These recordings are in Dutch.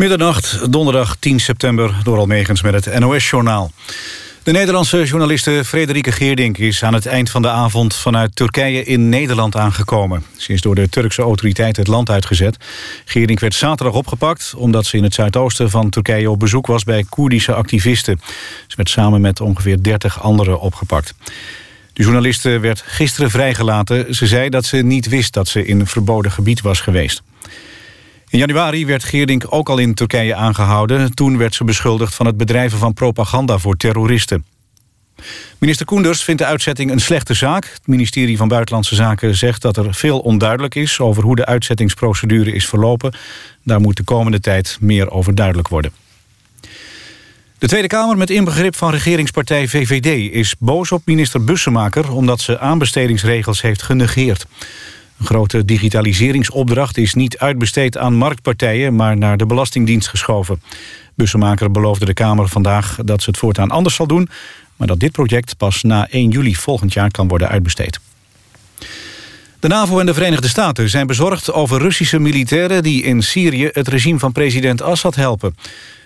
Middernacht, donderdag 10 september, door Almegens met het NOS-journaal. De Nederlandse journaliste Frederike Geerdink is aan het eind van de avond vanuit Turkije in Nederland aangekomen. Ze is door de Turkse autoriteiten het land uitgezet. Geerdink werd zaterdag opgepakt omdat ze in het zuidoosten van Turkije op bezoek was bij Koerdische activisten. Ze werd samen met ongeveer 30 anderen opgepakt. De journaliste werd gisteren vrijgelaten. Ze zei dat ze niet wist dat ze in verboden gebied was geweest. In januari werd Geerdink ook al in Turkije aangehouden. Toen werd ze beschuldigd van het bedrijven van propaganda voor terroristen. Minister Koenders vindt de uitzetting een slechte zaak. Het ministerie van Buitenlandse Zaken zegt dat er veel onduidelijk is... over hoe de uitzettingsprocedure is verlopen. Daar moet de komende tijd meer over duidelijk worden. De Tweede Kamer met inbegrip van regeringspartij VVD... is boos op minister Bussemaker omdat ze aanbestedingsregels heeft genegeerd. Een grote digitaliseringsopdracht is niet uitbesteed aan marktpartijen... maar naar de Belastingdienst geschoven. Bussemaker beloofde de Kamer vandaag dat ze het voortaan anders zal doen... maar dat dit project pas na 1 juli volgend jaar kan worden uitbesteed. De NAVO en de Verenigde Staten zijn bezorgd over Russische militairen... die in Syrië het regime van president Assad helpen.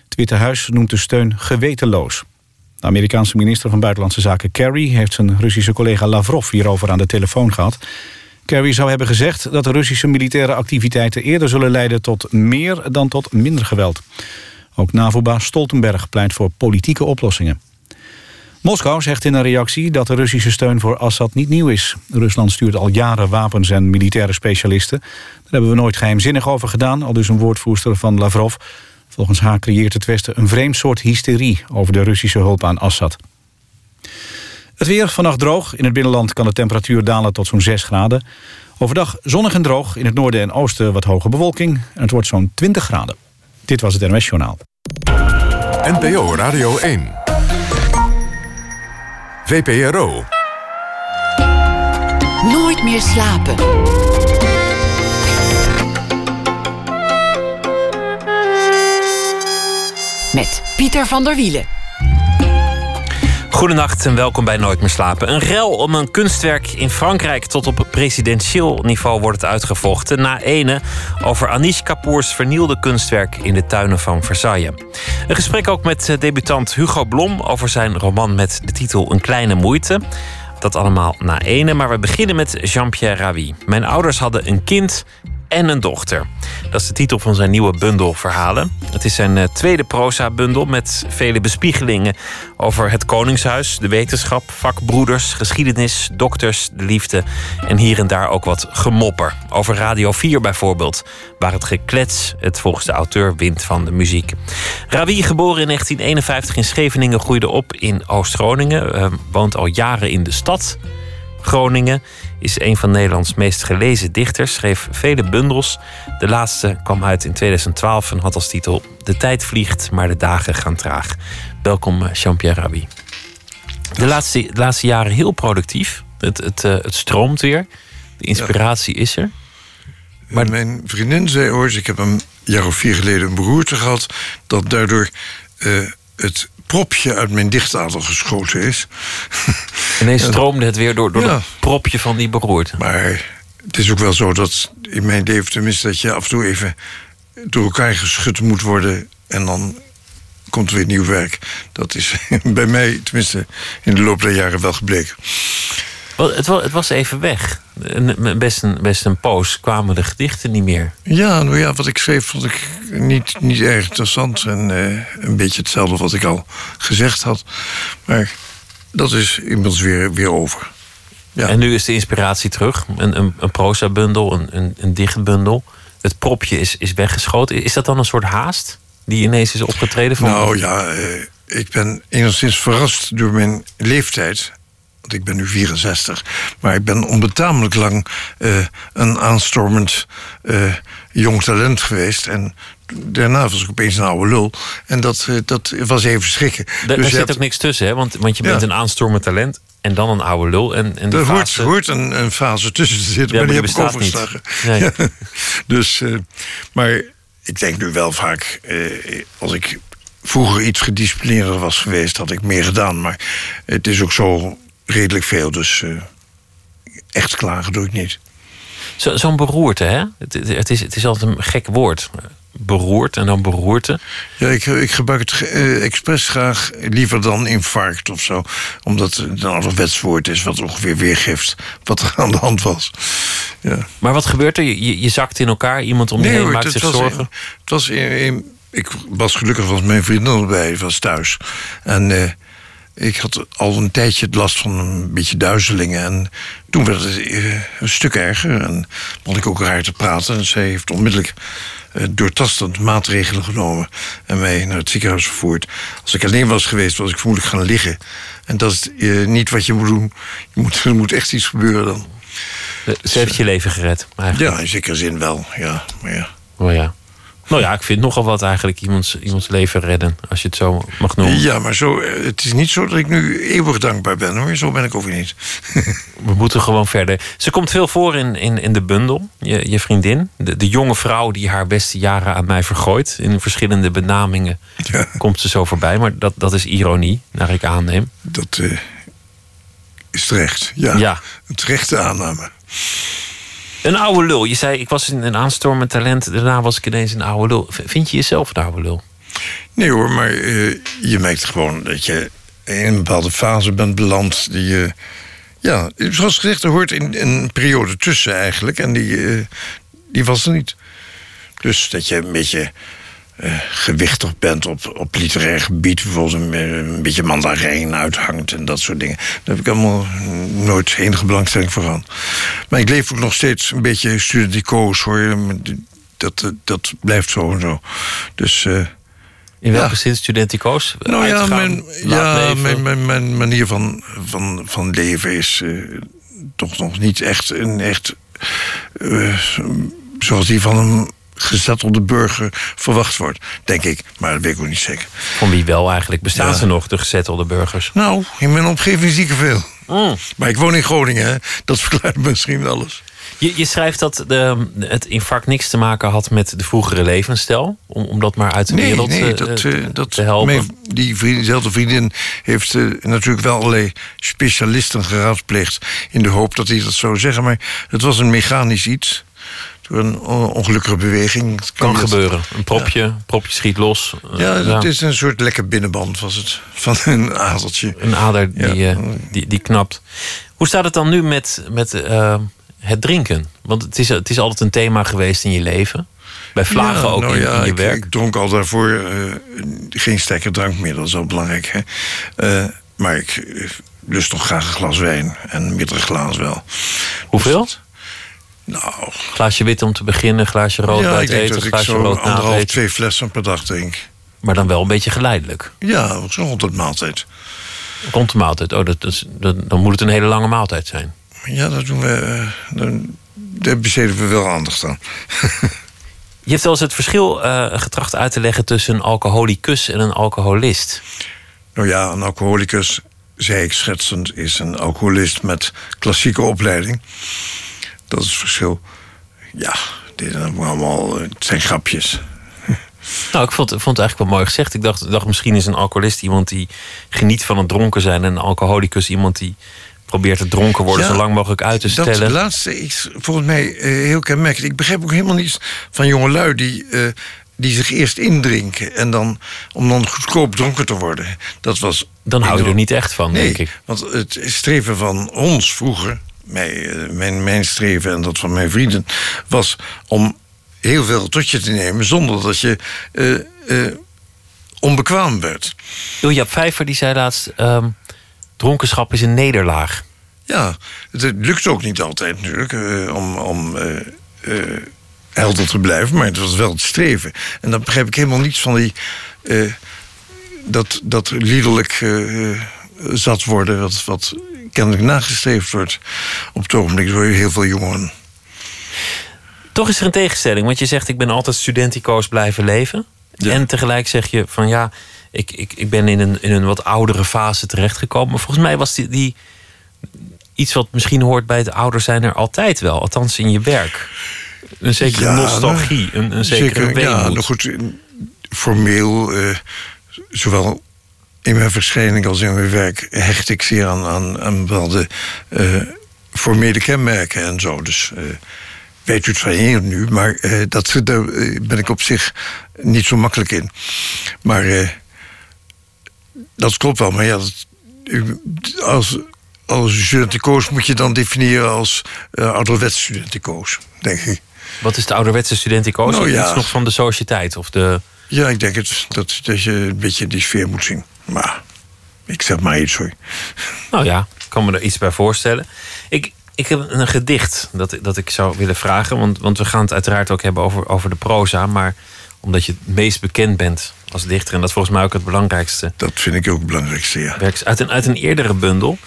Het Witte Huis noemt de steun gewetenloos. De Amerikaanse minister van Buitenlandse Zaken Kerry... heeft zijn Russische collega Lavrov hierover aan de telefoon gehad... Kerry zou hebben gezegd dat de Russische militaire activiteiten eerder zullen leiden tot meer dan tot minder geweld. Ook NAVO-baas Stoltenberg pleit voor politieke oplossingen. Moskou zegt in een reactie dat de Russische steun voor Assad niet nieuw is. Rusland stuurt al jaren wapens en militaire specialisten. Daar hebben we nooit geheimzinnig over gedaan, al dus een woordvoerster van Lavrov. Volgens haar creëert het Westen een vreemd soort hysterie over de Russische hulp aan Assad. Het weer vannacht droog. In het binnenland kan de temperatuur dalen tot zo'n 6 graden. Overdag zonnig en droog. In het noorden en oosten wat hoge bewolking. En het wordt zo'n 20 graden. Dit was het NOS Journaal. NPO Radio 1. VPRO. Nooit meer slapen. Met Pieter van der Wielen. Goedenacht en welkom bij Nooit meer slapen. Een rel om een kunstwerk in Frankrijk tot op presidentieel niveau wordt uitgevochten. Na ene over Anish Kapoor's vernielde kunstwerk in de tuinen van Versailles. Een gesprek ook met eh, debutant Hugo Blom over zijn roman met de titel Een kleine moeite. Dat allemaal na ene, maar we beginnen met Jean-Pierre Ravi. Mijn ouders hadden een kind en een dochter. Dat is de titel van zijn nieuwe bundel verhalen. Het is zijn eh, tweede proza-bundel met vele bespiegelingen over het Koningshuis, de wetenschap, vakbroeders, geschiedenis, dokters, de liefde en hier en daar ook wat gemopper. Over Radio 4 bijvoorbeeld, waar het geklets het volgens de auteur wint van de muziek. Ravi, geboren in 1951 in Scheveningen, groeide op in Oost-Groningen, uh, woont al jaren in de stad. Groningen is een van Nederlands meest gelezen dichters, schreef vele bundels. De laatste kwam uit in 2012 en had als titel De tijd vliegt, maar de dagen gaan traag. Welkom, eh, Jean-Pierre. De laatste, de laatste jaren heel productief. Het, het, uh, het stroomt weer. De inspiratie is er. Maar... Mijn vriendin zei ooit, ik heb een jaar of vier geleden een beroerte gehad... dat daardoor uh, het propje uit mijn dichtadel geschoten is. Ineens stroomde het weer door, door ja. propje van die beroerte. Maar het is ook wel zo dat in mijn leven tenminste... dat je af en toe even door elkaar geschud moet worden... en dan komt er weer nieuw werk. Dat is bij mij tenminste in de loop der jaren wel gebleken. Het was even weg. Best een, best een poos kwamen de gedichten niet meer. Ja, nou ja, wat ik schreef vond ik niet, niet erg interessant. En uh, een beetje hetzelfde wat ik al gezegd had. Maar dat is inmiddels weer, weer over. Ja. En nu is de inspiratie terug. Een, een, een proza-bundel, een, een, een dichtbundel. Het propje is, is weggeschoten. Is dat dan een soort haast die ineens is opgetreden? Van... Nou ja, uh, ik ben enigszins verrast door mijn leeftijd ik ben nu 64, maar ik ben onbetamelijk lang uh, een aanstormend uh, jong talent geweest. En daarna was ik opeens een oude lul. En dat, uh, dat was even schrikken. Da dus daar zit ook niks tussen, hè? Want, want je bent ja. een aanstormend talent en dan een oude lul. En, en er fase... hoort, hoort een, een, fase tussen te zitten, ja, maar die, heb ik overgeslagen. Nee. Ja. dus, maar ik denk nu wel vaak, als ik vroeger iets gedisciplineerder was geweest, had ik meer gedaan. Maar het is ook zo redelijk veel, dus uh, echt klagen doe ik niet. Zo'n zo beroerte, hè? Het, het, is, het is altijd een gek woord. beroerd en dan beroerte. Ja, ik, ik gebruik het uh, expres graag liever dan infarct of zo. Omdat het een ouderwets woord is wat ongeveer weergeeft wat er aan de hand was. Ja. Maar wat gebeurt er? Je, je zakt in elkaar, iemand om je heen maakt zich zorgen? het was in, ik was gelukkig, was mijn vriendin erbij, was thuis. En... Uh, ik had al een tijdje last van een beetje duizelingen. En toen werd het eh, een stuk erger. En begon ik ook raar te praten. En zij heeft onmiddellijk uh, doortastend maatregelen genomen. En mij naar het ziekenhuis vervoerd. Als ik alleen was geweest, was ik vermoedelijk gaan liggen. En dat is uh, niet wat je moet doen. Je moet, er moet echt iets gebeuren dan. Ze heeft je leven gered, eigenlijk. Ja, in zekere zin wel, ja. Maar ja. Oh ja. Nou ja, ik vind nogal wat eigenlijk iemands, iemands leven redden, als je het zo mag noemen. Ja, maar zo, eh, het is niet zo dat ik nu eeuwig dankbaar ben hoor. Zo ben ik ook weer niet. We moeten gewoon verder. Ze komt veel voor in, in, in de bundel, je, je vriendin. De, de jonge vrouw die haar beste jaren aan mij vergooit. In verschillende benamingen ja. komt ze zo voorbij. Maar dat, dat is ironie, naar ik aanneem. Dat uh, is terecht, ja. ja. Een terechte aanname. Een oude lul. Je zei, ik was een aanstormend talent. Daarna was ik ineens een oude lul. Vind je jezelf een oude lul? Nee hoor, maar uh, je merkt gewoon dat je in een bepaalde fase bent beland. Die je, ja, zoals gezegd, er hoort in een periode tussen eigenlijk. En die, uh, die was er niet. Dus dat je een beetje uh, gewichtig bent op, op literair gebied. Bijvoorbeeld een, een, beetje mandarijn uithangt en dat soort dingen. Daar heb ik allemaal nooit enige belangstelling voor gehad. Maar ik leef ook nog steeds een beetje studenticoos hoor. Dat, dat blijft zo en zo. Dus... Uh, in welke ja. zin studenticoos? Nou ja, mijn, ja mijn, mijn, mijn, manier van, van, van leven is uh, toch nog niet echt een echt. Uh, zoals die van een gezettelde burger verwacht wordt. Denk ik, maar dat weet ik ook niet zeker. Van wie wel eigenlijk? Bestaan ja. ze nog, de gezettelde burgers? Nou, in mijn omgeving zie ik er veel. Mm. Maar ik woon in Groningen, hè? dat verklaart misschien alles. Je, je schrijft dat de, het infarct niks te maken had met de vroegere levensstijl. Om, om dat maar uit de nee, wereld nee, uh, dat, uh, dat, te helpen. Mijn, die vriendin, vriendin heeft uh, natuurlijk wel allerlei specialisten geraadpleegd. In de hoop dat hij dat zou zeggen. Maar het was een mechanisch iets door een ongelukkige beweging. Kan, kan gebeuren. Een propje, ja. propje schiet los. Ja, het ja. is een soort lekker binnenband was het. Van een adertje. Een ader die, uh, die, die knapt. Hoe staat het dan nu met, met uh, het drinken? Want het is, het is altijd een thema geweest in je leven. Bij vlagen ook nou in, in, je ik, werk. Ik dronk al daarvoor uh, geen sterke drank meer. Dat is wel belangrijk. Hè? maar ik lust toch graag een glas wijn. En meerdere glazen wel. Hoeveel? Nou. Glaasje wit om te beginnen, glaasje rood ja, bij het eten, ik denk dat glaasje ik rood na anderhalf, eten. twee flessen per dag drink. Maar dan wel een beetje geleidelijk. Ja, zo rond het maaltijd. Rond de maaltijd. Oh, dat, dat, dan moet het een hele lange maaltijd zijn. Ja, dat doen we. Dan, daar besteden we wel aandacht aan. Je hebt wel eens het verschil uh, getracht uit te leggen tussen een alcoholicus en een alcoholist. Nou ja, een alcoholicus, zei ik schetsend, is een alcoholist met klassieke opleiding. Dat is het verschil. Ja, dit zijn allemaal het zijn grapjes. Nou, ik vond, vond het eigenlijk wel mooi gezegd. Ik dacht, dacht misschien is een alcoholist iemand die geniet van het dronken zijn. En een alcoholicus iemand die probeert het dronken worden Ja, zo lang mogelijk uit te stellen. Dat laatste is volgens mij uh, heel kenmerkelijk. Ik begrijp ook helemaal niets van jongelui die, uh, die zich eerst indrinken. En dan, om dan goedkoop dronken te worden. Dat was Dan hou je er niet echt van, Nee, denk ik. want het streven van ons vroeger, mij, eh, mijn, mijn streven en dat van mijn vrienden, was om heel veel tot je te nemen zonder dat je eh, eh, onbekwaam werd. Ilja Vijver die zei laatst... ehm, dronkenschap is een nederlaag. Ja, het, het lukt ook niet altijd natuurlijk om, om helder te blijven, maar het was wel het streven. En dan begrijp ik helemaal niets van die. dat, dat liederlijk zat worden, wat, wat kennelijk nagestreefd wordt op het ogenblik door heel veel jongeren. Toch is er een tegenstelling, want je zegt ik ben altijd studenticoos blijven leven. Ja. En tegelijk zeg je van ja, ik, ik, ik ben in een, in een wat oudere fase terechtgekomen. Maar volgens mij was die, die iets wat misschien hoort bij het ouder zijn er altijd wel. Althans in je werk. Een zekere Ja, nostalgie, een, een zekere Zeker, ja, weemoed. nou goed, formeel, eh, zowel in mijn verschijning als in mijn werk, hecht ik zeer aan, aan, aan bepaalde eh, formele kenmerken en zo. Dus weet u het van hier nu, maar eh, dat, daar eh, ben ik op zich niet zo makkelijk in. Maar dat klopt wel, maar ja, dat, als, als studenticoos moet je dan definiëren als uh, ouderwets studenticoos, denk ik. Wat is de ouderwetse studenticoos? Nou ja. Iets nog van de sociëteit of de... Ja, ik denk het, dat, dat je een beetje die sfeer moet zien. Maar ik zeg maar iets hoor. Nou ja, ik kan me er iets bij voorstellen. Ik, ik heb een gedicht dat, dat ik zou willen vragen. Want, want we gaan het uiteraard ook hebben over, over de proza. Maar omdat je het meest bekend bent als dichter... en dat is volgens mij ook het belangrijkste Dat vind ik ook het belangrijkste, ja. uit een, uit een eerdere bundel.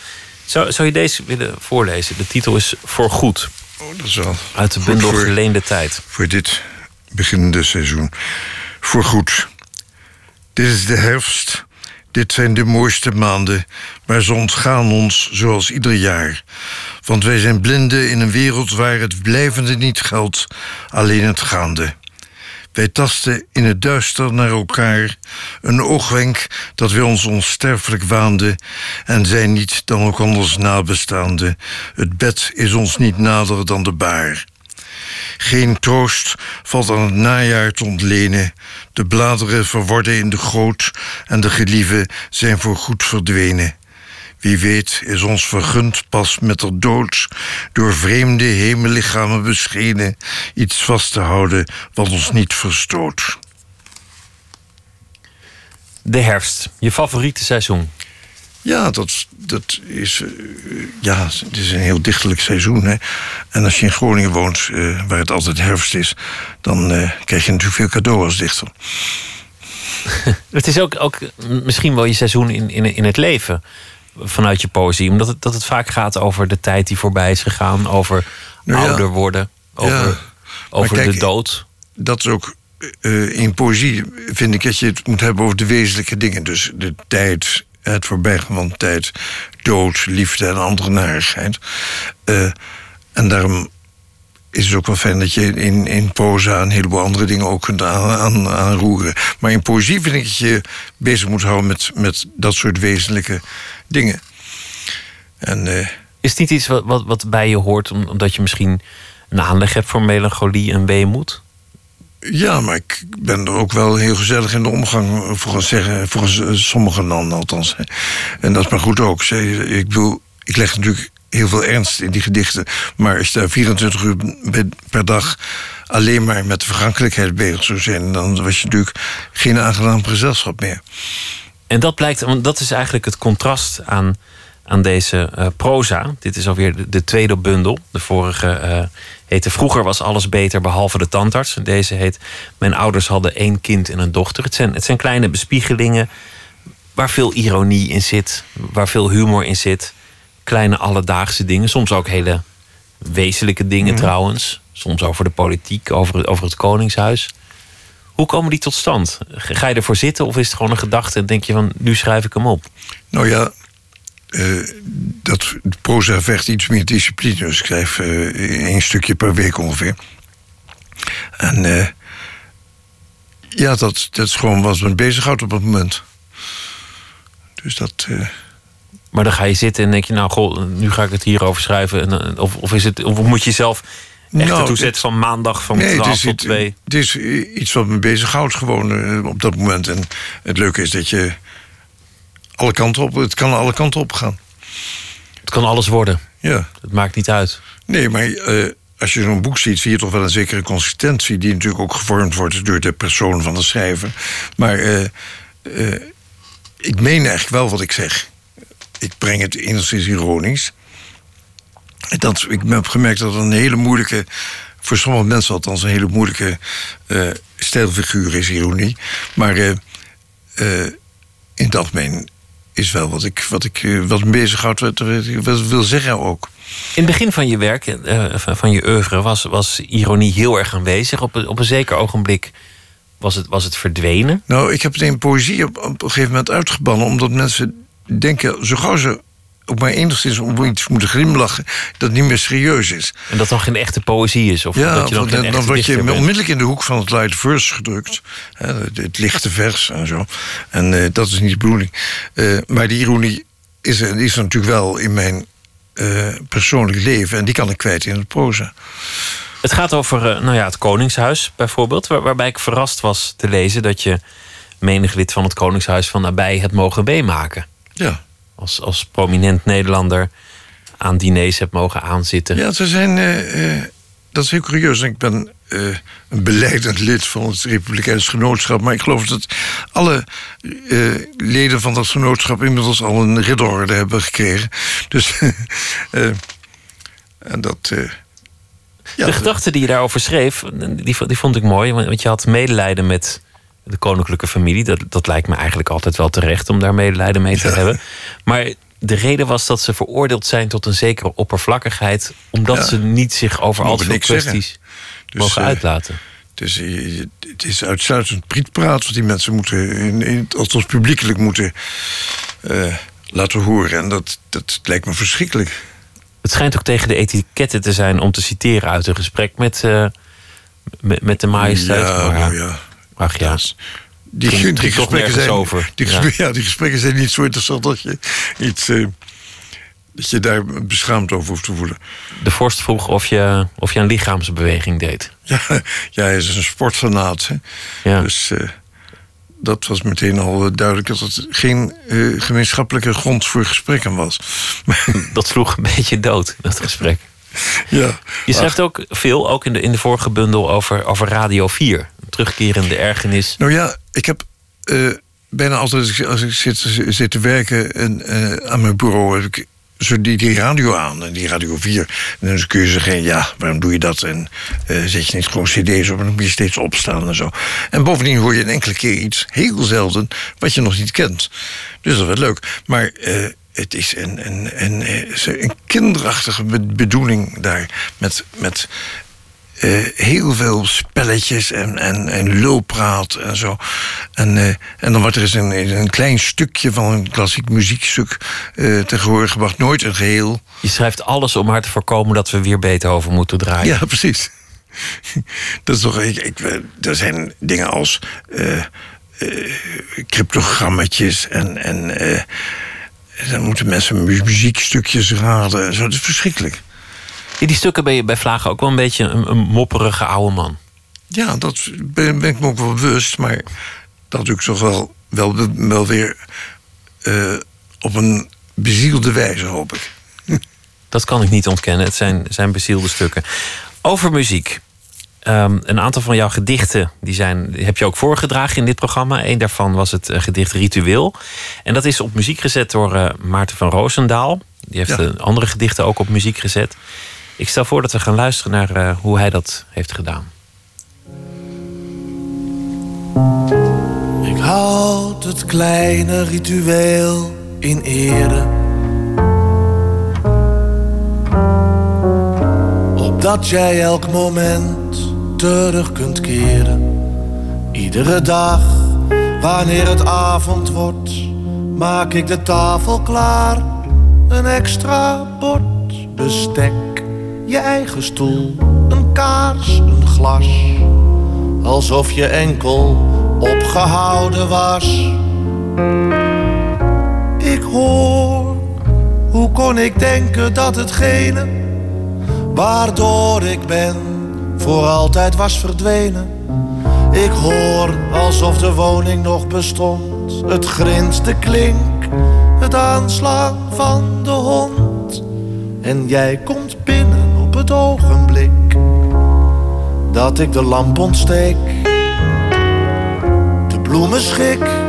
Zou, zou je deze willen voorlezen? De titel is Voorgoed. Oh, dat is wel Uit de goed bundel voor- Geleende Tijd. voor dit beginnende seizoen. Voorgoed. Dit is de herfst. Dit zijn de mooiste maanden, maar ze ontgaan ons zoals ieder jaar. Want wij zijn blinden in een wereld waar het blijvende niet geldt, alleen het gaande. Wij tasten in het duister naar elkaar, een oogwenk dat wij ons onsterfelijk waanden en zijn niet dan ook anders nabestaande. Het bed is ons niet nader dan de baar. Geen troost valt aan het najaar te ontlenen. De bladeren verworden in de goot en de gelieven zijn voorgoed verdwenen. Wie weet is ons vergund pas met de dood door vreemde hemellichamen beschenen iets vast te houden wat ons niet verstoot. De herfst, je favoriete seizoen. Ja, dat, dat is, eh, ja, het is een heel dichterlijk seizoen. Hè? En als je in Groningen woont, eh, waar het altijd herfst is, dan eh, krijg je natuurlijk veel cadeau als dichter. Het is ook, ook misschien wel je seizoen in, in, in het leven vanuit je poëzie. Omdat het, dat het vaak gaat over de tijd die voorbij is gegaan. Over Nou ja. ouder worden. Over, Ja. over kijk, de dood. dat is ook in poëzie vind ik dat je het moet hebben over de wezenlijke dingen. Dus de tijd, het voorbijgaan van tijd, dood, liefde en andere narigheid. Eh, en daarom is het ook wel fijn dat je in, in proza een heleboel andere dingen ook kunt aan, aan, aanroeren. Maar in poëzie vind ik dat je bezig moet houden met, met dat soort wezenlijke dingen. En eh, Is het niet iets wat, wat, wat bij je hoort om- omdat je misschien een aanleg hebt voor melancholie en weemoed? Ja, maar ik ben er ook wel heel gezellig in de omgang. Volgens, zeggen, volgens sommigen dan althans. En dat is maar goed ook. Ze- Ik bedoel, ik leg natuurlijk heel veel ernst in die gedichten. Maar als daar 24 uur per dag alleen maar met de vergankelijkheid bezig zou zijn... dan was je natuurlijk geen aangenaam gezelschap meer. En dat blijkt, want dat is eigenlijk het contrast aan, aan deze eh, proza. Dit is alweer de, de tweede bundel. De vorige eh, heette Vroeger was alles beter behalve de tandarts. Deze heet Mijn ouders hadden één kind en een dochter. Het zijn, het zijn kleine bespiegelingen waar veel ironie in zit, waar veel humor in zit. Kleine alledaagse dingen, soms ook hele wezenlijke dingen trouwens. Soms over de politiek, over, over het Koningshuis. Hoe komen die tot stand? Ga je ervoor zitten of is het gewoon een gedachte en denk je van nu schrijf ik hem op? Nou ja, eh, dat proza vergt iets meer discipline. Dus ik schrijf één stukje per week ongeveer. En eh, ja, dat, dat is gewoon wat me bezighoudt op het moment. Dus dat. Maar dan ga je zitten en denk je, nou goh, nu ga ik het hierover schrijven. En, of, of, is het, of moet je zelf echt Nou, ertoe zetten van maandag van nee, 12 het is, tot iets- 2? het is iets wat me bezighoudt gewoon op dat moment. En het leuke is dat je alle kanten op, het kan alle kanten op gaan. Het kan alles worden. Ja. Het maakt niet uit. Nee, maar eh, als je zo'n boek ziet, zie je toch wel een zekere consistentie... die natuurlijk ook gevormd wordt door de persoon van de schrijver. Maar eh, eh, ik meen eigenlijk wel wat ik zeg. Ik breng het enigszins ironisch. Dat, ik heb gemerkt dat het een hele moeilijke... voor sommige mensen althans een hele moeilijke stijlfiguur is, ironie. Maar in het algemeen is wel wat ik, wat ik eh, wat me bezighoudt, wat, wat ik wil zeggen ook. In het begin van je werk, eh, van, van je oeuvre, was, was ironie heel erg aanwezig. Op een, op een zeker ogenblik was het, was het verdwenen. Nou, ik heb het in poëzie op, op een gegeven moment uitgebannen... omdat mensen denken, zo gauw ze ook maar enigszins om iets moeten glimlachen... dat niet meer serieus is. En dat dan geen echte poëzie is. Of Ja, dat je dan, dan, word je bent. onmiddellijk in de hoek van het light verse gedrukt. Hè, het, het lichte vers en zo. En eh, dat is niet de bedoeling. Eh, maar die ironie is, is natuurlijk wel in mijn eh, persoonlijk leven... en die kan ik kwijt in het proza. Het gaat over nou ja, het Koningshuis bijvoorbeeld. Waar, waarbij ik verrast was te lezen dat je menig lid van het Koningshuis van nabij het mogen meemaken. Ja. Als, als prominent Nederlander aan diners hebt mogen aanzitten. Ja, ze zijn. eh, eh, dat is heel curieus. Ik ben eh, een beleidend lid van het Republikeins Genootschap. Maar ik geloof dat alle leden van dat genootschap inmiddels al een ridderorde hebben gekregen. Dus. en dat. ja, de gedachte die je daarover schreef, die, die vond ik mooi. Want want je had medelijden met de koninklijke familie. Dat, dat lijkt me eigenlijk altijd wel terecht om daar medelijden mee te Ja. hebben. Maar de reden was dat ze veroordeeld zijn tot een zekere oppervlakkigheid. Omdat Ja. ze niet zich over al zeggen. kwesties Dus, mogen eh, uitlaten. Dus het is uitsluitend prietpraat wat die mensen moeten, in, in, althans publiekelijk moeten eh, laten horen. En dat, dat lijkt me verschrikkelijk. Het schijnt ook tegen de etiketten te zijn om te citeren uit een gesprek met, met, met de majesteit. Ja, maar, nou ja. Ach ja. Die, Ging- die ging gesprekken zijn, over. Die, Ja. gesprekken, ja. die gesprekken zijn niet zo interessant dat je iets. eh, dat je daar beschaamd over hoeft te voelen. De vorst vroeg of je, of je een lichaamsbeweging deed. Ja, ja hij is een sportfanaat. Hè? Ja. Dus eh, dat was meteen al eh, duidelijk dat het geen gemeenschappelijke grond voor gesprekken was. Dat sloeg een beetje dood, dat gesprek. Ja. Je schrijft ook veel, ook in de, in de vorige bundel, over, over Radio 4. Een terugkerende ergernis. Nou ja, ik heb eh, bijna altijd als ik- als ik zit, zit te werken en, eh, aan mijn bureau... heb ik zo die, die radio aan, en die Radio 4. En dan kun je zeggen, ja, waarom doe je dat? En eh, zet je niet gewoon cd's op en dan moet je steeds opstaan en zo. En bovendien hoor je een enkele keer iets, heel zelden, wat je nog niet kent. Dus dat is wel leuk. Maar... het is een, een, een, eh, een kinderachtige be- bedoeling daar. Met, met eh, heel veel spelletjes en, en, en lulpraat en zo. En, eh, en dan wordt er eens een, een klein stukje van een klassiek muziekstuk eh te gehoor gebracht. Nooit een geheel. Je schrijft alles om maar te voorkomen dat we weer Beethoven moeten draaien. Ja, precies. Dat is toch, ik, ik, er zijn dingen als cryptogrammetjes en, en dan moeten mensen mu- muziekstukjes raden. en Zo, dat is verschrikkelijk. In die stukken ben je bij Vlagen ook wel een beetje een, een mopperige oude man. Ja, dat ben, ben ik me ook wel bewust. Maar dat doe ik toch wel, wel, wel weer eh, op een bezielde wijze, hoop ik. Dat kan ik niet ontkennen. Het zijn, zijn bezielde stukken. Over muziek. Ehm, een aantal van jouw gedichten die zijn, die heb je ook voorgedragen in dit programma. Eén daarvan was het eh, gedicht Ritueel. En dat is op muziek gezet door eh, Maarten van Roosendaal. Die heeft Ja. eh, andere gedichten ook op muziek gezet. Ik stel voor dat we gaan luisteren naar eh, hoe hij dat heeft gedaan. Ik houd het kleine ritueel in ere. Opdat jij elk moment terug kunt keren. Iedere dag, wanneer het avond wordt, maak ik de tafel klaar. Een extra bord, bestek, je eigen stoel, een kaars, een glas alsof je enkel opgehouden was. Ik hoor, hoe kon ik denken dat hetgene waardoor ik ben voor altijd was verdwenen? Ik hoor alsof de woning nog bestond, het grins, de klink, het aanslaan van de hond. En jij komt binnen op het ogenblik dat ik de lamp ontsteek. De bloemen schik.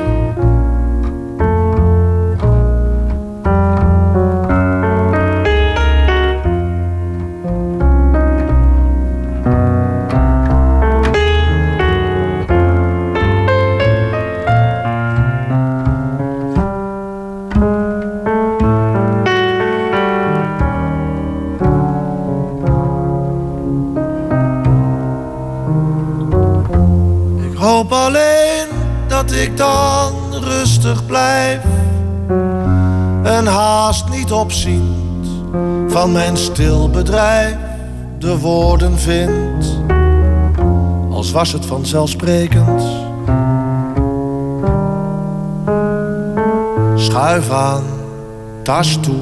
Haast niet opziend van mijn stil bedrijf de woorden vind, als was het vanzelfsprekend. Schuif aan, tas toe,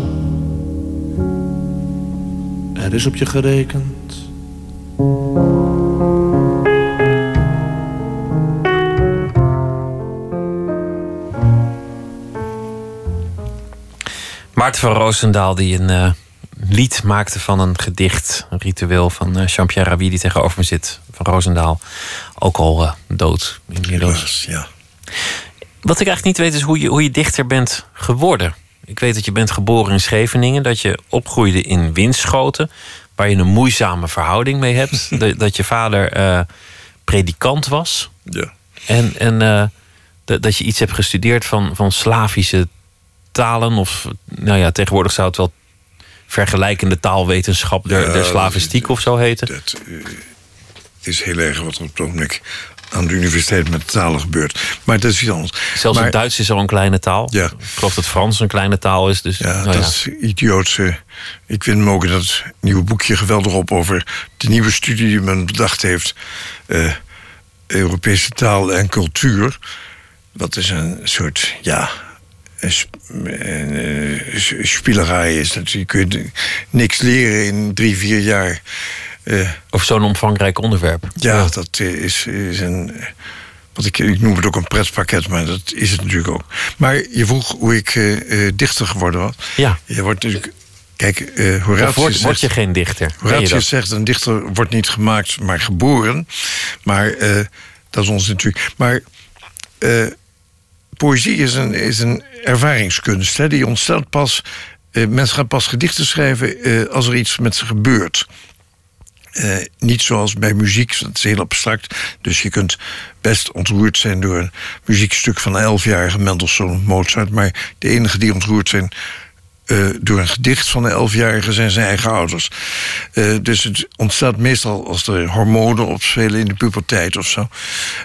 er is op je gerekend. Van Roosendaal die een eh, lied maakte van een gedicht, een ritueel van uh, Jean-Pierre Rabi die tegenover me zit. Van Roosendaal, ook al uh, dood inmiddels. Ja. Wat ik eigenlijk niet weet is hoe je, hoe je dichter bent geworden. Ik weet dat je bent geboren in Scheveningen, dat je opgroeide in Winschoten, waar je een moeizame verhouding mee hebt. dat, dat je vader uh, predikant was. Ja. En, en dat, dat je iets hebt gestudeerd van, van Slavische talen. Of nou ja, tegenwoordig zou het wel vergelijkende taalwetenschap der, ja, der slavistiek of zo heten. Dat uh, is heel erg wat er op het ogenblik aan de universiteit met talen gebeurt. Maar dat is iets anders. Zelfs maar, het Duits is al een kleine taal. Ja. Ik geloof dat Frans een kleine taal is. Dus, ja, nou dat ja. is idioot. Ik vind me ook dat nieuwe boekje geweldig op over de nieuwe studie die men bedacht heeft. Uh, Europese taal en cultuur. Dat is een soort, ja, spielerij is. Dat je kunt niks leren in drie, vier jaar. Uh, of zo'n omvangrijk onderwerp. Ja, ja. dat is, is een. Wat ik, ik noem het ook een pretpakket, maar dat is het natuurlijk ook. Maar je vroeg hoe ik uh, dichter geworden was. Ja. Je wordt natuurlijk. Kijk, uh, Horatius. Word, zegt, word je geen dichter? Horatius zegt: een dichter wordt niet gemaakt, maar geboren. Maar dat is ons natuurlijk. Maar poëzie is een, is een ervaringskunst. Hè? Die ontstaat pas. Uh, mensen gaan pas gedichten schrijven uh, als er iets met ze gebeurt. Uh, niet zoals bij muziek, dat is heel abstract. Dus je kunt best ontroerd zijn door een muziekstuk van een elfjarige Mendelssohn of Mozart. Maar de enige die ontroerd zijn uh, door een gedicht van een elfjarige zijn zijn eigen ouders. Uh, dus het ontstaat meestal als er hormonen opspelen in de puberteit of zo.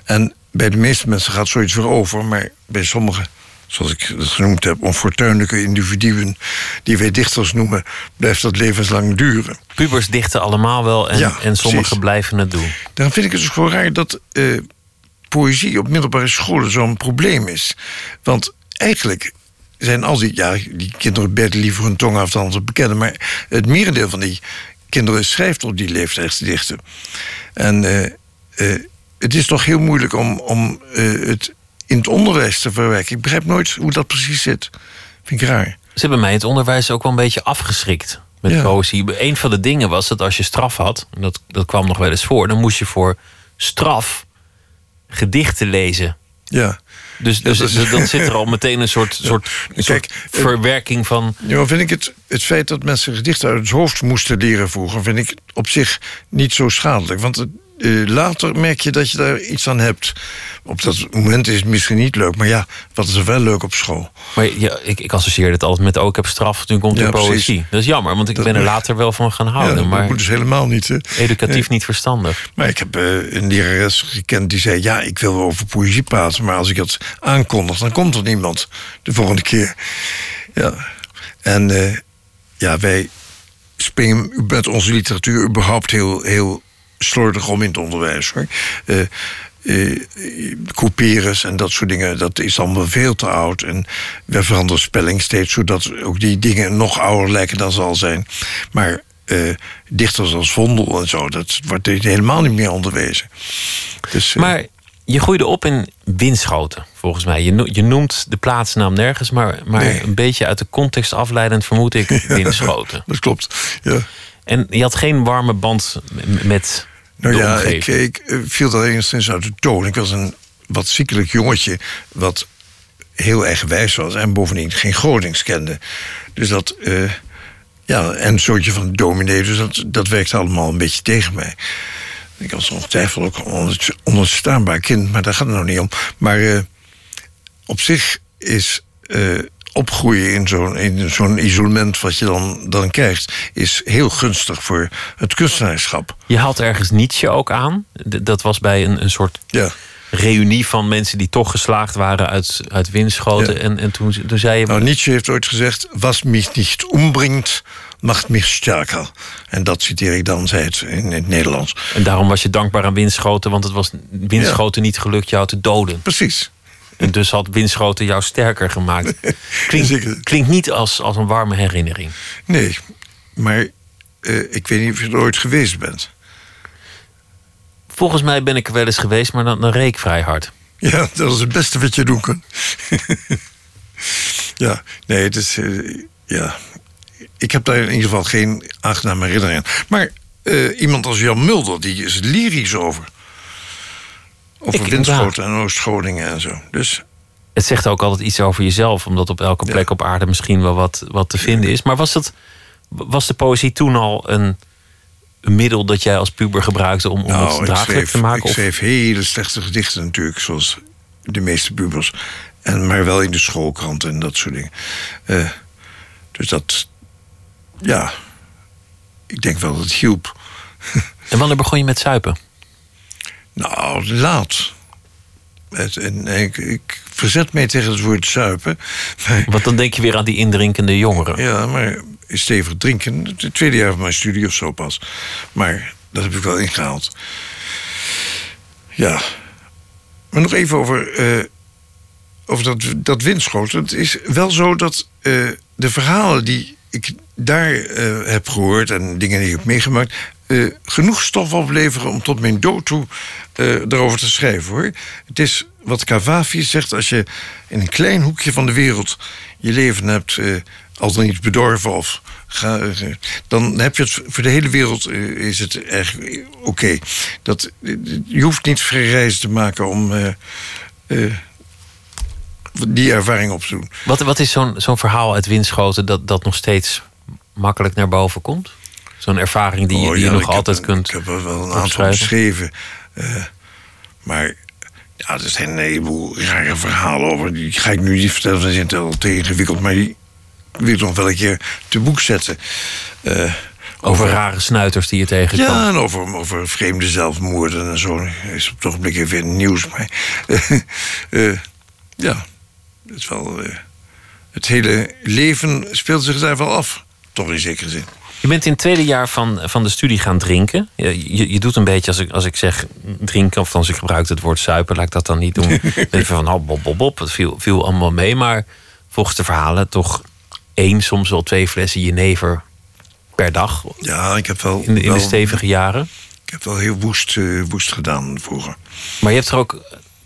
En bij de meeste mensen gaat zoiets weer over, maar bij sommigen, zoals ik het genoemd heb, onfortuinlijke individuen die wij dichters noemen, blijft dat levenslang duren. Pubers dichten allemaal wel en, Ja, en sommigen precies. blijven het doen. Daarom vind ik het dus gewoon raar dat eh, poëzie op middelbare scholen zo'n probleem is. Want eigenlijk zijn al die, ja, die kinderen bijten liever hun tong af dan te bekennen, maar het merendeel van die kinderen schrijft op die leeftijdsdichten. En eh, eh, het is toch heel moeilijk om, om eh, het in het onderwijs te verwerken. Ik begrijp nooit hoe dat precies zit. Vind ik raar. Ze hebben mij het onderwijs ook wel een beetje afgeschrikt met Ja. poëzie. Een van de dingen was dat als je straf had, en dat, dat kwam nog wel eens voor, dan moest je voor straf gedichten lezen. Ja. Dus, dus dat dan zit er al meteen een soort, soort, Kijk, soort eh, verwerking van. Ja, vind ik het, het feit dat mensen gedichten uit het hoofd moesten leren vroeger, vind ik op zich niet zo schadelijk. Want het, eh, later merk je dat je daar iets aan hebt. Op dat moment is het misschien niet leuk, maar ja, wat is er wel leuk op school? Maar ja, ik, ik associeerde het altijd met ook heb straf, toen komt er Ja, poëzie. precies. Dat is jammer, want ik Dat ben er later wel van gaan ja, houden. dat maar moet dus helemaal niet. Hè. educatief niet verstandig. Maar ik heb eh, een lerares gekend die zei: Ja, ik wil wel over poëzie praten, maar als ik het aankondig, dan komt er niemand de volgende keer. Ja. En eh, ja, wij springen met onze literatuur überhaupt heel, heel slordig om in het onderwijs. Hoor. Couperus en dat soort dingen, dat is allemaal veel te oud. En we veranderen spelling steeds, zodat ook die dingen nog ouder lijken dan ze al zijn. Maar eh, dichters als Vondel en zo, dat wordt helemaal niet meer onderwezen. Dus, Maar je groeide op in Winschoten, volgens mij. Je, no- je noemt de plaatsnaam nergens, maar, maar Nee. een beetje uit de context afleidend vermoed ik Winschoten. dat klopt. Ja. En je had geen warme band met Nou ja, ik, ik viel daar enigszins uit de toon. Ik was een wat ziekelijk jongetje, wat heel eigenwijs was en bovendien geen Gronings kende. Dus dat, eh, ja, en een soortje van dominee, dus dat, dat werkte allemaal een beetje tegen mij. Ik was ongetwijfeld ook een kind, maar daar gaat het nog niet om. Maar eh, op zich is eh, opgroeien in zo'n in zo'n isolement wat je dan, dan krijgt, is heel gunstig voor het kunstenaarschap. Je had ergens Nietzsche ook aan. Dat was bij een, een soort Ja. reunie van mensen die toch geslaagd waren uit, uit Winschoten. Ja. En, en toen, toen zei je... Nou, Nietzsche heeft ooit gezegd: Was mich niet umbringt, macht mich stärker. En dat citeer ik dan, zei het in het Nederlands. En daarom was je dankbaar aan Winschoten, want het was Winschoten niet gelukt jou te doden. Precies. En dus had Winschoten jou sterker gemaakt. Klinkt, klinkt niet als, als een warme herinnering. Nee, maar eh, ik weet niet of je er ooit geweest bent. Volgens mij ben ik er wel eens geweest, maar dan, dan reek ik vrij hard. Ja, dat is het beste wat je doen kunt. ja, nee, het is. eh, ja, ik heb daar in ieder geval geen aangename herinneringen aan. Maar eh, iemand als Jan Mulder, die is lyrisch over. Over Winschoten en Oost-Groningen en zo. Dus Het zegt ook altijd iets over jezelf, omdat op elke plek op aarde misschien wel wat, wat te vinden is. Maar was, het, was de poëzie toen al een, een middel dat jij als puber gebruikte om, om het nou, draaglijk te maken? ik Of- schreef hele slechte gedichten natuurlijk, zoals de meeste pubers. En, maar wel in de schoolkrant en dat soort dingen. Eh, dus dat, ja, ik denk wel dat het hielp. En wanneer begon je met zuipen? Nou, laat. Het, en, ik, ik verzet mij tegen het woord zuipen. Maar, Want dan denk je weer aan die indrinkende jongeren. ja, maar stevig drinken. Het tweede jaar van mijn studie of zo pas. Maar dat heb ik wel ingehaald. Ja. Maar nog even over, eh, over dat, dat windschoten. Het is wel zo dat eh, de verhalen die ik daar eh, heb gehoord... en dingen die ik heb meegemaakt... eh, genoeg stof opleveren om tot mijn dood toe eh daarover te schrijven, hoor. Het is wat Cavafi zegt... als je in een klein hoekje van de wereld je leven hebt... eh, al dan niet bedorven of... Dan heb je het voor de hele wereld is het echt oké. Dat Je hoeft niet reizen te maken om die ervaring op te doen. Wat, wat is zo'n zo'n verhaal uit Winschoten dat, dat nog steeds makkelijk naar boven komt? Zo'n ervaring die, je- Oh, die je nog heb altijd kunt Ik heb er wel een aantal beschreven. Eh, maar ja, er zijn een heleboel rare verhalen over. Die ga ik nu niet vertellen, want zijn al te ingewikkeld. Maar die wil ik nog wel een keer te boek zetten. Eh, Over rare snuiters die je tegenkwam. Ja, en over, over vreemde zelfmoorden en zo. Is op het ogenblik even in het nieuws. Maar eh, ja, het, is wel, het hele leven speelt zich daar wel af. Toch in zekere zin. Je bent in het tweede jaar van, van de studie gaan drinken. Je, je, je doet een beetje als ik, als ik zeg drinken, of als ik gebruik het woord suipen, laat ik dat dan niet doen. Je van, oh, bop, bop, bop. Het viel, viel allemaal mee. Maar volgens de verhalen toch één, soms wel twee flessen jenever per dag. Ja, ik heb wel, In de, in de wel- stevige jaren. Ik heb wel heel woest, eh, woest gedaan vroeger. Maar je hebt er ook,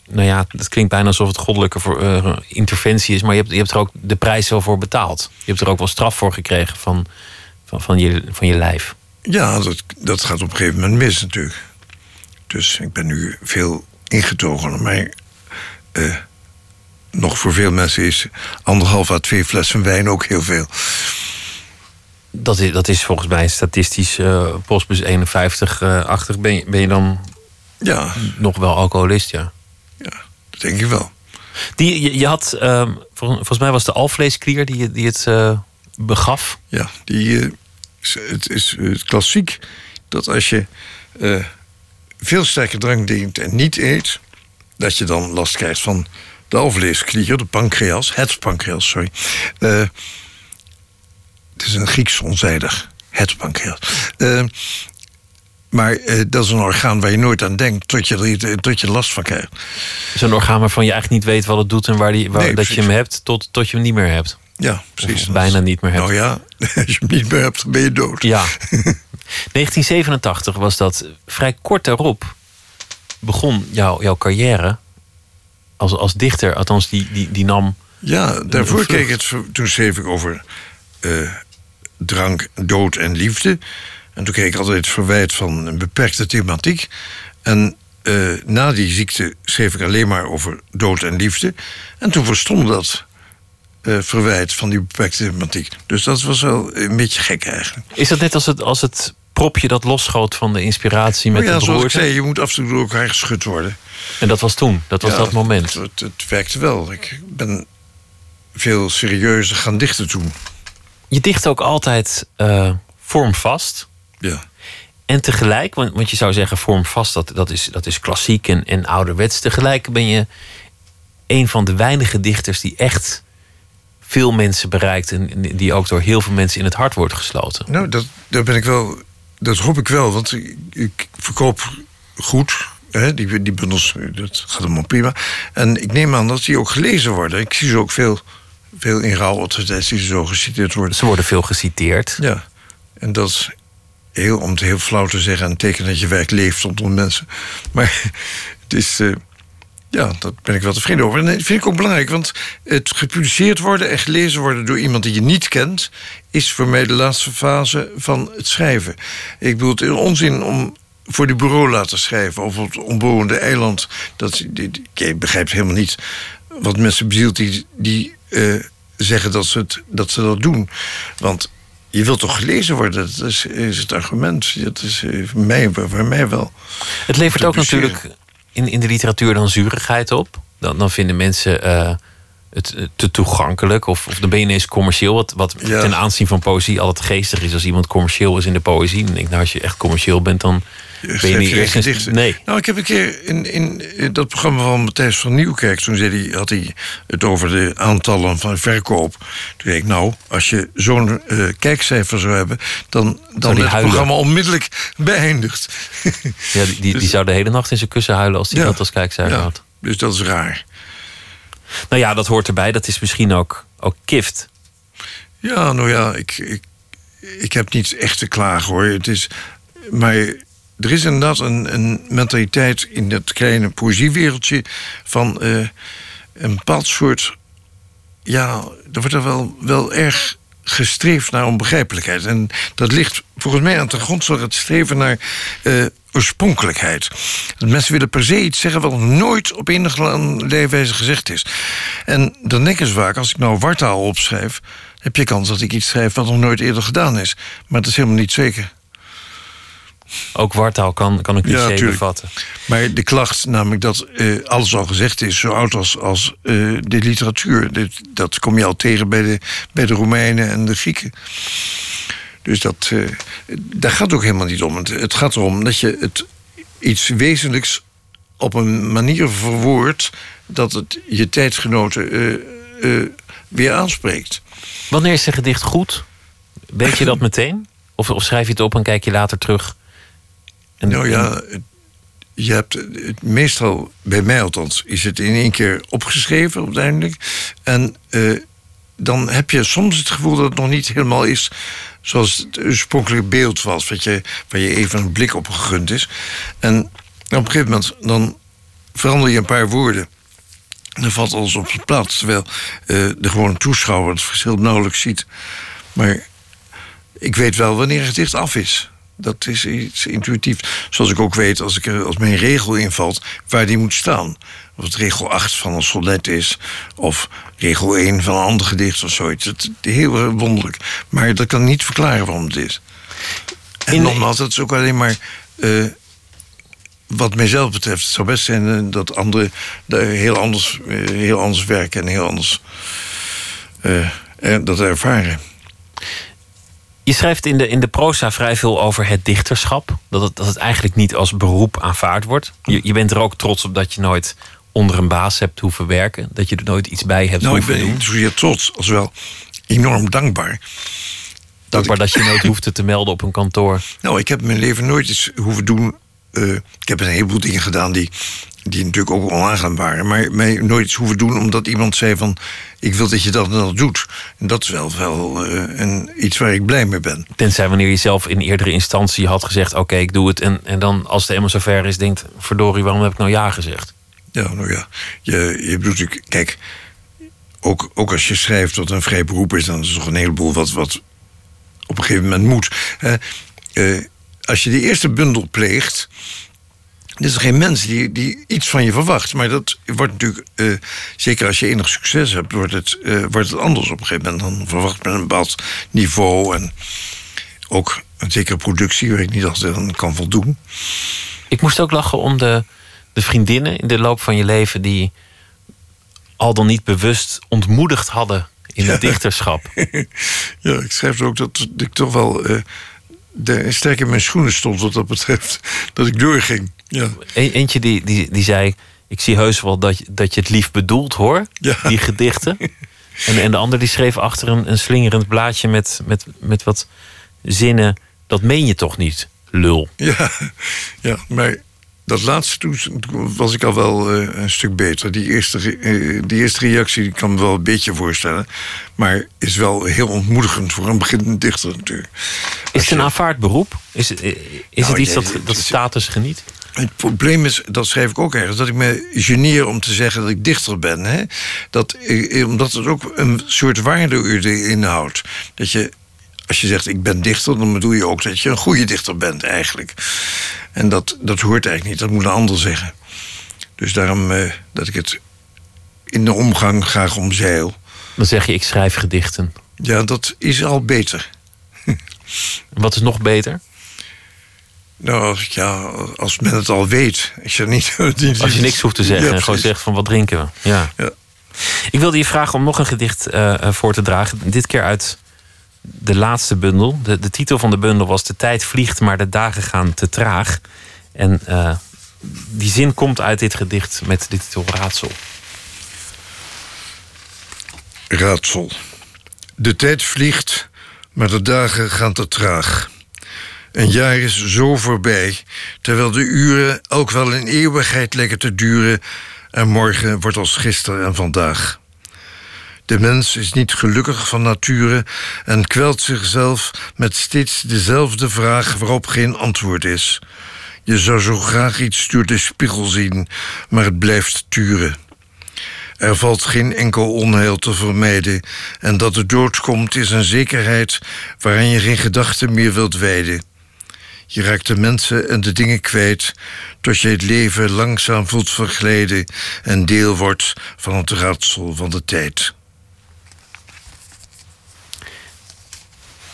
nou ja, dat klinkt bijna alsof het goddelijke voor, eh, interventie is. Maar je hebt, je hebt er ook de prijs wel voor betaald. Je hebt er ook wel straf voor gekregen van, van, van, je, van je lijf. Ja, dat, dat gaat op een gegeven moment mis natuurlijk. Dus ik ben nu veel ingetogen. Maar eh, nog voor veel mensen is anderhalf à twee flessen wijn ook heel veel. Dat is, dat is volgens mij statistisch eh postbus 51-achtig. ben, je, ben je dan Ja, nog wel alcoholist, ja. ja dat denk ik wel. Die, je, je had, ehm, vol- volgens mij was de alvleesklier die, die het eh, begaf. Ja, die, eh, het is eh, klassiek dat als je eh, veel sterke drank drinkt en niet eet, dat je dan last krijgt van de alvleesklier, de pancreas, het pancreas, sorry. Eh, het is een Grieks onzijdig, het pancreas. Maar dat is een orgaan waar je nooit aan denkt tot je er tot je last van krijgt. Zo'n orgaan waarvan je eigenlijk niet weet wat het doet en waar, die, waar Nee, dat je hem hebt, tot, tot je hem niet meer hebt. Ja, precies. Of bijna niet meer hebt. Nou ja, als je hem niet meer hebt, ben je dood. Ja. 1987 was dat. Vrij kort daarop begon jouw jouw carrière als, als dichter. Althans, die, die, die nam. Ja, daarvoor keek ik het, toen schreef ik over eh, drank, dood en liefde. En toen kreeg ik altijd het verwijt van een beperkte thematiek. En eh, na die ziekte schreef ik alleen maar over dood en liefde. En toen verstond dat eh, verwijt van die beperkte thematiek. Dus dat was wel een beetje gek eigenlijk. Is dat net als het, als het propje dat losschoot van de inspiratie met Maar ja, de zoals ik zei, je moet af en toe door elkaar geschud worden. En dat was toen, dat was Ja, dat moment. Het, het, het werkte wel. Ik ben veel serieuzer gaan dichten toen. Je dicht ook altijd eh, vormvast. Ja. En tegelijk, want, want je zou zeggen vormvast, dat, dat, is, dat is klassiek en, en ouderwets. Tegelijk ben je een van de weinige dichters die echt veel mensen bereikt. En die ook door heel veel mensen in het hart wordt gesloten. Nou, dat, daar ben ik wel. Dat hoop ik wel, want ik, ik verkoop goed. Hè, die, die bundels, dat gaat allemaal prima. En ik neem aan dat die ook gelezen worden. Ik zie ze ook veel, veel in rouwadvertenties die zo geciteerd worden. Ze worden veel geciteerd. Ja, en dat is heel, om het heel flauw te zeggen, een teken dat je werk leeft onder mensen. Maar het is, eh, Ja, daar ben ik wel tevreden over. En dat vind ik ook belangrijk, want het gepubliceerd worden en gelezen worden door iemand die je niet kent, is voor mij de laatste fase van het schrijven. Ik bedoel, het is onzin om voor die bureau laten schrijven of op het onbewoonde eiland. Dat, je begrijpt helemaal niet wat mensen bezielt die, die uh, zeggen dat ze, het, dat ze dat doen. Want je wilt toch gelezen worden? Dat is, is het argument. Dat is uh, voor mij, voor mij wel. Het levert ook natuurlijk in, in de literatuur dan zurigheid op. Dan, dan vinden mensen uh, het te toegankelijk. Of, of dan ben je ineens commercieel. Wat, wat ja. ten aanzien van poëzie altijd geestig is. Als iemand commercieel is in de poëzie. Dan denk ik, nou, als je echt commercieel bent, dan ben je eerst. Nee. Nou, ik heb een keer in, in dat programma van Matthijs van Nieuwkerk... toen zei hij, had hij het over de aantallen van verkoop. Toen zei ik, nou, als je zo'n uh, kijkcijfer zou hebben... dan, dan het programma onmiddellijk beëindigd. Ja, die, die, die, zou de hele nacht in zijn kussen huilen... als hij ja, dat als kijkcijfer ja, had. Dus dat is raar. Nou ja, dat hoort erbij. Dat is misschien ook, ook kift. Ja, nou ja, ik, ik, ik heb niet echt te klagen hoor. Het is, maar er is inderdaad een, een mentaliteit in dat kleine poëziewereldje van uh, een bepaald soort. Ja, er wordt er wel, wel erg gestreefd naar onbegrijpelijkheid. En dat ligt volgens mij aan de grondslag het streven naar uh, oorspronkelijkheid. Dat mensen willen per se iets zeggen wat nooit op enige leefwijze gezegd is. En dan denken ze vaak, als ik nou wartaal opschrijf... heb je kans dat ik iets schrijf wat nog nooit eerder gedaan is. Maar dat is helemaal niet zeker. Ook wartaal kan, kan een cliché ja, bevatten. Maar de klacht, namelijk dat uh, alles al gezegd is... zo oud als, als uh, de literatuur... Dit, dat kom je al tegen bij de, bij de Romeinen en de Grieken. Dus dat, uh, daar gaat het ook helemaal niet om. Het, het, gaat erom dat je het iets wezenlijks op een manier verwoordt... dat het je tijdgenoten weer aanspreekt. Wanneer is een gedicht goed? Weet je dat meteen? Of, of schrijf je het op en kijk je later terug... En, nou ja, je hebt het meestal, bij mij althans, is het in één keer opgeschreven uiteindelijk. En uh, dan heb je soms het gevoel dat het nog niet helemaal is zoals het oorspronkelijke beeld was, wat je, waar je even een blik op gegund is. En op een gegeven moment dan verander je een paar woorden. En dan valt alles op zijn plaats, terwijl uh, de gewone toeschouwer het verschil nauwelijks ziet. Maar ik weet wel wanneer het gedicht af is. Dat is iets intuïtief. Zoals ik ook weet, als, ik als mijn regel invalt, waar die moet staan. Of het regel 8 van een sonnet is, of regel 1 van een ander gedicht of zoiets. Het is heel wonderlijk. Maar dat kan niet verklaren waarom het is. En In... nogmaals, dat is ook alleen maar. Uh, wat mijzelf betreft, het zou best zijn uh, dat anderen heel anders, uh, heel anders werken en heel anders dat ervaren. Je schrijft in de, in de proza vrij veel over het dichterschap. Dat het, dat het eigenlijk niet als beroep aanvaard wordt. Je, je bent er ook trots op dat je nooit onder een baas hebt hoeven werken. Dat je er nooit iets bij hebt nou, hoeven doen. Nou, ik ben niet zozeer trots als wel enorm dankbaar. Dankbaar dat, dat je nooit hoefde te melden op een kantoor. Nou, ik heb mijn leven nooit iets hoeven doen. Uh, ik heb een heleboel dingen gedaan die die natuurlijk ook onaangenaam waren, maar mij nooit iets hoeven doen omdat iemand zei van ik wil dat je dat en dat doet. En dat is wel, wel uh, een, iets waar ik blij mee ben. Tenzij wanneer je zelf in eerdere instantie had gezegd oké, ik doe het en, en dan als het helemaal zover is denkt verdorie, waarom heb ik nou ja gezegd? Ja, nou ja, je, je bedoelt, kijk, ook, ook als je schrijft wat een vrij beroep is, dan is er toch een heleboel wat, wat op een gegeven moment moet. Uh, als je de eerste bundel pleegt, er is geen mens die, die iets van je verwacht. Maar dat wordt natuurlijk, uh, zeker als je enig succes hebt, wordt het, uh, wordt het anders op een gegeven moment. Dan verwacht men een bepaald niveau en ook een zekere productie waar ik niet altijd aan kan voldoen. Ik moest ook lachen om de, de vriendinnen in de loop van je leven die al dan niet bewust ontmoedigd hadden in het dichterschap. ja, ik schrijf ook dat ik toch wel. Uh, de, sterk in mijn schoenen stond wat dat betreft. Dat ik doorging. Ja. eentje die, die, die zei: Ik zie heus wel dat, je, dat je het lief bedoelt hoor. Ja. Die gedichten. En, en de ander die schreef achter een, een slingerend blaadje met, met, met wat zinnen. Dat meen je toch niet, lul. Ja, ja maar dat laatste toen was ik al wel uh, een stuk beter. Die eerste, uh, die eerste reactie die kan me wel een beetje voorstellen. Maar is wel heel ontmoedigend voor een beginnend dichter natuurlijk. Is het een aanvaard beroep? Is, is nou, het iets dat, dat status geniet? Het probleem is, dat schrijf ik ook ergens, dat ik me geneer om te zeggen dat ik dichter ben. Hè? Dat, eh, omdat het ook een soort waarde inhoudt. Dat je, als je zegt ik ben dichter, dan bedoel je ook dat je een goede dichter bent eigenlijk. En dat, dat hoort eigenlijk niet, dat moet een ander zeggen. Dus daarom eh, dat ik het in de omgang graag omzeil. Dan zeg je ik schrijf gedichten. Ja, dat is al beter. Wat is nog beter? Nou, ja, als men het al weet. Als je, niet, als je niks hoeft te zeggen en gewoon zegt van wat drinken we. Ja. ja. Ik wilde je vragen om nog een gedicht uh, voor te dragen. Dit keer uit de laatste bundel. De, de titel van de bundel was De tijd vliegt, maar de dagen gaan te traag. En uh, die zin komt uit dit gedicht met de titel Raadsel. Raadsel. De tijd vliegt, maar de dagen gaan te traag. Een jaar is zo voorbij, terwijl de uren ook wel een eeuwigheid lijken te duren en morgen wordt als gisteren en vandaag. De mens is niet gelukkig van nature en kwelt zichzelf met steeds dezelfde vraag waarop geen antwoord is. Je zou zo graag iets door de spiegel zien, maar het blijft turen. Er valt geen enkel onheil te vermijden en dat de dood komt is een zekerheid waaraan je geen gedachten meer wilt wijden. Je raakt de mensen en de dingen kwijt, tot je het leven langzaam voelt verglijden en deel wordt van het raadsel van de tijd.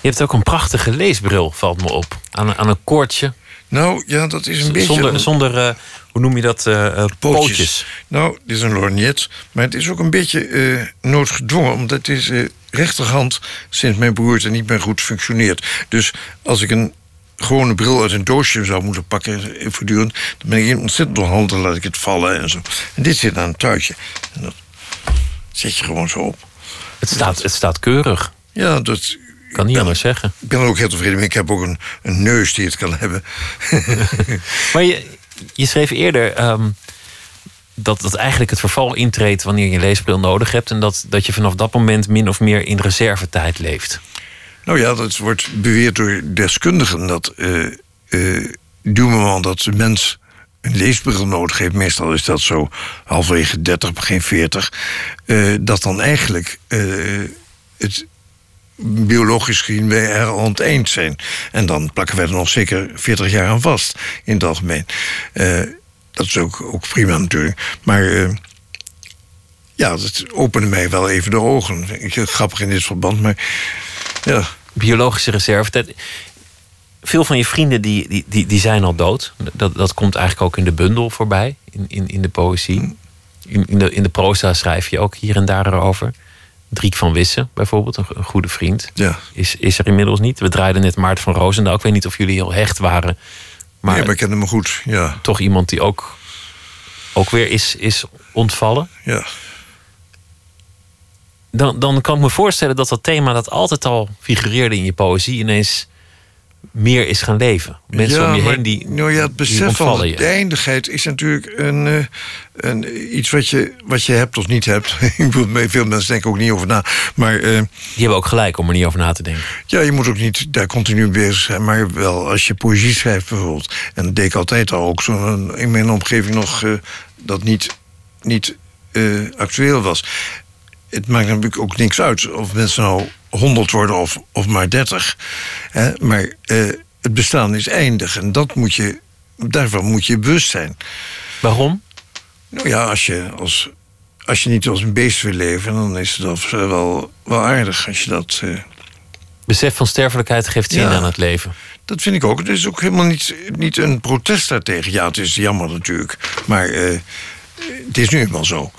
Je hebt ook een prachtige leesbril, valt me op. Aan, aan een koordje. Nou ja, dat is een beetje. Zonder, zonder uh, hoe noem je dat? Uh, pootjes. Nou, dit is een lorgnet. Maar het is ook een beetje uh, noodgedwongen, omdat het is rechterhand sinds mijn broerte niet meer goed functioneert. Dus als ik een gewone bril uit een doosje zou moeten pakken voortdurend, dan ben ik ontzettend onhandig, laat ik het vallen en zo. En dit zit aan een tuitje. En dat zet je gewoon zo op. Het staat, het staat keurig. Ja, dat kan niet anders zeggen. Ik ben er ook heel tevreden mee. Ik heb ook een, een neus die het kan hebben. maar je, je schreef eerder um, dat, dat eigenlijk het verval intreedt wanneer je een leesbril nodig hebt. En dat, dat je vanaf dat moment min of meer in reservetijd leeft. Nou ja, dat wordt beweerd door deskundigen dat uh, uh, dat de mens een leesbril nodig heeft, meestal is dat zo halverwege 30, begin 40, uh, dat dan eigenlijk het biologisch gezien wij er al het eind zijn. En dan plakken wij er nog zeker 40 jaar aan vast, in het algemeen. Dat is ook, ook prima natuurlijk. Maar ja, dat opende mij wel even de ogen. Ik grappig in dit verband, maar ja. Biologische reserve. Veel van je vrienden die, die, die, die zijn al dood. Dat, dat komt eigenlijk ook in de bundel voorbij, in, in, in de poëzie. In, in, de, in de proza schrijf je ook hier en daar erover. Driek van Wissen bijvoorbeeld, een, goede vriend, ja. is, is er inmiddels niet. We draaiden net Maarten van Roosendaal. Ik weet niet of jullie heel hecht waren. Maar, ja, maar ik kende hem goed, ja. Toch iemand die ook, ook weer is, is ontvallen. Ja. Dan, dan kan ik me voorstellen dat dat thema dat altijd al figureerde in je poëzie... ineens meer is gaan leven. Mensen om je heen die. Nou ja, het besef van de eindigheid is natuurlijk een, uh, een, iets wat je, wat je hebt of niet hebt. Ik bedoel, veel mensen denken ook niet over na. Maar, uh, die hebben ook gelijk om er niet over na te denken. Ja, je moet ook niet daar continu bezig zijn. Maar wel als je poëzie schrijft bijvoorbeeld. En dat deed ik altijd al ook zo in mijn omgeving nog uh, dat niet, niet actueel was. Het maakt natuurlijk ook niks uit of mensen nou 100 worden of, of maar 30. Hè? Maar uh, het bestaan is eindig en dat moet je, daarvan moet je bewust zijn. Waarom? Nou ja, als je, als, als je niet als een beest wil leven, dan is het wel, wel aardig als je dat. Uh... Besef van sterfelijkheid geeft zin aan het leven. Dat vind ik ook. Het is ook helemaal niet, niet een protest daartegen. Ja, het is jammer natuurlijk. Maar uh, het is nu eenmaal zo.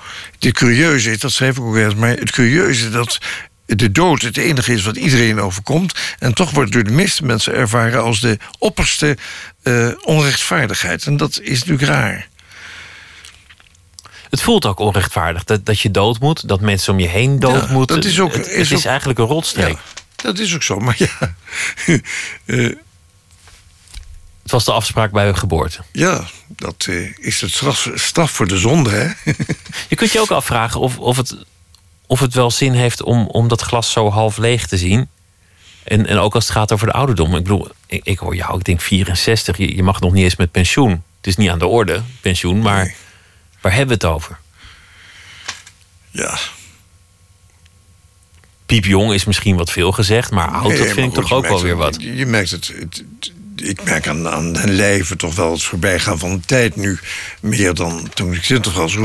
Het curieuze is, dat schrijf ik ook ergens, maar het curieuze dat de dood het enige is wat iedereen overkomt. En toch wordt door de meeste mensen ervaren als de opperste uh, onrechtvaardigheid. En dat is natuurlijk raar. Het voelt ook onrechtvaardig dat, dat je dood moet, dat mensen om je heen dood ja, moeten. Dat is ook, het, is, is eigenlijk een rotstreek. Ja, dat is ook zo, maar ja. uh, het was de afspraak bij hun geboorte. Ja, dat uh, is het straf, straf, voor de zonde, hè? je kunt je ook afvragen of, of het of het wel zin heeft om, om dat glas zo half leeg te zien. En, en ook als het gaat over de ouderdom. Ik bedoel, ik, ik hoor jou, ik denk 64, je, je mag nog niet eens met pensioen. Het is niet aan de orde, pensioen, maar Nee. waar hebben we het over? Ja. Piepjong is misschien wat veel gezegd, maar oud, Nee, dat maar vind ik toch ook wel weer wat. Je, je merkt het, het- het- Ik merk aan, aan hun lijven toch wel het voorbijgaan van de tijd nu. Meer dan toen ik twintig was.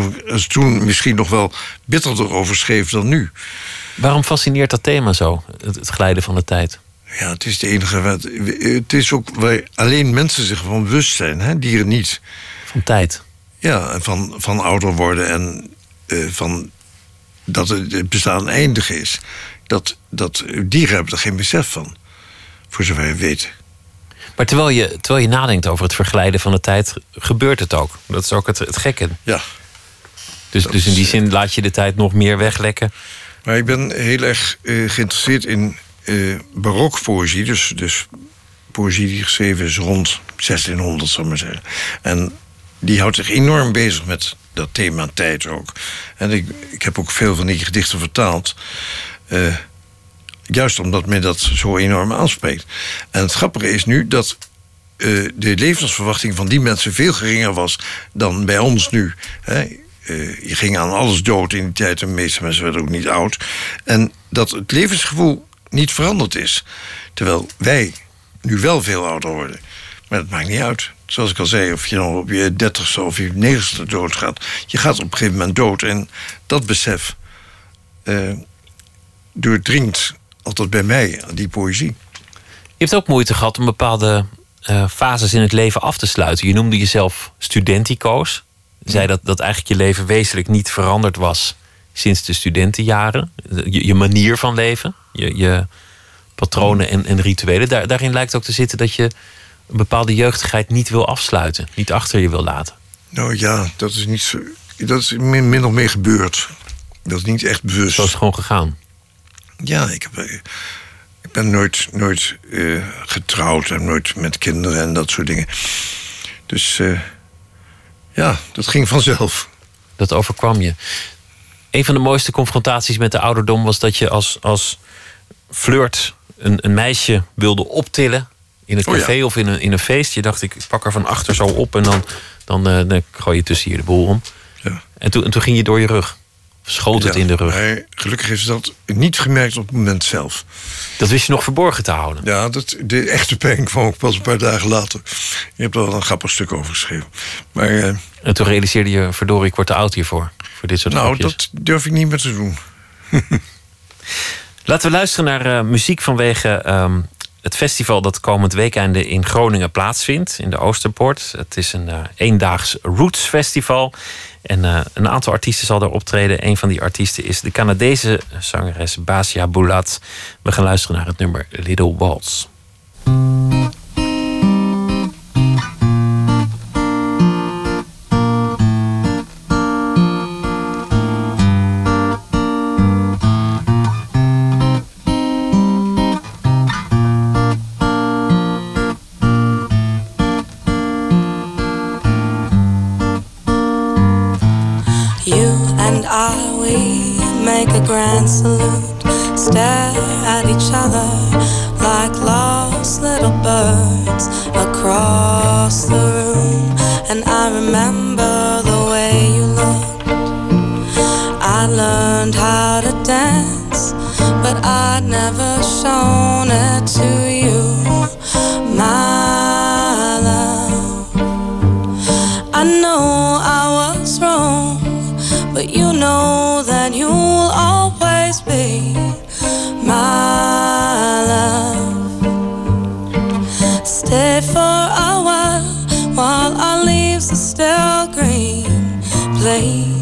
Toen misschien nog wel bitterder over schreef dan nu. Waarom fascineert dat thema zo, het, het glijden van de tijd? Ja, het is de enige. Wat, het is ook waar alleen mensen zich van bewust zijn, hè? dieren niet. Van tijd. Ja, van, van ouder worden en eh, van dat het het bestaan eindig is. Dat, dat dieren hebben er geen besef van. Voor zover je weet. Maar terwijl je, terwijl je nadenkt over het verglijden van de tijd, gebeurt het ook. Dat is ook het, het gekke. Ja. Dus, dus in die is, zin laat je de tijd nog meer weglekken. Maar ik ben heel erg eh, geïnteresseerd in eh barokpoëzie. Dus, dus poëzie die geschreven is rond 1600, zal ik maar zeggen. En die houdt zich enorm bezig met dat thema tijd ook. En ik, ik heb ook veel van die gedichten vertaald. eh, juist omdat mij dat zo enorm aanspreekt. En het grappige is nu dat eh, de levensverwachting van die mensen veel geringer was dan bij ons nu. Hè. Eh, je ging aan alles dood in die tijd en de meeste mensen werden ook niet oud. En dat het levensgevoel niet veranderd is. Terwijl wij nu wel veel ouder worden. Maar dat maakt niet uit. Zoals ik al zei, of je nou op je dertigste of je negentigste doodgaat. Je gaat op een gegeven moment dood. En dat besef eh, doordringt altijd bij mij, die poëzie. Je hebt ook moeite gehad om bepaalde eh, fases in het leven af te sluiten. Je noemde jezelf studentico's. Je zei dat, dat eigenlijk je leven wezenlijk niet veranderd was sinds de studentenjaren. Je, je manier van leven, je, je patronen en, en rituelen. Daar, daarin lijkt ook te zitten dat je een bepaalde jeugdigheid niet wil afsluiten. Niet achter je wil laten. Nou ja, dat is niet zo. Dat is min, min of meer gebeurd. Dat is niet echt bewust. Zo is het gewoon gegaan. Ja, ik, heb, eh, ik ben nooit, nooit eh, getrouwd en nooit met kinderen en dat soort dingen. Dus eh, ja, dat ging vanzelf. Dat overkwam je. Een van de mooiste confrontaties met de ouderdom was dat je als, als flirt een, een meisje wilde optillen in het Oh ja. café of in een, in een feest. Je dacht, ik pak haar van achter zo op en dan, dan, dan gooi je tussen hier de boel om. Ja. En toen, en toen ging je door je rug. Schoot het Ja, in de rug. Gelukkig is dat niet gemerkt op het moment zelf. Dat wist je nog verborgen te houden. Ja, dat, de echte pijn kwam ook pas een paar dagen later. Je hebt er wel een grappig stuk over geschreven. Maar eh, En toen realiseerde je, verdorie, ik word te oud hiervoor. Voor dit soort nou, grapjes. dat durf ik niet meer te doen. Laten we luisteren naar eh, muziek vanwege ehm, het festival dat komend weekende in Groningen plaatsvindt, in de Oosterpoort. Het is een eh, eendaags Roots Festival. En eh, een aantal artiesten zal daar optreden. Een van die artiesten is de Canadese zangeres Basia Boulat. We gaan luisteren naar het nummer Little Waltz. Make a grand salute. Stare at each other like lost little birds across the room. And I remember the way you looked. I learned how to dance, but I'd never pastel green place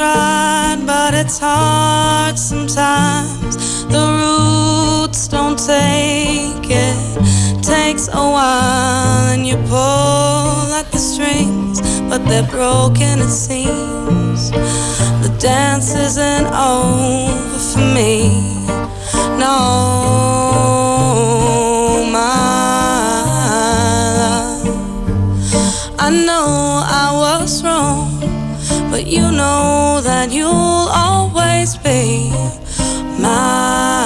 tried, but it's hard sometimes. The roots don't take it. Takes a while, and you pull at the strings, but they're broken, it seems. The dance isn't over for me. No, my love. I know I was wrong, but you know you'll always be my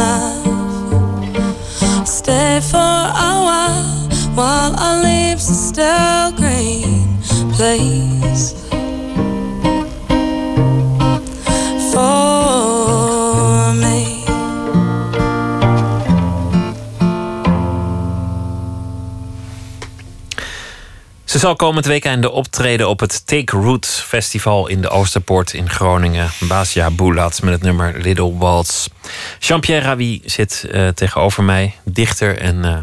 love. Stay for a while while our leaves are still green, please. Zal komend weekend optreden op het Take Root Festival in de Oosterpoort in Groningen. Basia Boulat met het nummer Little Waltz. Jean-Pierre Ravi zit eh, tegenover mij, dichter en eh,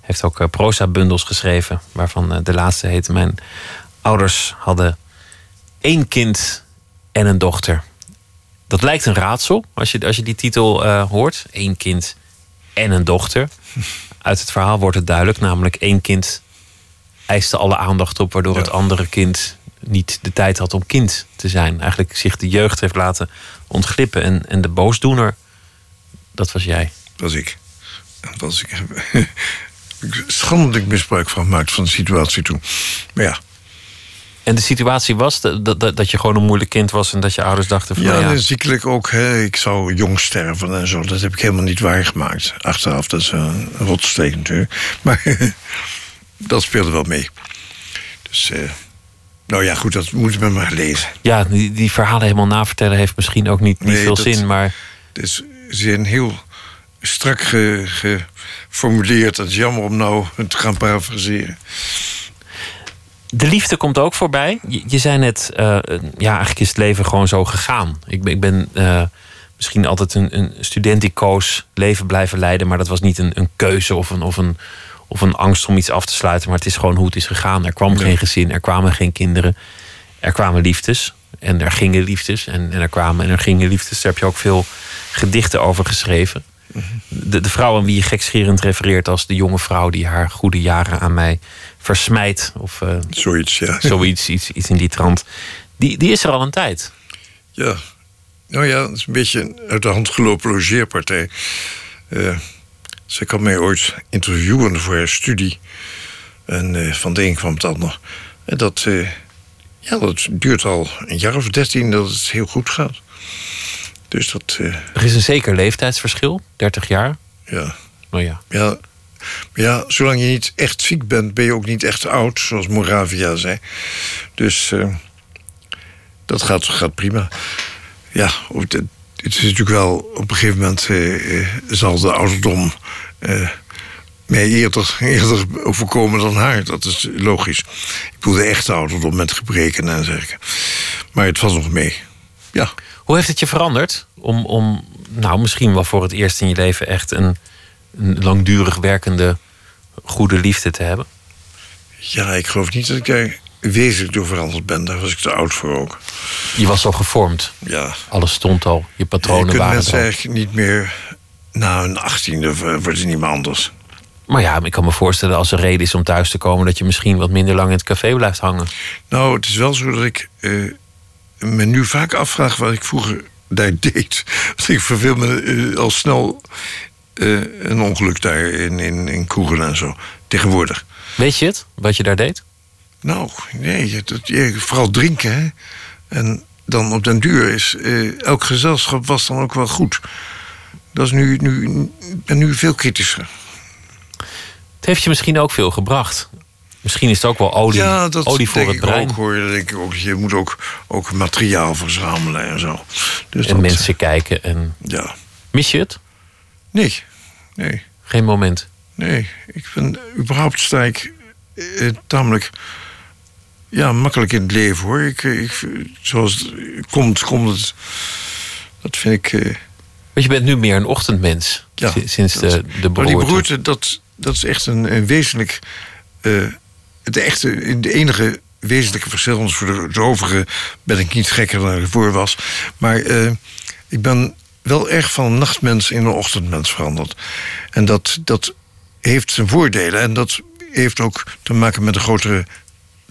heeft ook eh, proza-bundels geschreven. Waarvan de laatste heet Mijn ouders hadden één kind en een dochter. Dat lijkt een raadsel als je, als je die titel hoort. Eén kind en een dochter. Uit het verhaal wordt het duidelijk, namelijk één kind eiste alle aandacht op, waardoor het andere kind niet de tijd had om kind te zijn. Eigenlijk zich de jeugd heeft laten ontglippen. En, en de boosdoener, dat was jij. Dat was ik. Dat was ik. ik schandelijk misbruik van gemaakt van de situatie toen. Maar ja, En de situatie was dat, dat, dat je gewoon een moeilijk kind was en dat je ouders dachten van ja, nou ja, en ziekelijk ook. Hè, ik zou jong sterven en zo. Dat heb ik helemaal niet waargemaakt. Achteraf, dat is een rotsteek natuurlijk. Maar dat speelde wel mee. Dus, eh, nou ja, goed, dat moeten we maar lezen. ja die, die verhalen helemaal navertellen heeft misschien ook niet, niet Nee, veel dat- zin. Maar Het is, zijn heel strak ge- geformuleerd. Het is jammer om nou te gaan parafraseren. de liefde komt ook voorbij. Je, je zei net, eh, ja, eigenlijk is het leven gewoon zo gegaan. Ik ben, ik ben eh, misschien altijd een, een studenticoos leven blijven leiden, maar dat was niet een, een keuze of een, of, een, of een angst om iets af te sluiten. Maar het is gewoon hoe het is gegaan. Er kwam Ja. geen gezin, er kwamen geen kinderen. Er kwamen liefdes en er gingen liefdes en, en er kwamen en er gingen liefdes. Daar heb je ook veel gedichten over geschreven. De, de vrouw aan wie je gekscherend refereert als de jonge vrouw die haar goede jaren aan mij versmijt. Of eh, Zoiets, ja. zoiets, iets, iets in die trant. Die, die is er al een tijd. Ja. Nou ja, het is een beetje een uit de hand gelopen logeerpartij. Eh ze kan mij ooit interviewen voor haar studie. En eh, van de een kwam het ander. En dat, eh, ja, dat duurt al een jaar of dertien dat het heel goed gaat. Dus dat, eh, Er is een zeker leeftijdsverschil, 30 jaar. ja. Nou ja, Ja, maar ja, zolang je niet echt ziek bent, ben je ook niet echt oud, zoals Moravia zei. Dus dat gaat, gaat prima. Ja, het, is natuurlijk wel op een gegeven moment eh, eh, zal de ouderdom eh, mij eerder, eerder overkomen dan haar. Dat is logisch. Ik bedoel de echte ouderdom met gebreken en dergelijke. Maar het valt nog mee. Ja. Hoe heeft het je veranderd om, om nou, misschien wel voor het eerst in je leven echt een, een langdurig werkende goede liefde te hebben? ja, ik geloof niet dat ik wezenlijk door veranderd ben. Daar was ik te oud voor ook. Je was al gevormd. Ja. Alles stond al. Je Je patronen kunt waren mensen al. eigenlijk niet meer... Na een achttiende eh, wordt het niet meer anders. Maar ja, ik kan me voorstellen als er reden is om thuis te komen... dat je misschien wat minder lang in het café blijft hangen. Nou, het is wel zo dat ik eh, me nu vaak afvraag wat ik vroeger daar deed. Want ik verveel me eh, al snel eh, een ongeluk daar in, in, in Koeren en zo. Tegenwoordig. Weet je het, wat je daar deed? Nou, nee, dat, ja, vooral drinken. Hè? En dan op den duur is eh, elk gezelschap was dan ook wel goed. Dat is nu, nu, ik ben nu veel kritischer. Het heeft je misschien ook veel gebracht. Misschien is het ook wel olie, ja, dat olie voor het ik brein. ook hoor. Dat denk ik ook. Je moet ook, ook materiaal verzamelen en zo. Dus en dat, mensen kijken. En... Ja. Mis je het? Nee, nee, Geen moment. nee. Ik ben überhaupt sta ik eh, tamelijk ja, makkelijk in het leven hoor. Ik, eh, ik, zoals het komt, komt het. Dat vind ik. eh, Want je bent nu meer een ochtendmens. Ja, si- sinds dat- de, de Maar die beroerte. beroerte, dat, dat is echt een, een wezenlijk. eh, het echte, de enige wezenlijke verschil. Want voor de, overige ben ik niet gekker dan ik voor was. Maar ik ben wel erg van een nachtmens in een ochtendmens veranderd. En dat, dat heeft zijn voordelen. En dat heeft ook te maken met een grotere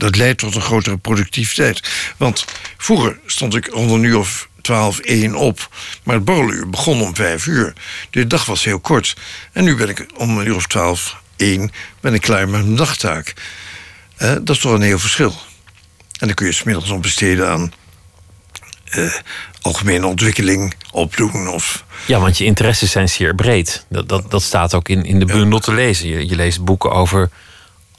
dat leidt tot een grotere productiviteit. Want vroeger stond ik onder nu of 12, 1 op. Maar het borreluur begon om 5 uur. De dag was heel kort. En nu ben ik om een uur of 12, 1 ben ik klaar met mijn dagtaak. Eh, dat is toch een heel verschil. En dan kun je smiddags nog besteden aan eh, algemene ontwikkeling, opdoen of... Ja, want je interesses zijn zeer breed. Dat, dat, dat staat ook in, in de bundel te lezen. Je, je leest boeken over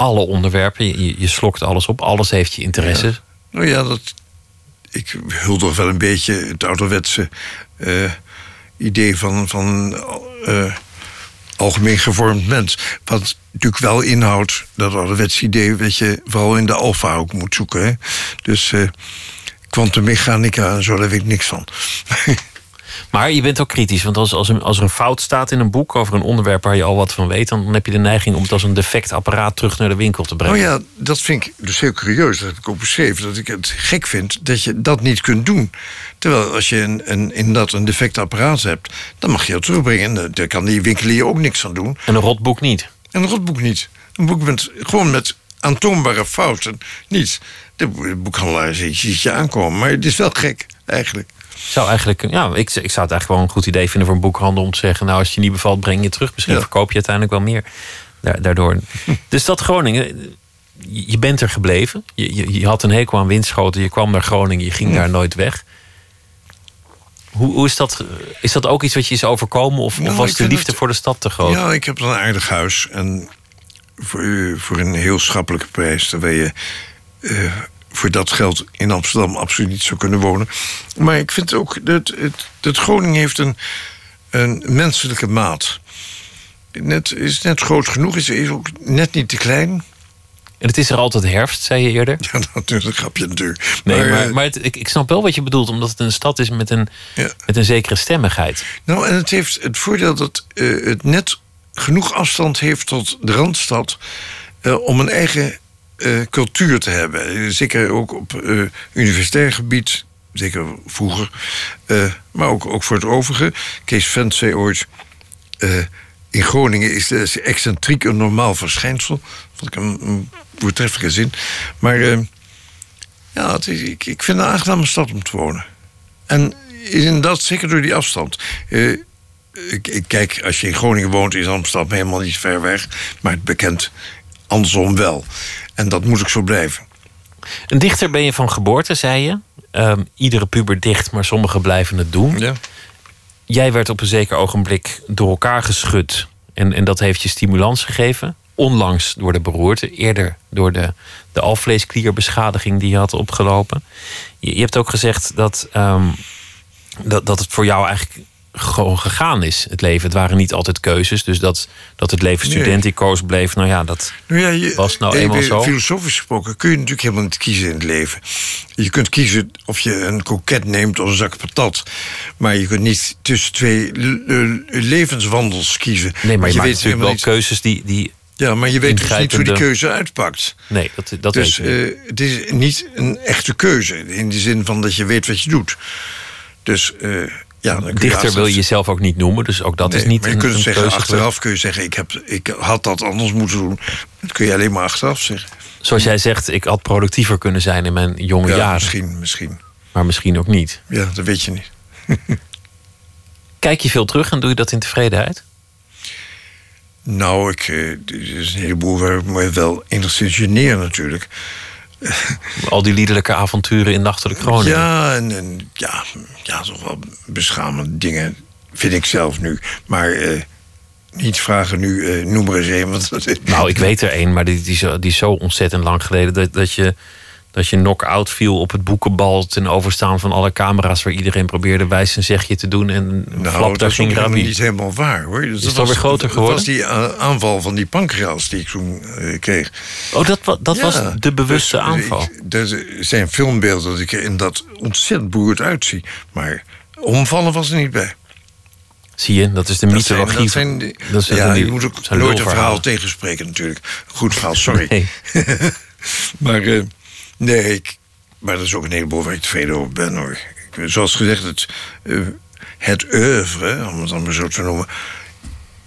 alle onderwerpen. Je, je slokt alles op. Alles heeft je interesse. Nou ja, dat, ik huldig wel een beetje het ouderwetse eh, idee van, van eh, algemeen gevormd mens. Wat natuurlijk wel inhoudt, dat ouderwetse idee, dat je vooral in de alfa ook moet zoeken. Hè? Dus uh, kwantummechanica en zo, daar weet ik niks van. Maar je bent ook kritisch, want als, als, er, als er een fout staat in een boek over een onderwerp waar je al wat van weet, dan heb je de neiging om het als een defect apparaat terug naar de winkel te brengen. Oh ja, dat vind ik dus heel curieus. Dat heb ik ook beschreven. Dat ik het gek vind dat je dat niet kunt doen. Terwijl als je een, een, inderdaad een defect apparaat hebt, dan mag je het terugbrengen. Daar kan die winkelier ook niks aan doen. En een rotboek niet. En een rotboek niet. Een boek met, gewoon met aantoonbare fouten niet. De boekhandelaar ziet je aankomen. Maar het is wel gek, eigenlijk zou eigenlijk, ja, ik, ik zou het eigenlijk wel een goed idee vinden voor een boekhandel om te zeggen: Nou, als je niet bevalt, breng je terug. Misschien verkoop je uiteindelijk wel meer daardoor. dus dat Groningen, je bent er gebleven. Je, je, je, had een hekel aan windschoten, je kwam naar Groningen, je ging daar nooit weg. Hoe, hoe, is, dat, is dat ook iets wat je is overkomen? Of, of nou, was de liefde voor de stad te groot? Ja, ik heb een aardig huis. En voor, voor een heel schappelijke prijs, terwijl je uh, voor dat geld in Amsterdam absoluut niet zou kunnen wonen. Maar ik vind ook dat, Groningen heeft een, een menselijke maat. Net, is net groot genoeg, is, is ook net niet te klein. En het is er altijd herfst, zei je eerder. Ja, een grapje natuurlijk. Nee, maar, maar, maar het, ik, ik snap wel wat je bedoelt, omdat het een stad is met een, met een zekere stemmigheid. Nou, en het heeft het voordeel dat uh, het net genoeg afstand heeft tot de randstad uh, om een eigen uh, cultuur te hebben. Zeker ook op uh, universitair gebied, zeker vroeger. Uh, maar ook, ook voor het overige. Kees Vent zei ooit... in Groningen is excentriek een normaal verschijnsel. Vond ik een, een voortreffelijke zin. Maar ja, ik, ik vind het een aangename stad om te wonen. En inderdaad, zeker door die afstand. Ik, kijk, als je in Groningen woont, is Amsterdam helemaal niet ver weg. Maar het bekend andersom wel. En dat moet ik zo blijven. Een dichter ben je van geboorte, zei je. Um, iedere puber dicht, maar sommigen blijven het doen. Ja. Jij werd op een zeker ogenblik door elkaar geschud. En, en dat heeft je stimulans gegeven. Onlangs door de beroerte, eerder door de, de alvleesklierbeschadiging die je had opgelopen. Je, je hebt ook gezegd dat, um, dat, dat het voor jou eigenlijk gewoon gegaan is, het leven. Het waren niet altijd keuzes. Dus dat, dat het leven studentico's bleef, nou ja, dat nou ja, je, was nou eenmaal zo. Filosofisch gesproken kun je natuurlijk helemaal niet kiezen in het leven. Je kunt kiezen of je een koket neemt of een zak patat. Maar je kunt niet tussen twee levenswandels kiezen. Nee, maar je, weet natuurlijk wel niet... keuzes die, die ja, maar je weet dus niet hoe die keuze uitpakt. Nee, dat, dat dus, weet je. Uh, het is niet een echte keuze. In de zin van dat je weet wat je doet. Dus uh, ja, Dichter wil je jezelf ook niet noemen, dus ook dat is niet maar je kunt zeggen, achteraf kun je zeggen, ik, heb, ik had dat anders moeten doen. Dat kun je alleen maar achteraf zeggen. Zoals jij zegt, ik had productiever kunnen zijn in mijn jonge ja, jaren. Misschien, misschien. Maar misschien ook niet. Ja, dat weet je niet. Kijk je veel terug en doe je dat in tevredenheid? Nou, ik, eh, er is een heleboel waar ik me wel enigszins geneer natuurlijk. Al die liederlijke avonturen in Nachtelijk Groningen. Ja, en, en, ja, ja, toch wel beschamende dingen vind ik zelf nu. Maar uh, niet vragen nu, uh, noem er eens een. Want nou, ik weet er een, maar die, die, die, is zo ontzettend lang geleden... dat, dat je dat je knock-out viel op het boekenbal ten overstaan van alle camera's waar iedereen probeerde wijs een zegje te doen en nou, flap, daar ging Rabi. niet helemaal waar hoor. Dat is was, weer groter geworden? Dat was die eh, aanval van die pancreas die ik toen uh, kreeg. Oh, dat, dat was de bewuste dus, aanval? Ik, er zijn filmbeelden dat ik er in dat ontzettend beroerd uitzie. Maar omvallen was er niet bij. Zie je, dat is de mythologie. Dat zijn, dat zijn ja, je moet ook nooit een verhaal tegenspreken natuurlijk. Goed verhaal, sorry. Nee. maar... Uh, Nee, ik, maar dat is ook een heleboel waar ik tevreden over ben hoor. Ik, zoals gezegd, het, uh, het oeuvre, om het dan maar zo te noemen,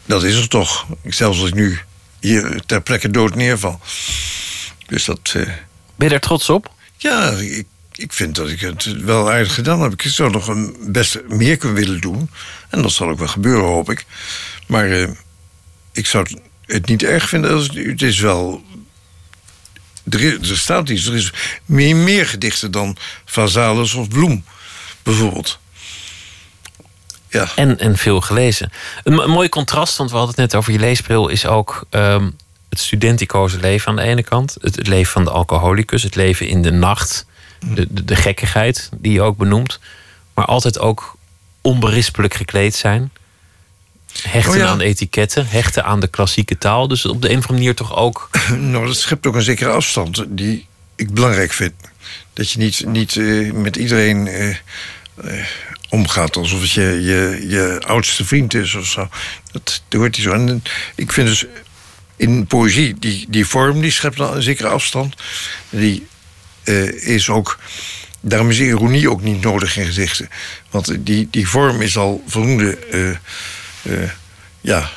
dat is er toch. Zelfs als ik nu hier ter plekke dood neerval. Dus dat. Uh, ben je daar trots op? Ja, ik, ik vind dat ik het wel aardig gedaan heb. Ik zou nog een best meer kunnen willen doen. En dat zal ook wel gebeuren, hoop ik. Maar uh, ik zou het niet erg vinden. Als, het is wel er, er, staat iets. Er is meer, meer gedichten dan Vazalis of Bloem, bijvoorbeeld. Ja. En, en veel gelezen. Een, een, mooi contrast, want we hadden het net over je leesbril, is ook um, het studenticoze leven aan de ene kant. Het, het, leven van de alcoholicus, het leven in de nacht. De, de, de gekkigheid die je ook benoemt. Maar altijd ook onberispelijk gekleed zijn. Hechten oh aan etiketten, hechten aan de klassieke taal. Dus op de een of andere manier toch ook. Nou, dat schept ook een zekere afstand die ik belangrijk vind. Dat je niet, niet uh, met iedereen uh, uh, omgaat alsof het je, je, je oudste vriend is of zo. Dat, dat hoort niet zo. En ik vind dus in poëzie, die, die vorm die schept een zekere afstand. Die is ook. Daarom is ironie ook niet nodig in gedichten. Want die, die vorm is al voldoende ja,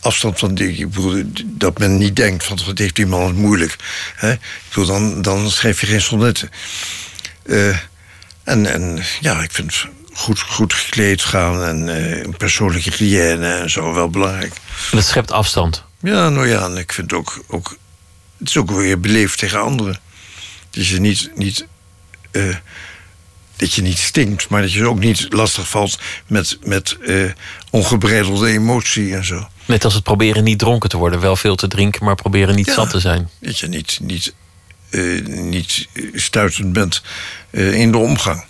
afstand van die. Ik bedoel, dat men niet denkt van wat heeft die man het moeilijk. Hè? Ik bedoel, dan, dan schrijf je geen sonnetten. Uh, en, en ja, ik vind goed, goed gekleed gaan en uh, een persoonlijke hygiëne en zo wel belangrijk. Dat schept afstand. Ja, nou ja, en ik vind ook, ook het is ook weer beleefd tegen anderen. Dus je niet, niet uh, dat je niet stinkt, maar dat je ook niet lastig valt met, met uh, ongebreidelde emotie en zo. Net als het proberen niet dronken te worden, wel veel te drinken, maar proberen niet zat te zijn. Dat je niet, niet, uh, niet stuitend bent uh, in de omgang.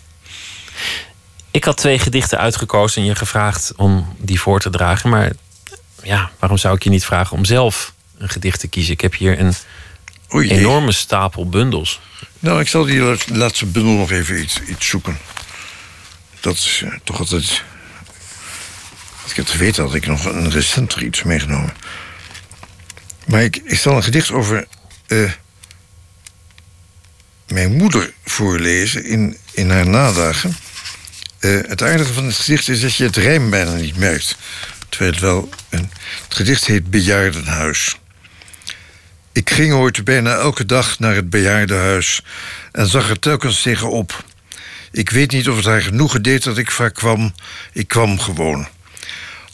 Ik had twee gedichten uitgekozen en je gevraagd om die voor te dragen. Maar ja, waarom zou ik je niet vragen om zelf een gedicht te kiezen? Ik heb hier een Oei, enorme stapel bundels. Nou, ik zal die laatste bundel nog even iets, iets zoeken. Dat is uh, toch altijd. Ik het geweten had, ik nog een recenter iets meegenomen. Maar ik, zal een gedicht over uh, mijn moeder voorlezen in, in haar nadagen. Uh, het aardige van het gedicht is dat je het rijm bijna niet merkt. Terwijl het wel. Een, het gedicht heet Bejaardenhuis. Ik ging ooit bijna elke dag naar het bejaardenhuis en zag er telkens tegenop. Ik weet niet of het haar genoegen deed dat ik vaak kwam. Ik kwam gewoon.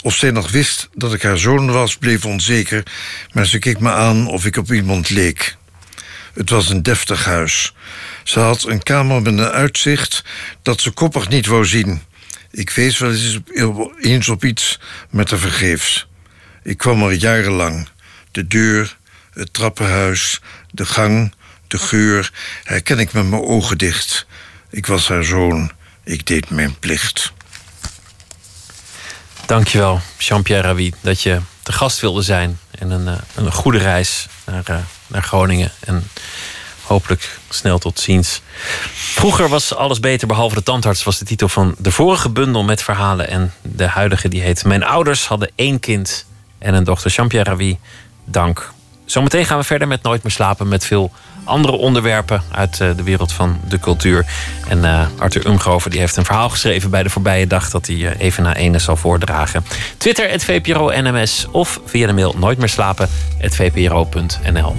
Of zij nog wist dat ik haar zoon was, bleef onzeker, maar ze keek me aan of ik op iemand leek. Het was een deftig huis. Ze had een kamer met een uitzicht dat ze koppig niet wou zien. Ik wees wel eens op iets, met te vergeefs. Ik kwam er jarenlang. De deur, het trappenhuis, de gang, de geur herken ik met mijn ogen dicht. Ik was haar zoon, ik deed mijn plicht. Dankjewel, Jean-Pierre Ravi, dat je te gast wilde zijn. En een, eh, een goede reis naar, eh, naar Groningen. En hopelijk snel tot ziens. Vroeger was alles beter behalve de tandarts, was de titel van de vorige bundel met verhalen. En de huidige die heet Mijn ouders hadden één kind en een dochter. Jean-Pierre Ravi, dank Zometeen gaan we verder met Nooit meer slapen met veel andere onderwerpen uit eh, de wereld van de cultuur. En uh, Arthur Umgrover die heeft een verhaal geschreven bij de voorbije dag dat hij uh, even na ene zal voordragen. Twitter het VPRO NMS of via de mail nooit meer slapen VPRO.nl.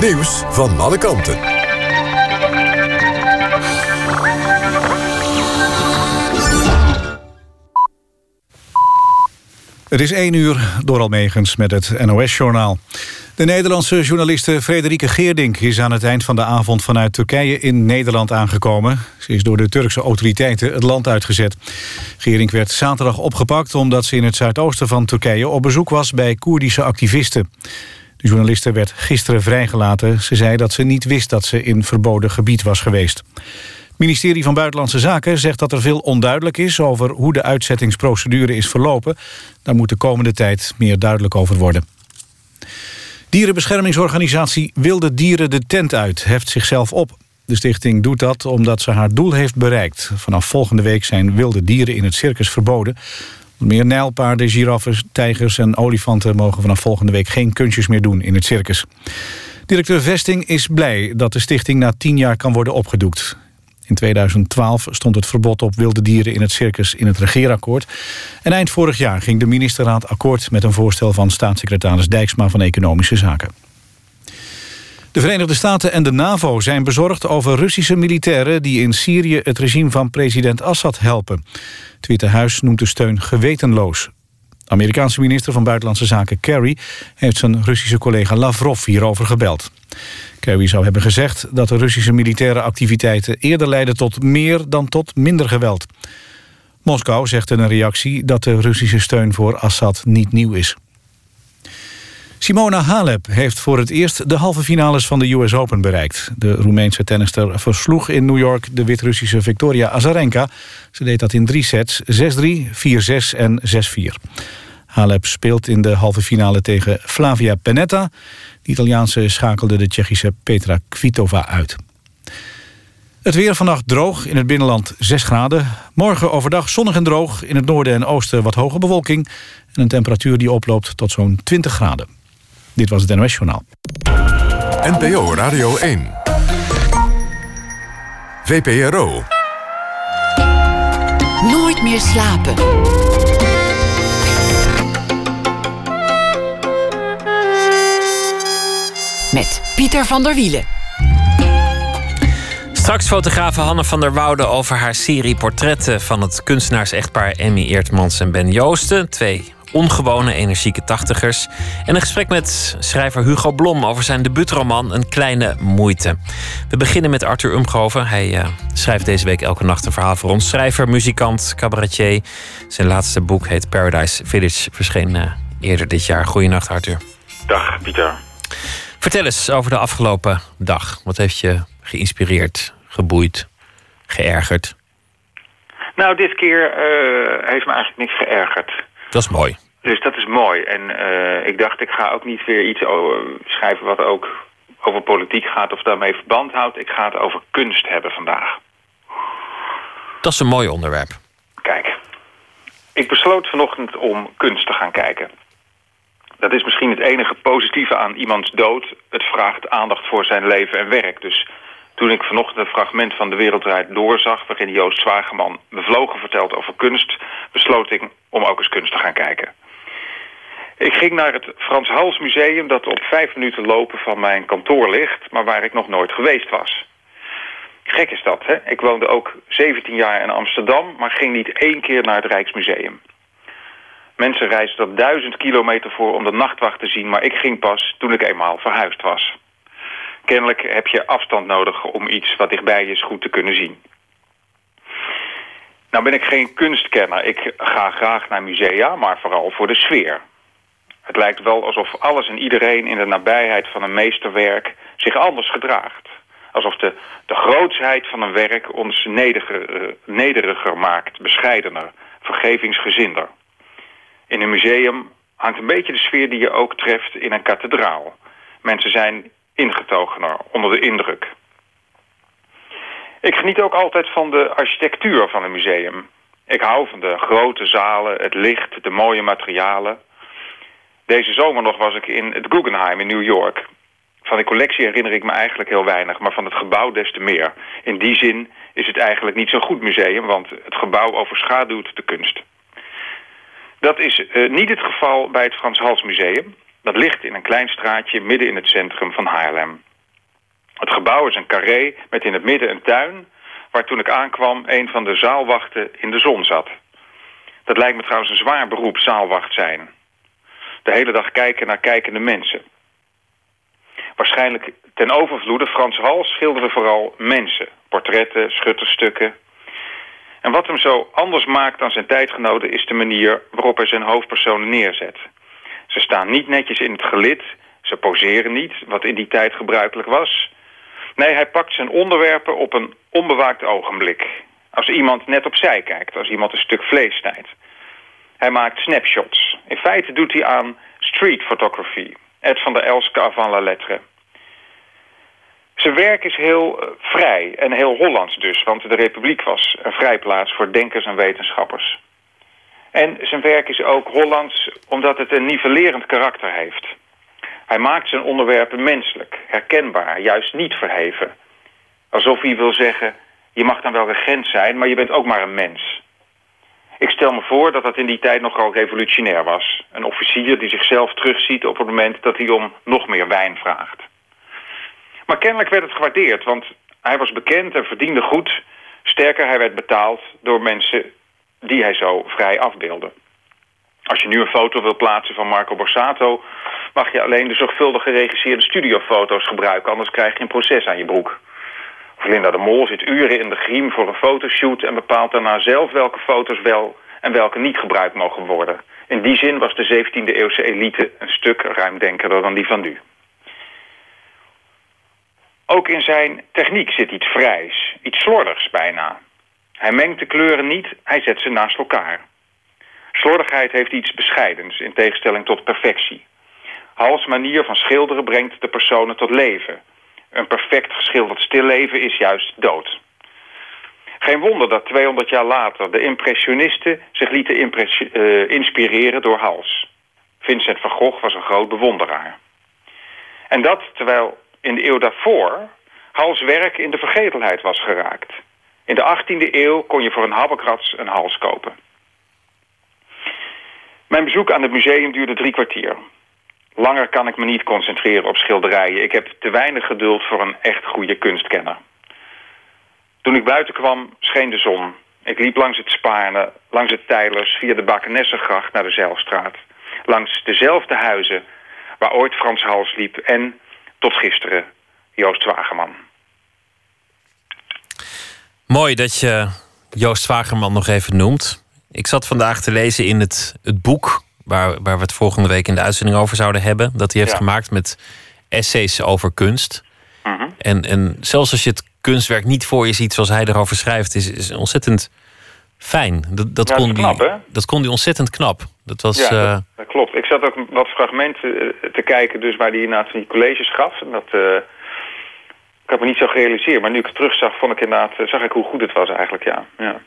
Nieuws van alle kanten. Het is één uur, door Almegens met het NOS-journaal. De Nederlandse journaliste Frederike Geerdink is aan het eind van de avond vanuit Turkije in Nederland aangekomen. Ze is door de Turkse autoriteiten het land uitgezet. Geerdink werd zaterdag opgepakt omdat ze in het zuidoosten van Turkije op bezoek was bij Koerdische activisten. De journaliste werd gisteren vrijgelaten. Ze zei dat ze niet wist dat ze in verboden gebied was geweest. Het ministerie van Buitenlandse Zaken zegt dat er veel onduidelijk is... over hoe de uitzettingsprocedure is verlopen. Daar moet de komende tijd meer duidelijk over worden. Dierenbeschermingsorganisatie Wilde Dieren de Tent uit... heft zichzelf op. De stichting doet dat omdat ze haar doel heeft bereikt. Vanaf volgende week zijn wilde dieren in het circus verboden. Meer nijlpaarden, giraffen, tijgers en olifanten... mogen vanaf volgende week geen kunstjes meer doen in het circus. Directeur Vesting is blij dat de stichting na tien jaar kan worden opgedoekt. In 2012 stond het verbod op wilde dieren in het circus in het regeerakkoord. En eind vorig jaar ging de ministerraad akkoord met een voorstel van staatssecretaris Dijksma van Economische Zaken. De Verenigde Staten en de NAVO zijn bezorgd over Russische militairen... die in Syrië het regime van president Assad helpen. Het Witte Huis noemt de steun gewetenloos. Amerikaanse minister van Buitenlandse Zaken Kerry... heeft zijn Russische collega Lavrov hierover gebeld. Kerry zou hebben gezegd dat de Russische militaire activiteiten... eerder leiden tot meer dan tot minder geweld. Moskou zegt in een reactie dat de Russische steun voor Assad niet nieuw is. Simona Halep heeft voor het eerst de halve finales van de US Open bereikt. De Roemeense tennister versloeg in New York de Wit-Russische Victoria Azarenka. Ze deed dat in drie sets, 6-3, 4-6 en 6-4. Halep speelt in de halve finale tegen Flavia Pennetta. De Italiaanse schakelde de Tsjechische Petra Kvitova uit. Het weer vannacht droog, in het binnenland 6 graden. Morgen overdag zonnig en droog, in het noorden en oosten wat hoge bewolking... en een temperatuur die oploopt tot zo'n 20 graden. Dit was het NOS Journaal. NPO Radio 1. VPRO. Nooit meer slapen. Met Pieter van der Wielen. Straks fotografe Hanne van der Woude over haar serie portretten van het kunstenaars-echtpaar Emmy Eertmans en Ben Joosten. Twee ongewone, energieke tachtigers. En een gesprek met schrijver Hugo Blom over zijn debuutroman Een Kleine Moeite. We beginnen met Arthur Umgroven. Hij uh, schrijft deze week elke nacht een verhaal voor ons. Schrijver, muzikant, cabaretier. Zijn laatste boek heet Paradise Village. Verscheen uh, eerder dit jaar. Goedenacht, Arthur. Dag, Pieter. Vertel eens over de afgelopen dag. Wat heeft je geïnspireerd, geboeid, geërgerd? Nou, dit keer uh, heeft me eigenlijk niks geërgerd. Dat is mooi. Dus dat is mooi. En uh, ik dacht, ik ga ook niet weer iets over schrijven wat ook over politiek gaat of daarmee verband houdt. Ik ga het over kunst hebben vandaag. Dat is een mooi onderwerp. Kijk, ik besloot vanochtend om kunst te gaan kijken. Dat is misschien het enige positieve aan iemands dood. Het vraagt aandacht voor zijn leven en werk. Dus toen ik vanochtend een fragment van De Wereldrijd doorzag... waarin Joost Zwageman bevlogen vertelt over kunst... besloot ik om ook eens kunst te gaan kijken. Ik ging naar het Frans Hals Museum... dat op vijf minuten lopen van mijn kantoor ligt... maar waar ik nog nooit geweest was. Gek is dat, hè? Ik woonde ook 17 jaar in Amsterdam... maar ging niet één keer naar het Rijksmuseum. Mensen reisden er duizend kilometer voor om de nachtwacht te zien... maar ik ging pas toen ik eenmaal verhuisd was. Kennelijk heb je afstand nodig om iets wat dichtbij is goed te kunnen zien. Nou ben ik geen kunstkenner. Ik ga graag naar musea, maar vooral voor de sfeer. Het lijkt wel alsof alles en iedereen in de nabijheid van een meesterwerk zich anders gedraagt. Alsof de, de grootsheid van een werk ons nederiger, uh, nederiger maakt, bescheidener, vergevingsgezinder. In een museum hangt een beetje de sfeer die je ook treft in een kathedraal. Mensen zijn ingetogener, onder de indruk. Ik geniet ook altijd van de architectuur van een museum. Ik hou van de grote zalen, het licht, de mooie materialen. Deze zomer nog was ik in het Guggenheim in New York. Van de collectie herinner ik me eigenlijk heel weinig, maar van het gebouw des te meer. In die zin is het eigenlijk niet zo'n goed museum, want het gebouw overschaduwt de kunst. Dat is uh, niet het geval bij het Frans Hals Museum. Dat ligt in een klein straatje midden in het centrum van Haarlem. Het gebouw is een carré met in het midden een tuin... waar toen ik aankwam een van de zaalwachten in de zon zat. Dat lijkt me trouwens een zwaar beroep, zaalwacht zijn. De hele dag kijken naar kijkende mensen. Waarschijnlijk ten overvloede, Frans Hals schilderde vooral mensen. Portretten, schutterstukken. En wat hem zo anders maakt dan zijn tijdgenoten... is de manier waarop hij zijn hoofdpersonen neerzet. Ze staan niet netjes in het gelid. Ze poseren niet, wat in die tijd gebruikelijk was. Nee, hij pakt zijn onderwerpen op een onbewaakt ogenblik. Als iemand net opzij kijkt, als iemand een stuk vlees snijdt. Hij maakt snapshots. In feite doet hij aan street photography. Ed van der Elske avant la lettre. Zijn werk is heel uh, vrij en heel Hollands dus, want de Republiek was een vrijplaats voor denkers en wetenschappers. En zijn werk is ook Hollands omdat het een nivellerend karakter heeft. Hij maakt zijn onderwerpen menselijk, herkenbaar, juist niet verheven. Alsof hij wil zeggen, je mag dan wel regent zijn, maar je bent ook maar een mens. Ik stel me voor dat dat in die tijd nogal revolutionair was. Een officier die zichzelf terugziet op het moment dat hij om nog meer wijn vraagt. Maar kennelijk werd het gewaardeerd, want hij was bekend en verdiende goed. Sterker, hij werd betaald door mensen die hij zo vrij afbeeldde. Als je nu een foto wil plaatsen van Marco Borsato... mag je alleen de zorgvuldig geregisseerde studiofoto's gebruiken... anders krijg je een proces aan je broek. Linda de Mol zit uren in de griem voor een fotoshoot... en bepaalt daarna zelf welke foto's wel en welke niet gebruikt mogen worden. In die zin was de 17e-eeuwse elite een stuk ruimdenkerder dan die van nu. Ook in zijn techniek zit iets vrijs, iets slordigs bijna. Hij mengt de kleuren niet, hij zet ze naast elkaar. Slordigheid heeft iets bescheidens in tegenstelling tot perfectie. Hals manier van schilderen brengt de personen tot leven. Een perfect geschilderd stilleven is juist dood. Geen wonder dat 200 jaar later de impressionisten zich lieten uh, inspireren door Hals. Vincent van Gogh was een groot bewonderaar. En dat terwijl in de eeuw daarvoor Hals werk in de vergetelheid was geraakt. In de 18e eeuw kon je voor een habbekrats een hals kopen. Mijn bezoek aan het museum duurde drie kwartier. Langer kan ik me niet concentreren op schilderijen. Ik heb te weinig geduld voor een echt goede kunstkenner. Toen ik buiten kwam, scheen de zon. Ik liep langs het Spaarne, langs het Tijlers... via de Bakenessengracht naar de Zeilstraat. Langs dezelfde huizen waar ooit Frans Hals liep... en, tot gisteren, Joost Wageman. Mooi dat je Joost Wageman nog even noemt. Ik zat vandaag te lezen in het, het boek... Waar, waar we het volgende week in de uitzending over zouden hebben... dat hij heeft gemaakt met essays over kunst. Mhm. en, en zelfs als je het kunstwerk niet voor je ziet zoals hij erover schrijft... is, is ontzettend fijn. Dat, dat, Ja, kon dat knap, die, dat kon die ontzettend knap. Dat was... Ja, eh, dat, dat klopt. Ik zat ook wat fragmenten eh, te kijken dus waar hij inderdaad van die colleges gaf. En dat, eh, ik had me niet zo gerealiseerd. Maar nu ik het terugzag, vond ik inderdaad, eh, zag ik hoe goed het was eigenlijk, ja. ja.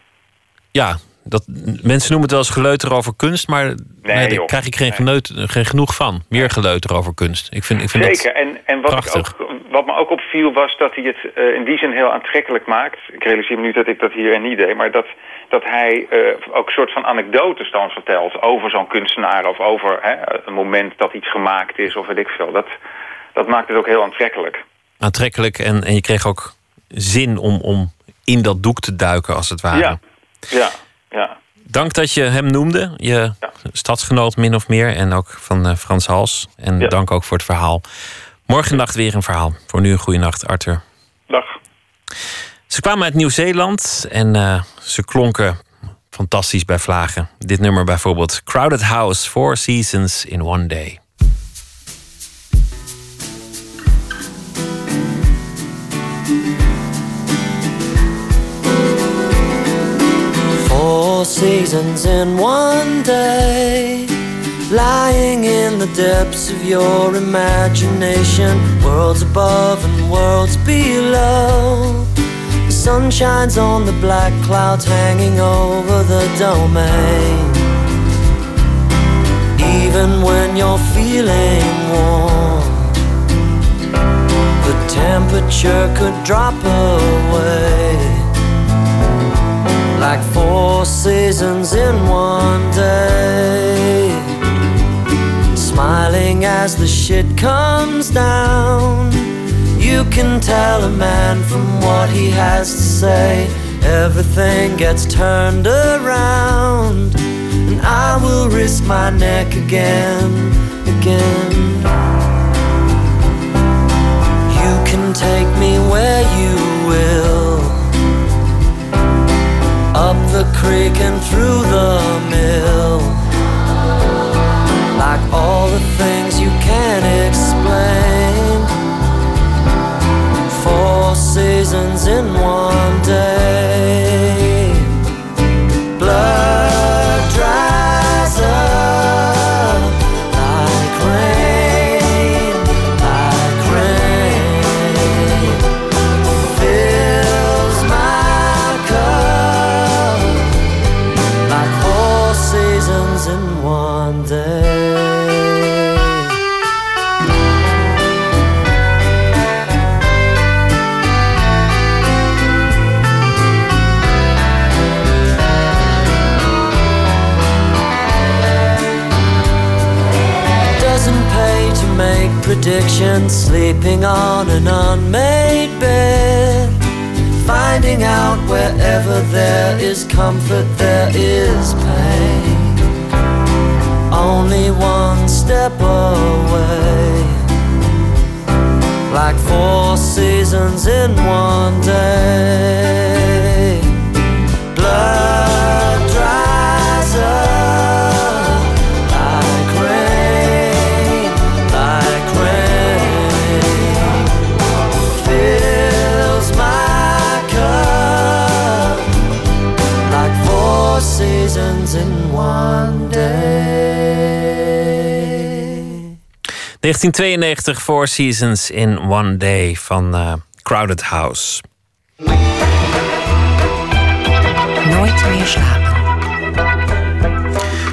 ja, dat, mensen noemen het wel eens geleuter over kunst... maar nee, daar krijg ik geen, geneut, geen genoeg van. Meer geleuter over kunst. Ik vind, ik vind Zeker. En, en wat, ik ook, wat me ook opviel was dat hij het eh, in die zin heel aantrekkelijk maakt. Ik realiseer me nu dat ik dat hier niet deed. Maar dat, dat hij eh, ook een soort van anekdotes dan vertelt over zo'n kunstenaar. Of over hè, een moment dat iets gemaakt is of weet ik veel. Dat, dat maakt het ook heel aantrekkelijk. Aantrekkelijk. En, en je kreeg ook zin om, om in dat doek te duiken, als het ware. Ja, ja, ja. Dank dat je hem noemde, je stadsgenoot min of meer. En ook van eh, Frans Hals. En Ja. dank ook voor het verhaal. Morgen nacht weer een verhaal. Voor nu een goede nacht, Arthur. Dag. Ze kwamen uit Nieuw-Zeeland en eh, ze klonken fantastisch bij vlagen. Dit nummer bijvoorbeeld. Crowded House, Four Seasons in One Day. Four seasons in one day, lying in the depths of your imagination, worlds above and worlds below. The sun shines on the black clouds hanging over the domain. Even when you're feeling warm, the temperature could drop away like four seasons in one day. Smiling as the shit comes down. You can tell a man from what he has to say. Everything gets turned around. And I will risk my neck again, again. You can take me where you will, the creek and through the mill, like all the things you can't explain. Four seasons in one day. Predictions, sleeping on an unmade bed. Finding out wherever there is comfort, there is pain. Only one step away. Like four seasons in one day. 1992 Four Seasons in One Day van eh, Crowded House. Nooit meer slapen.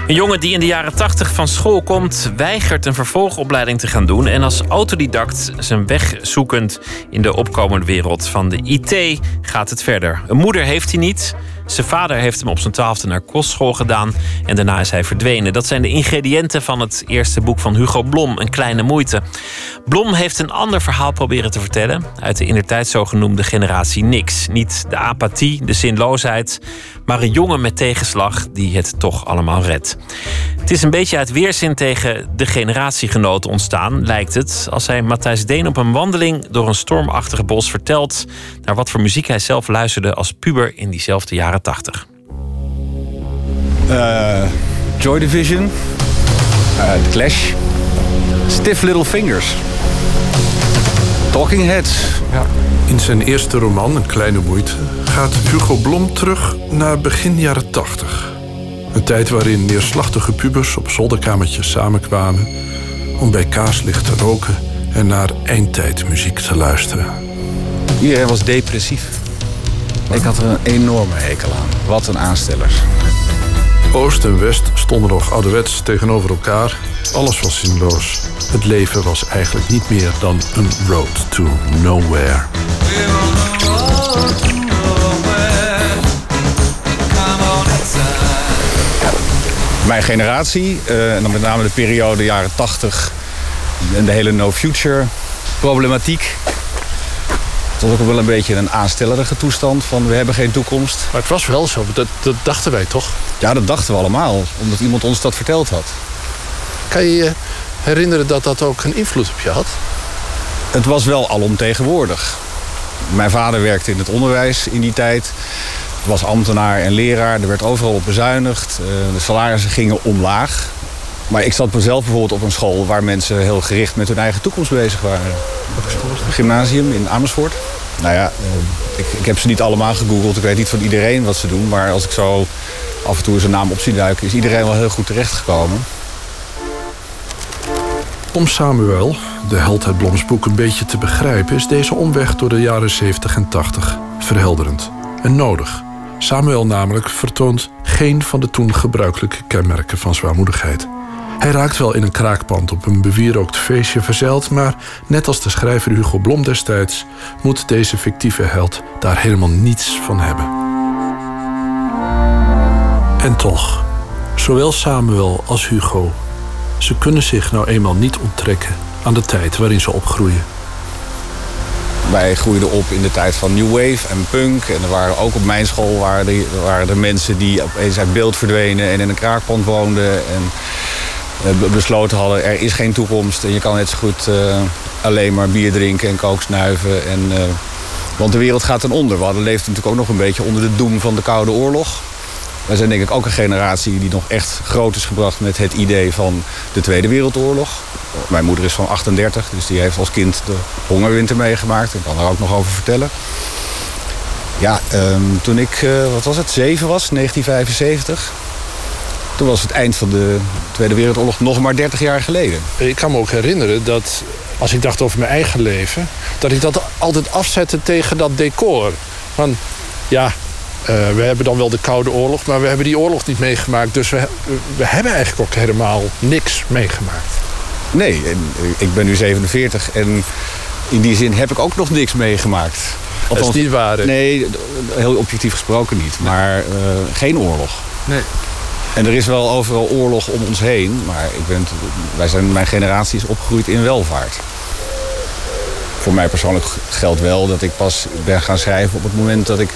Een jongen die in de jaren 80 van school komt, weigert een vervolgopleiding te gaan doen en als autodidact zijn weg zoekend in de opkomende wereld van de IT gaat het verder. Een moeder heeft hij niet. Zijn vader heeft hem op zijn twaalfde naar kostschool gedaan en daarna is hij verdwenen. Dat zijn de ingrediënten van het eerste boek van Hugo Blom, Een Kleine Moeite. Blom heeft een ander verhaal proberen te vertellen uit de indertijd zogenoemde generatie niks. Niet de apathie, de zinloosheid, maar een jongen met tegenslag die het toch allemaal redt. Het is een beetje uit weerzin tegen de generatiegenoten ontstaan, lijkt het, als hij Matthijs Deen op een wandeling door een stormachtige bos vertelt naar wat voor muziek hij zelf luisterde als puber in diezelfde jaren 80. Eh, Joy Division, The Clash, Stiff Little Fingers, Talking Heads. Ja. In zijn eerste roman, Een Kleine Moeite, gaat Hugo Blom terug naar begin jaren 80. Een tijd waarin neerslachtige pubers op zolderkamertjes samenkwamen om bij kaarslicht te roken en naar eindtijdmuziek te luisteren. Iedereen was depressief. Ik had er een enorme hekel aan. Wat een aanstellers. Oost en West stonden nog ouderwets tegenover elkaar. Alles was zinloos. Het leven was eigenlijk niet meer dan een road to nowhere. Mijn generatie, eh, en dan met name de periode jaren 80 en de hele no future problematiek. Het was ook wel een beetje een aanstellerige toestand van we hebben geen toekomst. Maar het was wel zo, dat, dat dachten wij toch? Ja, dat dachten we allemaal, omdat iemand ons dat verteld had. Kan je je herinneren dat dat ook een invloed op je had? Het was wel alomtegenwoordig. Mijn vader werkte in het onderwijs in die tijd. Was ambtenaar en leraar. Er werd overal op bezuinigd. Eh, De salarissen gingen omlaag. Maar ik zat mezelf bijvoorbeeld op een school waar mensen heel gericht met hun eigen toekomst bezig waren. Een gymnasium in Amersfoort. Nou ja, eh, ik, ik heb ze niet allemaal gegoogeld. Ik weet niet van iedereen wat ze doen. Maar als ik zo af en toe zijn naam op zie duiken, is iedereen wel heel goed terechtgekomen. Om Samuel, de held uit Bloms boek, een beetje te begrijpen... is deze omweg door de jaren 70 en 80 verhelderend en nodig. Samuel namelijk vertoont geen van de toen gebruikelijke kenmerken van zwaarmoedigheid. Hij raakt wel in een kraakpand op een bewierookt feestje verzeild... maar net als de schrijver Hugo Blom destijds... moet deze fictieve held daar helemaal niets van hebben. En toch, zowel Samuel als Hugo... ze kunnen zich nou eenmaal niet onttrekken aan de tijd waarin ze opgroeien. wij groeiden op in de tijd van New Wave en punk. En er waren ook op mijn school waren er, waren er mensen die opeens uit beeld verdwenen en in een kraakpand woonden. En besloten hadden, er is geen toekomst. En je kan net zo goed uh, alleen maar bier drinken en kook snuiven. En, uh, want de wereld gaat ten onder. We hadden natuurlijk ook nog een beetje onder de doem van de Koude Oorlog. Wij zijn denk ik ook een generatie die nog echt groot is gebracht met het idee van de Tweede Wereldoorlog. Mijn moeder is van 38, dus die heeft als kind de hongerwinter meegemaakt. Ik kan daar ook nog over vertellen. Ja, um, toen ik, wat was het, 7 was, 1975. Toen was het eind van de Tweede Wereldoorlog nog maar 30 jaar geleden. Ik kan me ook herinneren dat als ik dacht over mijn eigen leven... dat ik dat altijd afzette tegen dat decor. Van, ja, uh, we hebben dan wel de Koude Oorlog... maar we hebben die oorlog niet meegemaakt. Dus we, we hebben eigenlijk ook helemaal niks meegemaakt. Nee, ik ben nu 47 en in die zin heb ik ook nog niks meegemaakt. Althans, dat is niet waar. Hè? Nee, heel objectief gesproken niet. Maar uh, geen oorlog. Nee. En er is wel overal oorlog om ons heen. Maar ik ben, wij zijn, mijn generatie is opgegroeid in welvaart. Voor mij persoonlijk geldt wel dat ik pas ben gaan schrijven op het moment dat ik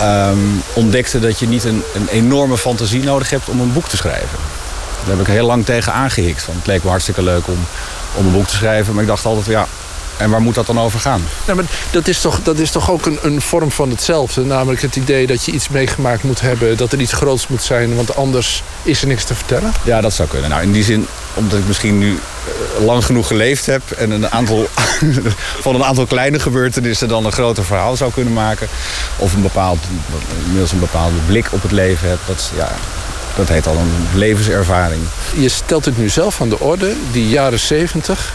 um, ontdekte dat je niet een, een enorme fantasie nodig hebt om een boek te schrijven. Daar heb ik heel lang tegen aangehikt. Want het leek me hartstikke leuk om, om een boek te schrijven. Maar ik dacht altijd, ja, en waar moet dat dan over gaan? Maar dat is toch, dat is toch ook een, een vorm van hetzelfde. Namelijk het idee dat je iets meegemaakt moet hebben. Dat er iets groots moet zijn. Want anders is er niks te vertellen. Ja, dat zou kunnen. Nou, in die zin, omdat ik misschien nu eh, lang genoeg geleefd heb. En een aantal, van een aantal kleine gebeurtenissen dan een groter verhaal zou kunnen maken. Of een bepaald, inmiddels een bepaalde blik op het leven heb. Dat, ja, dat heet al een levenservaring. Je stelt het nu zelf aan de orde, die jaren 70.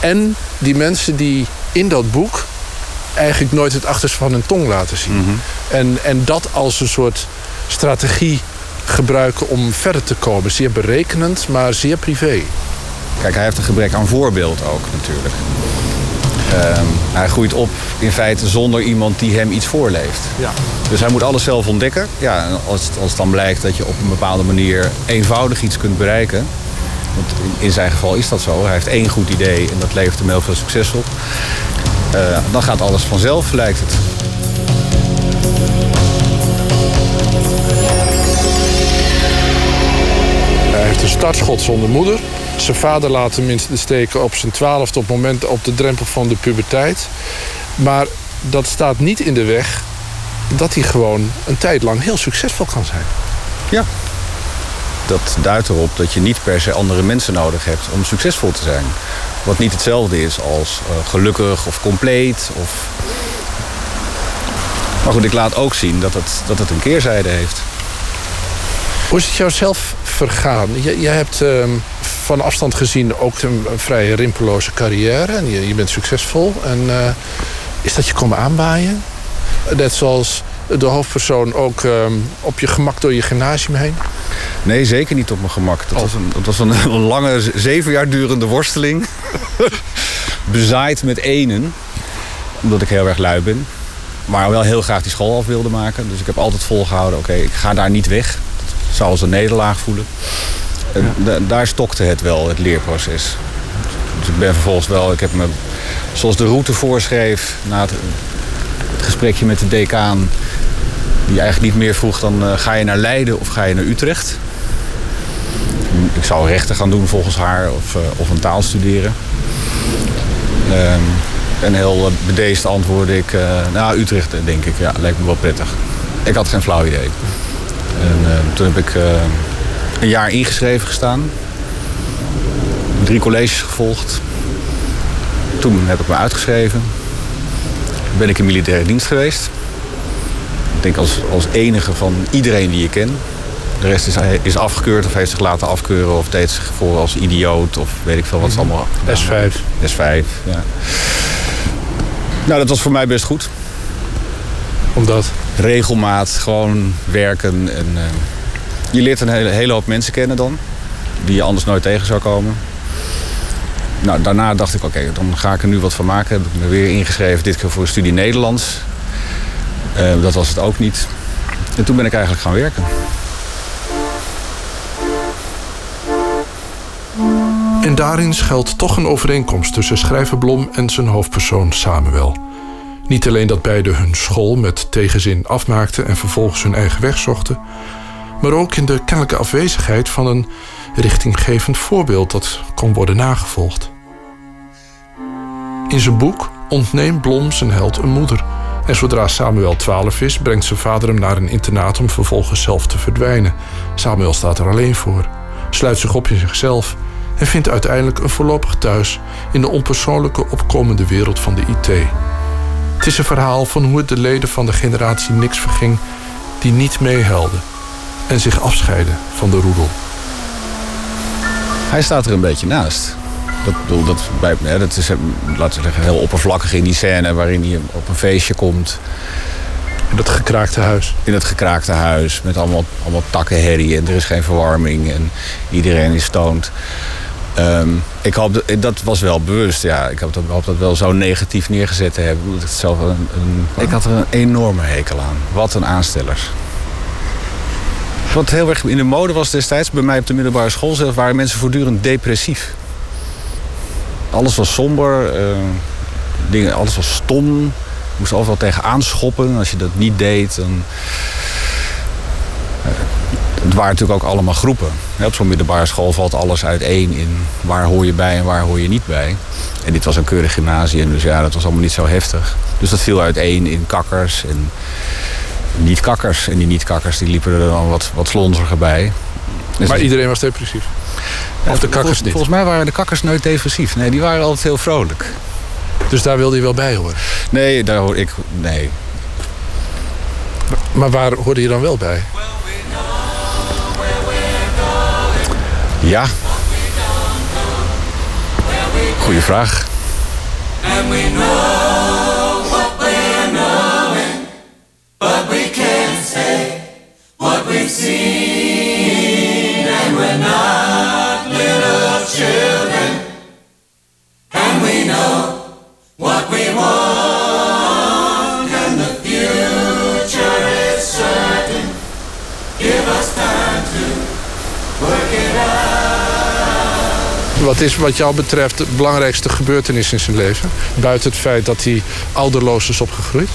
En die mensen die in dat boek eigenlijk nooit het achterste van hun tong laten zien. Mhm. en, en dat als een soort strategie gebruiken om verder te komen. Zeer berekenend, maar zeer privé. Kijk, hij heeft een gebrek aan voorbeeld ook natuurlijk. Um, hij groeit op in feite zonder iemand die hem iets voorleeft. Ja. Dus hij moet alles zelf ontdekken. Ja, als, als het dan blijkt dat je op een bepaalde manier eenvoudig iets kunt bereiken. Want in zijn geval is dat zo. Hij heeft één goed idee en dat levert hem heel veel succes op. Uh, dan gaat alles vanzelf, lijkt het. Hij heeft een startschot zonder moeder. Zijn vader laat hem in de steken op zijn twaalfde op, moment, op de drempel van de puberteit. Maar dat staat niet in de weg dat hij gewoon een tijd lang heel succesvol kan zijn. Ja. Dat duidt erop dat je niet per se andere mensen nodig hebt om succesvol te zijn. Wat niet hetzelfde is als uh, gelukkig of compleet. Of... Maar goed, ik laat ook zien dat het, dat het een keerzijde heeft. Hoe is het jou zelf vergaan? Jij hebt uh, van afstand gezien ook een, een vrij rimpeloze carrière. En je, je bent succesvol. En uh, is dat je komen aanbaaien? Net zoals de hoofdpersoon ook uh, op je gemak door je gymnasium heen? Nee, zeker niet op mijn gemak. Dat, oh. was, een, dat was een, een, lange, zeven jaar durende worsteling. Bezaaid met enen. Omdat ik heel erg lui ben. Maar wel heel graag die school af wilde maken. Dus ik heb altijd volgehouden, oké, ik ga daar niet weg. Dat zou als een nederlaag voelen. Ja. daar stokte het wel, het leerproces. Dus ik ben vervolgens wel, ik heb me, zoals de route voorschreef, na het, gesprekje met de decaan, die eigenlijk niet meer vroeg dan uh, ga je naar Leiden of ga je naar Utrecht. Ik zou rechten gaan doen volgens haar of, uh, of een taal studeren. Um, en heel bedeesd antwoordde ik, uh, nou Utrecht denk ik, ja, lijkt me wel prettig. Ik had geen flauw idee. En toen heb ik een jaar ingeschreven gestaan. Drie colleges gevolgd. Toen heb ik me uitgeschreven. Ben ik in militaire dienst geweest. Ik denk als, als enige van iedereen die je ken. De rest is, is afgekeurd of heeft zich laten afkeuren of deed zich voor als idioot of weet ik veel wat ze allemaal. S5. S5, ja. Nou, dat was voor mij best goed. Omdat? Regelmaat, gewoon werken en uh, je leert een hele, hoop mensen kennen dan. Die je anders nooit tegen zou komen. Nou, daarna dacht ik, oké, dan ga ik er nu wat van maken. Heb ik me weer ingeschreven, dit keer voor een studie Nederlands. Uh, dat was het ook niet. En toen ben ik eigenlijk gaan werken. En daarin schuilt toch een overeenkomst tussen schrijver Blom en zijn hoofdpersoon Samuel. Niet alleen dat beiden hun school met tegenzin afmaakten en vervolgens hun eigen weg zochten, maar ook in de kennelijke afwezigheid van een richtinggevend voorbeeld dat kon worden nagevolgd. In zijn boek ontneemt Blom zijn held een moeder. En zodra Samuel 12 is, brengt zijn vader hem naar een internaat om vervolgens zelf te verdwijnen. Samuel staat er alleen voor, sluit zich op in zichzelf en vindt uiteindelijk een voorlopig thuis in de onpersoonlijke opkomende wereld van de IT. Het is een verhaal van hoe het de leden van de generatie niks verging die niet meehelden en zich afscheiden van de roedel. Hij staat er een beetje naast. Dat, bedoel, dat, bij, dat is, laten we zeggen, heel oppervlakkig in die scène waarin hij op een feestje komt. In dat gekraakte huis. In dat gekraakte huis met allemaal, allemaal takkenherrie en er is geen verwarming en iedereen is stoned. Ehm, ik hoop dat, dat was wel bewust, ja. Ik hoop dat, hoop dat wel zo negatief neergezet te hebben. Zelf een, een, ik had er een enorme hekel aan. Wat een aanstellers. Wat heel erg in de mode was destijds, bij mij op de middelbare school zelf, waren mensen voortdurend depressief. Alles was somber, uh, dingen, alles was stom. Je moest overal tegen aanschoppen. Als je dat niet deed, dan. Uh, het waren natuurlijk ook allemaal groepen. Op zo'n middelbare school valt alles uiteen in waar hoor je bij en waar hoor je niet bij. En dit was een keurig gymnasium, dus ja, dat was allemaal niet zo heftig. Dus dat viel uiteen in kakkers en niet-kakkers. En die niet-kakkers die liepen er dan wat, wat slonziger bij. Dus maar iedereen was depressief? Of de kakkers volgens, niet? Volgens mij waren de kakkers nooit depressief. Nee, die waren altijd heel vrolijk. Dus daar wilde je wel bij horen? Nee, daar hoor ik... Nee. Maar waar hoorde je dan wel bij? Ja. Goeie vraag. We've seen. And we're not little children. And we know what we want, and the future is certain. Give us time to work it out. Wat is wat jou betreft de belangrijkste gebeurtenis in zijn leven? Buiten het feit dat hij ouderloos is opgegroeid?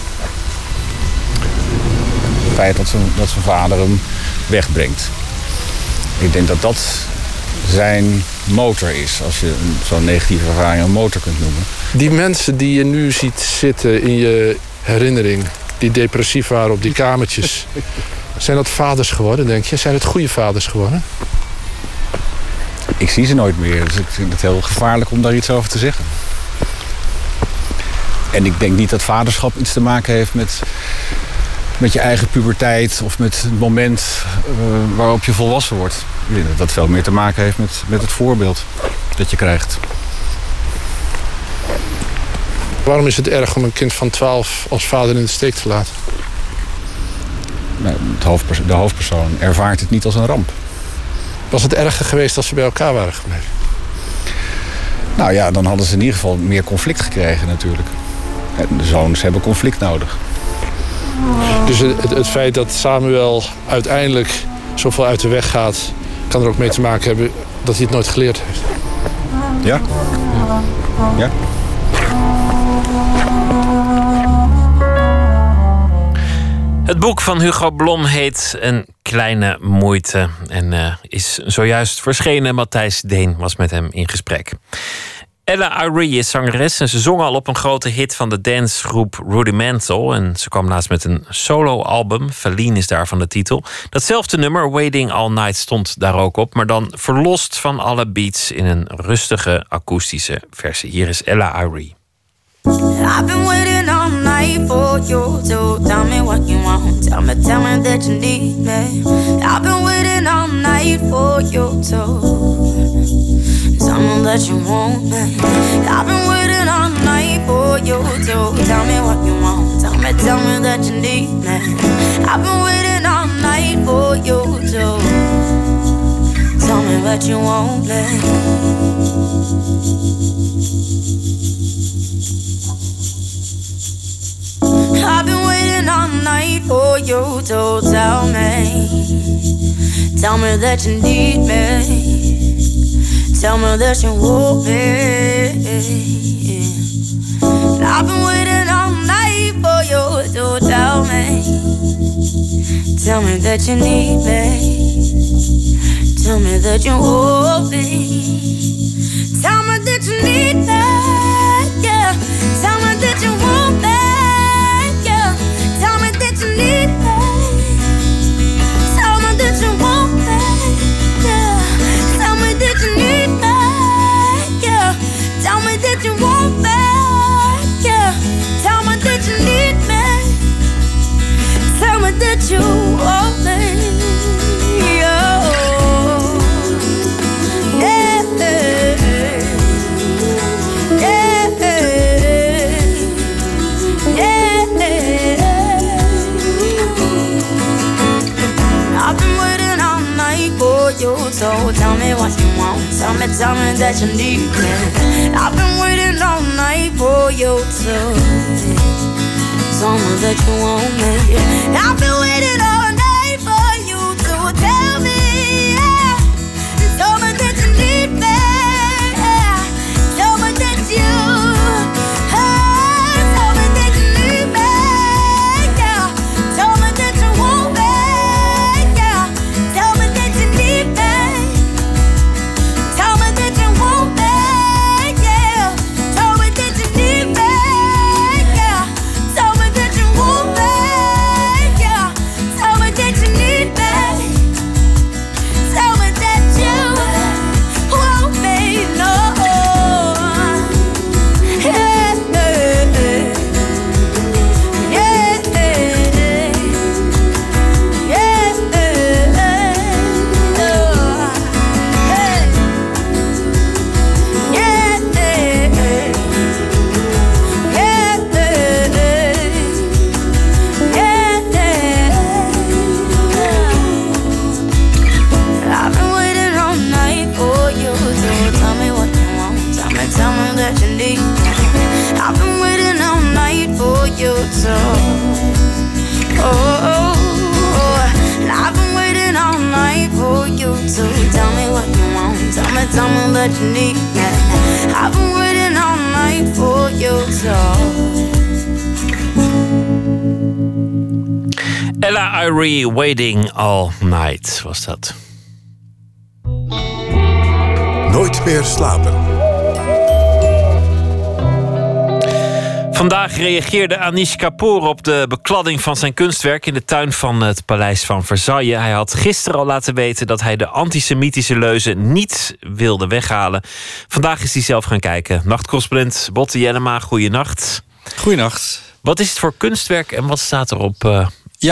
Feit dat zijn, dat zijn vader hem wegbrengt. Ik denk dat dat zijn motor is, als je zo'n negatieve ervaring een motor kunt noemen. Die mensen die je nu ziet zitten in je herinnering, die depressief waren op die kamertjes, zijn dat vaders geworden, denk je? Zijn het goede vaders geworden? Ik zie ze nooit meer, dus ik vind het heel gevaarlijk om daar iets over te zeggen. En ik denk niet dat vaderschap iets te maken heeft met, met je eigen puberteit of met het moment uh, waarop je volwassen wordt. Ik denk dat dat veel meer te maken heeft met, met het voorbeeld dat je krijgt. Waarom is het erg om een kind van 12 als vader in de steek te laten? Nou, hoofdpersoon, de hoofdpersoon ervaart het niet als een ramp. Was het erger geweest als ze bij elkaar waren gebleven? Nou ja, dan hadden ze in ieder geval meer conflict gekregen natuurlijk. De zoons hebben conflict nodig. Dus het, het feit dat Samuel uiteindelijk zoveel uit de weg gaat... kan er ook mee te maken hebben dat hij het nooit geleerd heeft. Ja. Ja. Het boek van Hugo Blom heet Een kleine moeite en uh, is zojuist verschenen. Matthijs Deen was met hem in gesprek. Ella Irie is zangeres en ze zong al op een grote hit van de dancegroep Rudimental. En ze kwam laatst met een soloalbum, Feline is daarvan de titel. Datzelfde nummer, Waiting All Night, stond daar ook op. Maar dan verlost van alle beats in een rustige akoestische versie. Hier is Ella Irie. I've been waiting all night for you to tell me what you want. Tell me, tell me that you need me. I've been waiting all night for you to me that you want me. I've been waiting all night for you to tell me what you want. Tell me, tell me that you need me. I've been waiting all night for you to tell me what you want me. I've been waiting all night for you to tell me. Tell me that you need me. Tell me that you me. And I've been waiting all night for you to tell me. Tell me that you need me. Tell me that you want me. Tell me that you need me. Yeah. Tell me that you want me. Yeah. Tell me that you need me. Tell me that you want me. Yeah. Tell me that you need me. That you want me. Yeah. Tell me that you need me. Tell me that you want me. Yeah. Yeah. Yeah. I've been waiting all night for you, so want. Tell me, tell me that you need me. I've been waiting all night for you to tell me that you want me. I've been waiting Waiting All Night was dat. Nooit meer slapen. Vandaag reageerde Anish Kapoor op de bekladding van zijn kunstwerk in de tuin van het paleis van Versailles. Hij had gisteren al laten weten dat hij de antisemitische leuzen niet wilde weghalen. Vandaag is hij zelf gaan kijken. Nachtcorrespondent Botte Jellema, goeienacht. Goeienacht. Wat is het voor kunstwerk en wat staat erop eh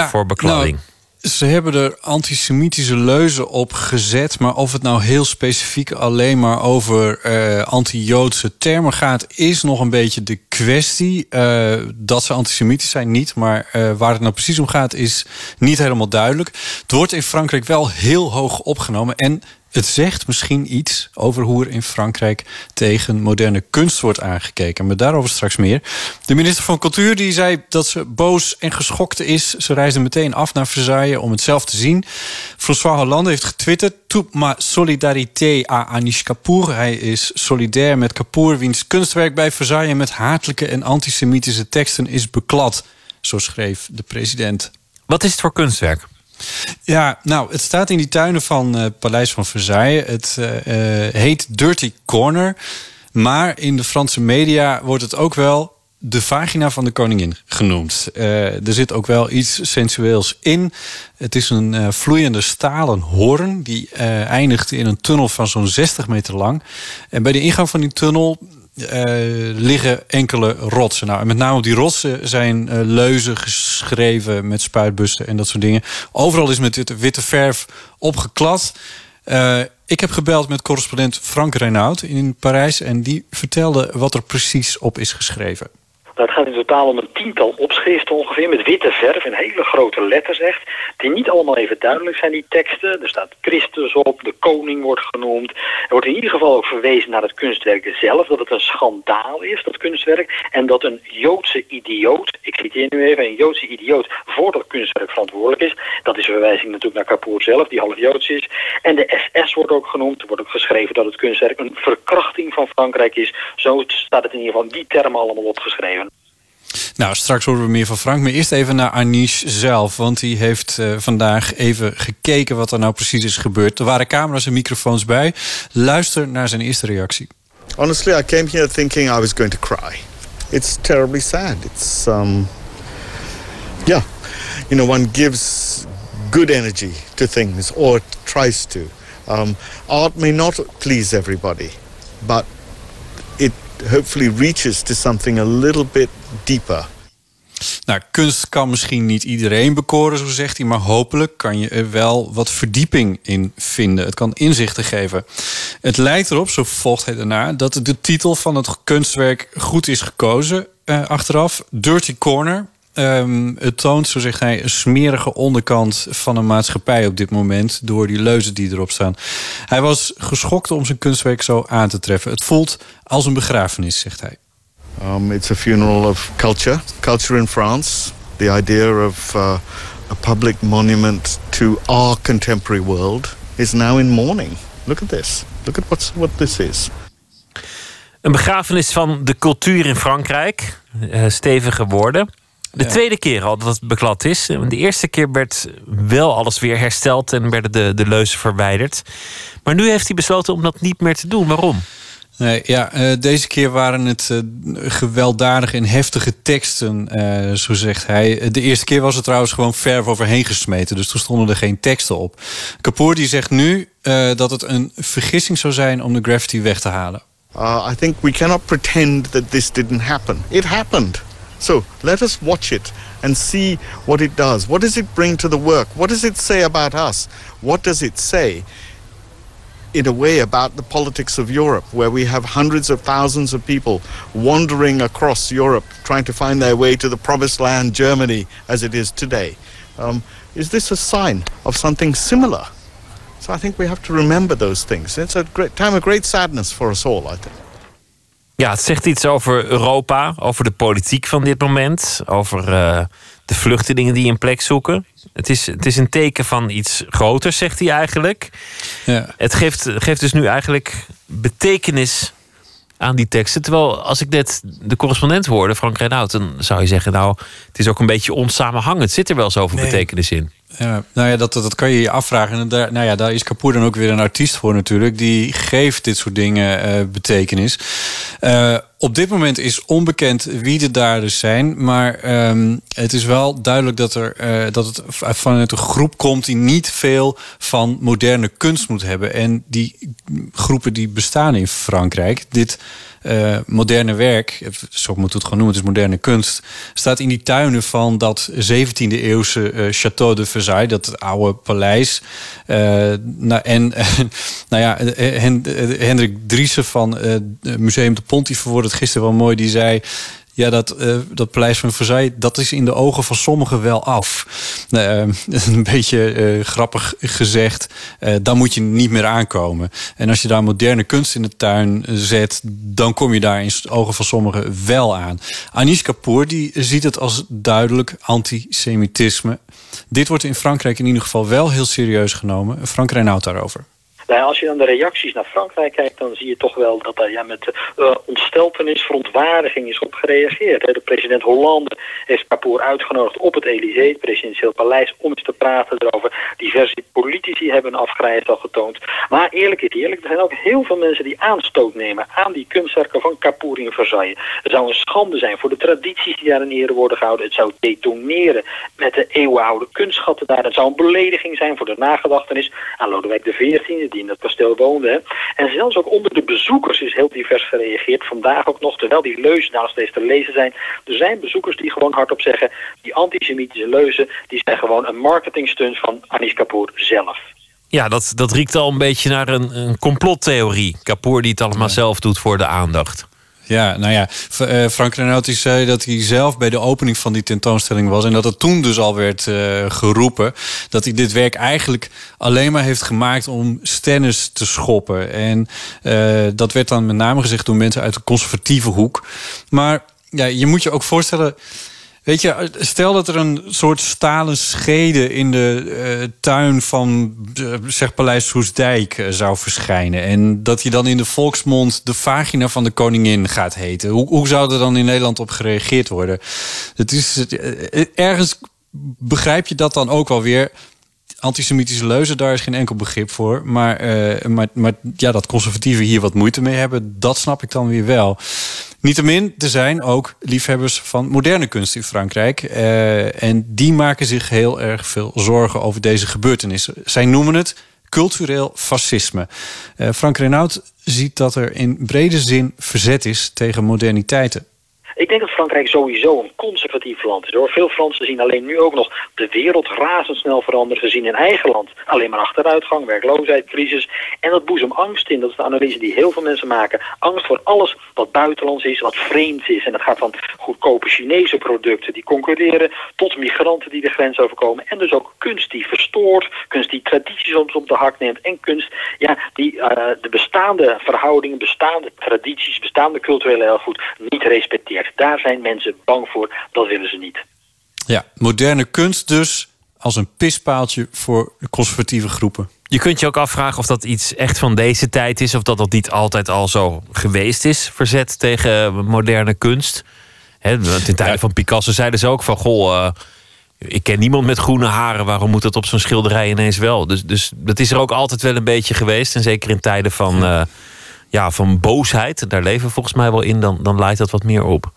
voor bekladding? Nou, ze hebben er antisemitische leuzen op gezet. Maar of het nou heel specifiek alleen maar over eh, anti-Joodse termen gaat, is nog een beetje de kwestie. Eh, dat ze antisemitisch zijn, niet. Maar eh, waar het nou precies om gaat, is niet helemaal duidelijk. Het wordt in Frankrijk wel heel hoog opgenomen. En het zegt misschien iets over hoe er in Frankrijk tegen moderne kunst wordt aangekeken. Maar daarover straks meer. De minister van Cultuur die zei dat ze boos en geschokt is. Ze reisde meteen af naar Versailles om het zelf te zien. François Hollande heeft getwitterd... Toute ma solidarité à Anish Kapoor. Hij is solidair met Kapoor... wiens kunstwerk bij Versailles met hatelijke en antisemitische teksten is beklad. Zo schreef de president. Wat is het voor kunstwerk? Ja, nou, het staat in die tuinen van het Paleis van Versailles. Het eh, eh, heet Dirty Corner. Maar in de Franse media wordt het ook wel de vagina van de koningin genoemd. Eh, er zit ook wel iets sensueels in. Het is een eh, vloeiende stalen hoorn... die eh, eindigt in een tunnel van zo'n 60 meter lang. En bij de ingang van die tunnel eh, liggen enkele rotsen. Nou, en met name op die rotsen zijn eh, leuzen geschreven met spuitbussen en dat soort dingen. Overal is met witte, witte verf opgeklad. Eh, ik heb gebeld met correspondent Frank Renaud in Parijs en die vertelde wat er precies op is geschreven. Het gaat in totaal om een tiental opschriften ongeveer met witte verf en hele grote letters echt. Die niet allemaal even duidelijk zijn, die teksten. Er staat Christus op, de koning wordt genoemd. Er wordt in ieder geval ook verwezen naar het kunstwerk zelf. Dat het een schandaal is, dat kunstwerk. En dat een Joodse idioot, ik citeer nu even, een Joodse idioot voor dat kunstwerk verantwoordelijk is. Dat is een verwijzing natuurlijk naar Kapoor zelf, die half Joods is. En de SS wordt ook genoemd. Er wordt ook geschreven dat het kunstwerk een verkrachting van Frankrijk is. Zo staat het in ieder geval die termen allemaal opgeschreven. Nou, straks horen we meer van Frank. Maar eerst even naar Anish zelf. Want die heeft uh, vandaag even gekeken wat er nou precies is gebeurd. Er waren camera's en microfoons bij. Luister naar zijn eerste reactie. Honestly, I came here thinking I was going to cry. It's terribly sad. It's, um, yeah, you know, one gives good energy to things, or tries to. Um, art may not please everybody, but it hopefully reaches to something a little bit deeper. Nou, kunst kan misschien niet iedereen bekoren, zo zegt hij, maar hopelijk kan je er wel wat verdieping in vinden. Het kan inzichten geven. Het lijkt erop, zo volgt hij daarna, dat de titel van het kunstwerk goed is gekozen uh, achteraf. Dirty Corner. Um, het toont, zo zegt hij, een smerige onderkant van een maatschappij op dit moment door die leuzen die erop staan. Hij was geschokt om zijn kunstwerk zo aan te treffen. Het voelt als een begrafenis, zegt hij. Um, it's a funeral of culture, culture in France. The idea of uh, a public monument to our contemporary world is now in mourning. Look at this. Look at what's, what this is. Een begrafenis van de cultuur in Frankrijk. Uh, stevige woorden. De tweede keer al dat het beklad is. De eerste keer werd wel alles weer hersteld en werden de, de leuzen verwijderd. Maar nu heeft hij besloten om dat niet meer te doen. Waarom? Nee, ja, uh, deze keer waren het uh, gewelddadige en heftige teksten, uh, zo zegt hij. De eerste keer was het trouwens gewoon verf overheen gesmeten, dus toen stonden er geen teksten op. Kapoor die zegt nu dat het een vergissing zou zijn om de graffiti weg te halen. Uh, I think we cannot pretend that this didn't happen. It happened. So let us watch it and see what it does. What does it bring to the work? What does it say about us? What does it say, in a way, about the politics of Europe, where we have hundreds of thousands of people wandering across Europe trying to find their way to the promised land, Germany, as it is today? Um, is this a sign of something similar? So I think we have to remember those things. It's a great time of great sadness for us all, I think. Ja, het zegt iets over Europa, over de politiek van dit moment, over uh, de vluchtelingen die een plek zoeken. Het is, het is een teken van iets groters, zegt hij eigenlijk. Ja. Het geeft, geeft dus nu eigenlijk betekenis aan die teksten. Terwijl als ik net de correspondent hoorde, Frank Renaud, dan zou je zeggen: Nou, het is ook een beetje onsamenhangend. Zit er wel zoveel nee. betekenis in? Ja, nou ja, dat, dat kan je je afvragen. En daar, nou ja, daar is Kapoor dan ook weer een artiest voor natuurlijk. Die geeft dit soort dingen uh, betekenis. Uh, op dit moment is onbekend wie de daders zijn. Maar um, het is wel duidelijk dat, er, uh, dat het vanuit een groep komt... die niet veel van moderne kunst moet hebben. En die groepen die bestaan in Frankrijk... Dit uh, moderne werk, zo moet het gewoon noemen, het is moderne kunst, staat in die tuinen van dat 17e eeuwse uh, Château de Versailles, dat oude paleis. Uh, nou, en nou ja, Hendrik Driessen van het Museum de Pontief verwoordde het gisteren wel mooi, die zei. Ja, dat, uh, dat paleis van Versailles, dat is in de ogen van sommigen wel af. Uh, een beetje uh, grappig gezegd, dan moet je niet meer aankomen. En als je daar moderne kunst in de tuin zet, dan kom je daar in de ogen van sommigen wel aan. Anish Kapoor die ziet het als duidelijk antisemitisme. Dit wordt in Frankrijk in ieder geval wel heel serieus genomen. Frank Reinaud daarover. Nou, als je dan de reacties naar Frankrijk kijkt, dan zie je toch wel dat daar ja, met uh, ontsteltenis, verontwaardiging is op gereageerd. De president Hollande heeft Kapoor uitgenodigd op het Elysée, het presidentieel paleis, om eens te praten erover. Diverse politici hebben een afgrijs al getoond. Maar eerlijk is eerlijk, er zijn ook heel veel mensen die aanstoot nemen aan die kunstwerken van Kapoor in Versailles. Het zou een schande zijn voor de tradities die daar in ere worden gehouden. Het zou detoneren met de eeuwenoude kunstschatten daar. Het zou een belediging zijn voor de nagedachtenis aan Lodewijk XIV, die in dat kasteel woonden. En zelfs ook onder de bezoekers is heel divers gereageerd. Vandaag ook nog, terwijl die leuzen daar nog steeds te lezen zijn. Er zijn bezoekers die gewoon hardop zeggen... die antisemitische leuzen, die zijn gewoon een marketingstunt van Anish Kapoor zelf. Ja, dat, dat riekt al een beetje naar een, een complottheorie. Kapoor die het allemaal zelf doet voor de aandacht. Ja, nou ja, eh, Frank Renaud zei dat hij zelf bij de opening van die tentoonstelling was. En dat het toen dus al werd eh, geroepen. Dat hij dit werk eigenlijk alleen maar heeft gemaakt om stennis te schoppen. En eh, dat werd dan met name gezegd door mensen uit de conservatieve hoek. Maar ja, je moet je ook voorstellen. Weet je, stel dat er een soort stalen schede in de eh, tuin van eh, zeg Paleis Soesdijk eh, zou verschijnen. En dat je dan in de volksmond de vagina van de koningin gaat heten. Hoe, hoe zou er dan in Nederland op gereageerd worden? Het is, ergens begrijp je dat dan ook wel weer. Antisemitische leuzen, daar is geen enkel begrip voor. Maar, eh, maar, maar ja, dat conservatieven hier wat moeite mee hebben, dat snap ik dan weer wel. Niettemin, er zijn ook liefhebbers van moderne kunst in Frankrijk. eh, en die maken zich heel erg veel zorgen over deze gebeurtenissen. Zij noemen het cultureel fascisme. Eh, Frank Renaud ziet dat er in brede zin verzet is tegen moderniteiten. Ik denk dat Frankrijk sowieso een conservatief land is. Hoor. Veel Fransen zien alleen nu ook nog de wereld razendsnel veranderen. Ze zien in eigen land alleen maar achteruitgang, werkloosheid, crisis. En dat boezem angst in. Dat is de analyse die heel veel mensen maken. Angst voor alles wat buitenlands is, wat vreemd is. En dat gaat van goedkope Chinese producten die concurreren... tot migranten die de grens overkomen. En dus ook kunst die verstoort, kunst die tradities soms op de hak neemt... en kunst ja, die eh, de bestaande verhoudingen, bestaande tradities... bestaande culturele erfgoed niet respecteert. Daar zijn mensen bang voor, dat willen ze niet. Ja, moderne kunst dus als een pispaaltje voor conservatieve groepen. Je kunt je ook afvragen of dat iets echt van deze tijd is, of dat dat niet altijd al zo geweest is, verzet tegen moderne kunst. Hè, want in tijden van Picasso zeiden ze ook van, goh, eh, ik ken niemand met groene haren, waarom moet dat op zo'n schilderij ineens wel? Dus, dus dat is er ook altijd wel een beetje geweest. En zeker in tijden van, eh, ja, van boosheid, daar leven we volgens mij wel in, dan, dan leidt dat wat meer op.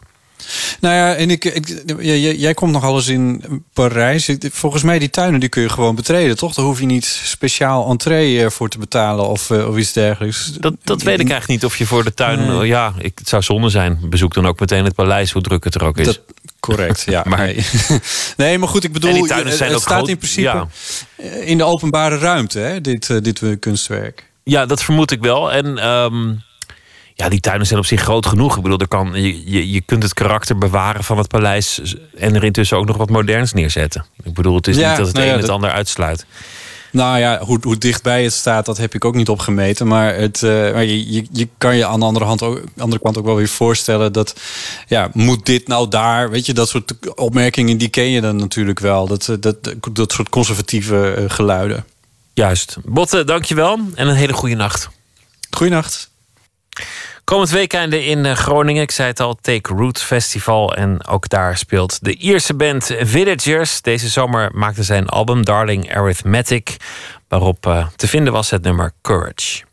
Nou ja, en ik, ik, jij, jij- komt nog alles in Parijs. Volgens mij die tuinen die kun je gewoon betreden, toch? Daar hoef je niet speciaal entree eh, voor te betalen of, eh, of iets dergelijks. Dat, dat weet ik eigenlijk niet of je voor de tuin. Nee. Ja, ik, het zou zonde zijn. Bezoek dan ook meteen het paleis, hoe druk het er ook is. Dat- correct, ja. maar, nee. nee, maar goed, ik bedoel, En die tuinen zijn het staat groot- in principe ja. in de openbare ruimte, hè, dit, eh, dit kunstwerk. Ja, dat vermoed ik wel. En ehm, ja, die tuinen zijn op zich groot genoeg. Ik bedoel, er kan, je, je, je kunt het karakter bewaren van het paleis en er intussen ook nog wat moderns neerzetten. Ik bedoel, het is Ja, niet dat het nou een ja, het dat- ander uitsluit. Nou ja, hoe, hoe dichtbij het staat, dat heb ik ook niet opgemeten. Maar, het, eh, maar je, je, je kan je aan de andere, hand ook, andere kant ook wel weer voorstellen dat, ja, moet dit nou daar? Weet je, dat soort opmerkingen, die ken je dan natuurlijk wel. Dat, eh, dat, dat, dat soort conservatieve eh, geluiden. Juist. Botte, dankjewel en een hele goede nacht. Goeienacht. Komend weekend in eh, Groningen, ik zei het al, Take Root Festival. En ook daar speelt de Ierse band Villagers. Deze zomer maakte zij een album, Darling Arithmetic. Waarop eh, te vinden was het nummer Courage.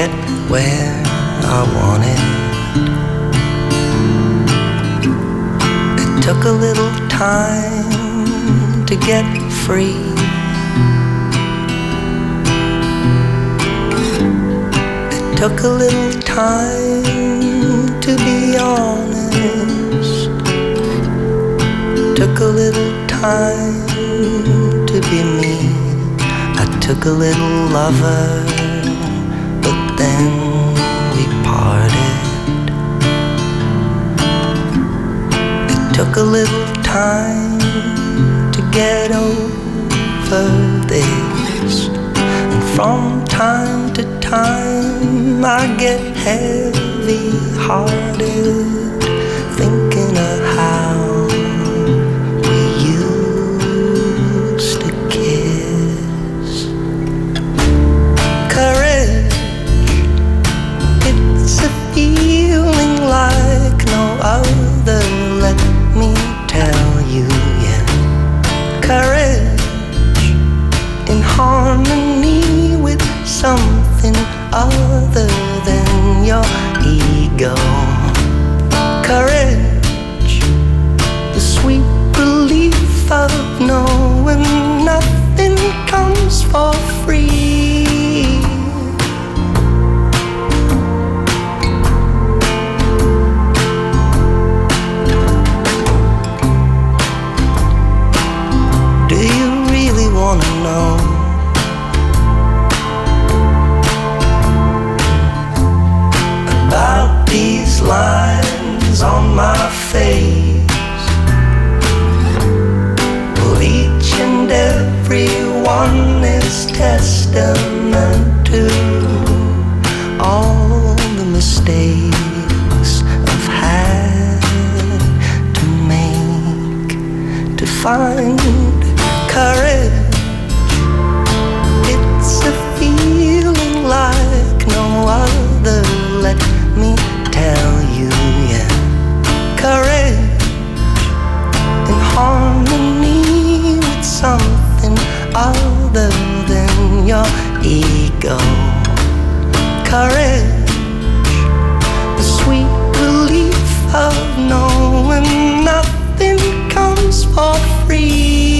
Get where I wanted. It took a little time to get free. It took a little time to be honest. Took a little time to be me. I took a little lover, took a little time to get over this. And from time to time, I get heavy hearted, on my face. Well, each and every one is testament to all the mistakes I've had to make to find courage. It's a feeling like no other. Courage in harmony with something other than your ego. Courage, the sweet relief of knowing nothing comes for free.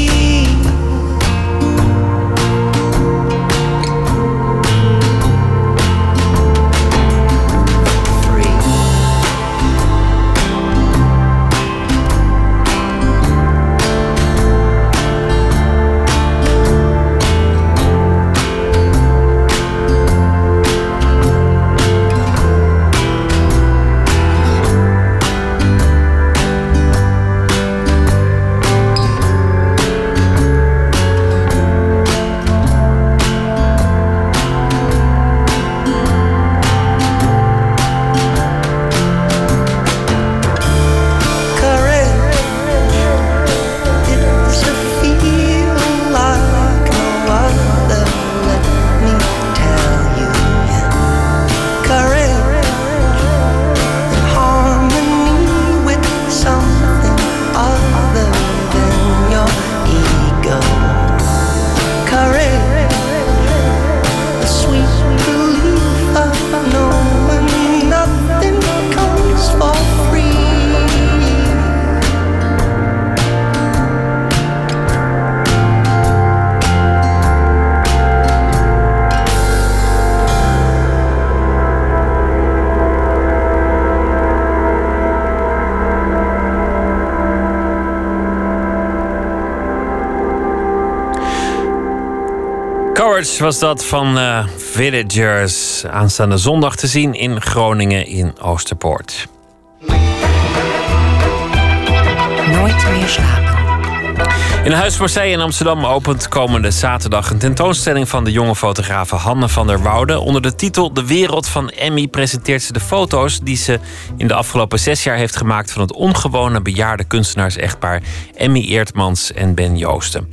Was dat van eh, Villagers. Aanstaande zondag te zien in Groningen in Oosterpoort. Nooit meer slapen. In Huis Marseille in Amsterdam opent komende zaterdag een tentoonstelling van de jonge fotografe Hanne van der Woude. Onder de titel De Wereld van Emmy presenteert ze de foto's die ze in de afgelopen zes jaar heeft gemaakt van het ongewone bejaarde kunstenaars-echtpaar Emmy Eertmans en Ben Joosten.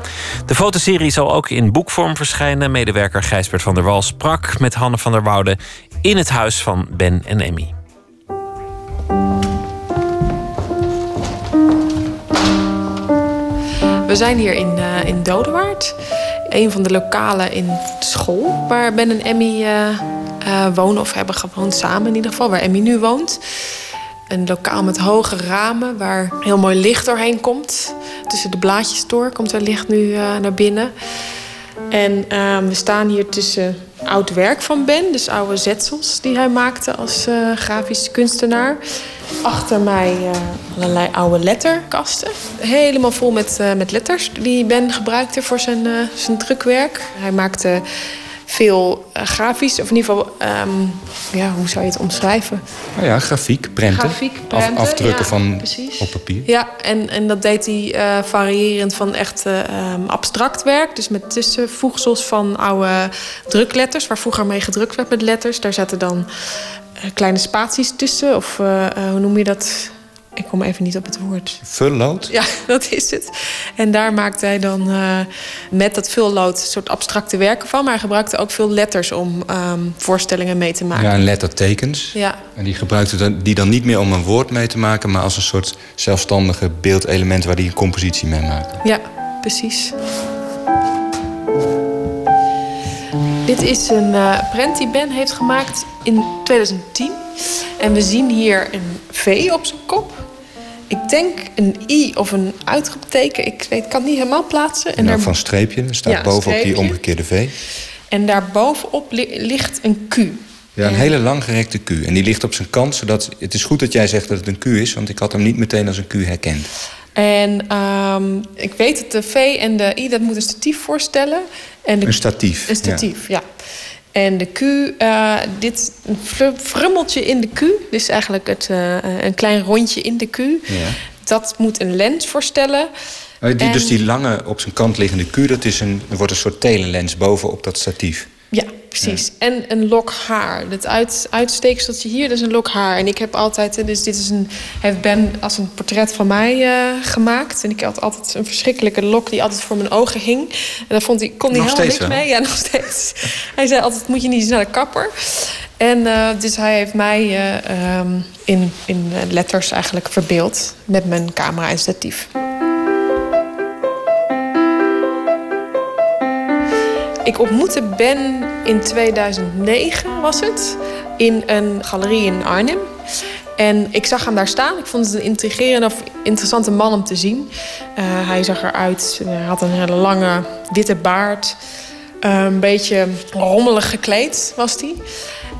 De fotoserie zal ook in boekvorm verschijnen. Medewerker Gijsbert van der Wal sprak met Hanne van der Woude in het huis van Ben en Emmy. Zijn hier in, eh in Dodewaard. Een van de lokalen in school waar Ben en Emmy eh, eh, wonen of hebben gewoond samen in ieder geval, waar Emmy nu woont. Een lokaal met hoge ramen waar heel mooi licht doorheen komt. Tussen de blaadjes door komt er licht nu naar binnen. En eh, we staan hier tussen oud werk van Ben, dus oude zetsels die hij maakte als grafisch kunstenaar. Achter mij eh, allerlei oude letterkasten. Helemaal vol met, eh, met letters die Ben gebruikte voor zijn, eh, zijn drukwerk. Hij maakte veel grafisch, of in ieder geval, ehm, ja, hoe zou je het omschrijven? Nou ja, grafiek, prenten. Grafiek, Af- prenten, afdrukken ja, van precies. op papier. Ja, en, en dat deed hij variërend van echt eh, ehm, abstract werk. Dus met tussenvoegsels van oude drukletters, waar vroeger mee gedrukt werd met letters. Daar zaten dan kleine spaties tussen. Of eh, eh, hoe noem je dat? Ik kom even niet op het woord. Vullood. Ja, dat is het. En daar maakte hij dan eh, met dat vullood een soort abstracte werken van. Maar hij gebruikte ook veel letters om ehm, voorstellingen mee te maken. Ja, en lettertekens. Ja. En die gebruikte dan, die dan niet meer om een woord mee te maken... maar als een soort zelfstandige beeldelement waar die een compositie mee maakte. Ja, precies. Dit is een eh prent die Ben heeft gemaakt in 2010. En we zien hier een V op zijn kop. Ik denk een I of een uitroepteken. Ik weet, kan het niet helemaal plaatsen. En, dan daar, van streepje, staat Ja, bovenop die omgekeerde V. en daarbovenop li- ligt een Q. Ja, een hele langgerekte Q. En die ligt op zijn kant, zodat... Het is goed dat jij zegt dat het een Q is... want ik had hem niet meteen als een Q herkend. En ehm, ik weet het, de V en de I, dat moet een statief voorstellen. En de, Een statief, Een statief, ja. En de Q, eh, dit een frummeltje in de Q, dus eigenlijk het, eh, een klein rondje in de Q. Ja. Dat moet een lens voorstellen. Oh, die, En- Dus die lange op zijn kant liggende Q, dat is een, er wordt een soort telenlens bovenop dat statief. Ja, precies. En een lok haar. Het uit, uitsteekseltje hier, dat is een lok haar. En ik heb altijd, dus dit is een, heeft Ben als een portret van mij eh, gemaakt. En ik had altijd een verschrikkelijke lok die altijd voor mijn ogen hing. En daar vond hij, kon hij helemaal niks wel? mee. Ja, nog steeds. Hij zei altijd, moet je niet eens naar de kapper. En eh, dus hij heeft mij eh, ehm, in, in eh, letters eigenlijk verbeeld met mijn camera en statief. Ik ontmoette Ben in 2009, was het, in een galerie in Arnhem. En ik zag hem daar staan. Ik vond het een intrigerende of interessante man om te zien. Eh, hij zag eruit, hij had een hele lange witte baard. Eh, een beetje rommelig gekleed was hij.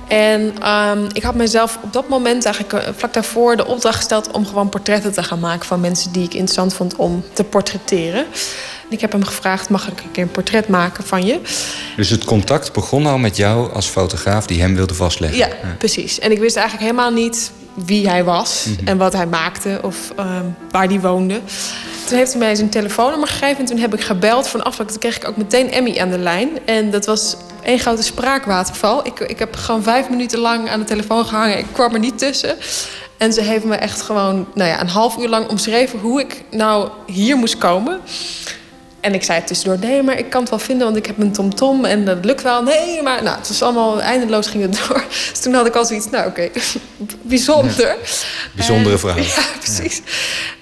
En ehm, ik had mezelf op dat moment, eigenlijk eh, vlak daarvoor, de opdracht gesteld om gewoon portretten te gaan maken van mensen die ik interessant vond om te portretteren. En ik heb hem gevraagd: mag ik een keer een portret maken van je? Dus het contact begon al met jou als fotograaf die hem wilde vastleggen. Ja, precies. En ik wist eigenlijk helemaal niet wie hij was Mhm. en wat hij maakte of ehm, waar hij woonde. Toen heeft hij mij zijn telefoonnummer gegeven en toen heb ik gebeld van afspraak. Toen kreeg ik ook meteen Emmy aan de lijn. En dat was één grote spraakwaterval. Ik, ik heb gewoon vijf minuten lang aan de telefoon gehangen. Ik kwam er niet tussen. En ze heeft me echt gewoon nou ja, een half uur lang omschreven hoe ik nou hier moest komen. En ik zei tussendoor, nee, maar ik kan het wel vinden, want ik heb een tomtom en dat lukt wel. Nee, maar nou, het was allemaal eindeloos ging het door. Dus toen had ik al zoiets, nou oké, bijzonder. Bijzondere vrouw. Ja, precies.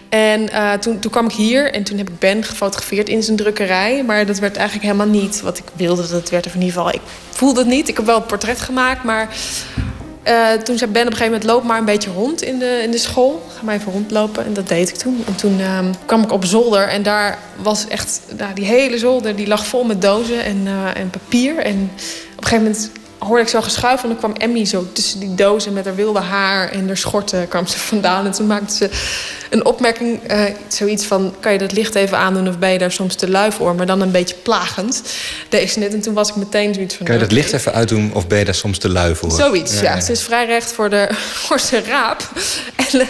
En eh, toen, toen kwam ik hier en toen heb ik Ben gefotografeerd in zijn drukkerij. Maar dat werd eigenlijk helemaal niet wat ik wilde dat het werd. Of in ieder geval, ik voelde het niet. Ik heb wel een portret gemaakt, maar eh, toen zei Ben op een gegeven moment... loop maar een beetje rond in de, in de school. Ga maar even rondlopen. En dat deed ik toen. En toen ehm, kwam ik op zolder. En daar was echt... Nou, die hele zolder die lag vol met dozen en, eh, en papier. En op een gegeven moment hoorde ik zo geschuif. En dan kwam Emmy zo tussen die dozen met haar wilde haar... en haar schorten kwam ze vandaan. En toen maakte ze een opmerking. eh, zoiets van, kan je dat licht even aandoen... of ben je daar soms te lui voor? Maar dan een beetje plagend. Deze net. En toen was ik meteen zoiets van... Kan je dat licht even uitdoen of ben je daar soms te lui voor? Zoiets, ja. Ze is vrij recht voor, de, voor zijn raap. En eh,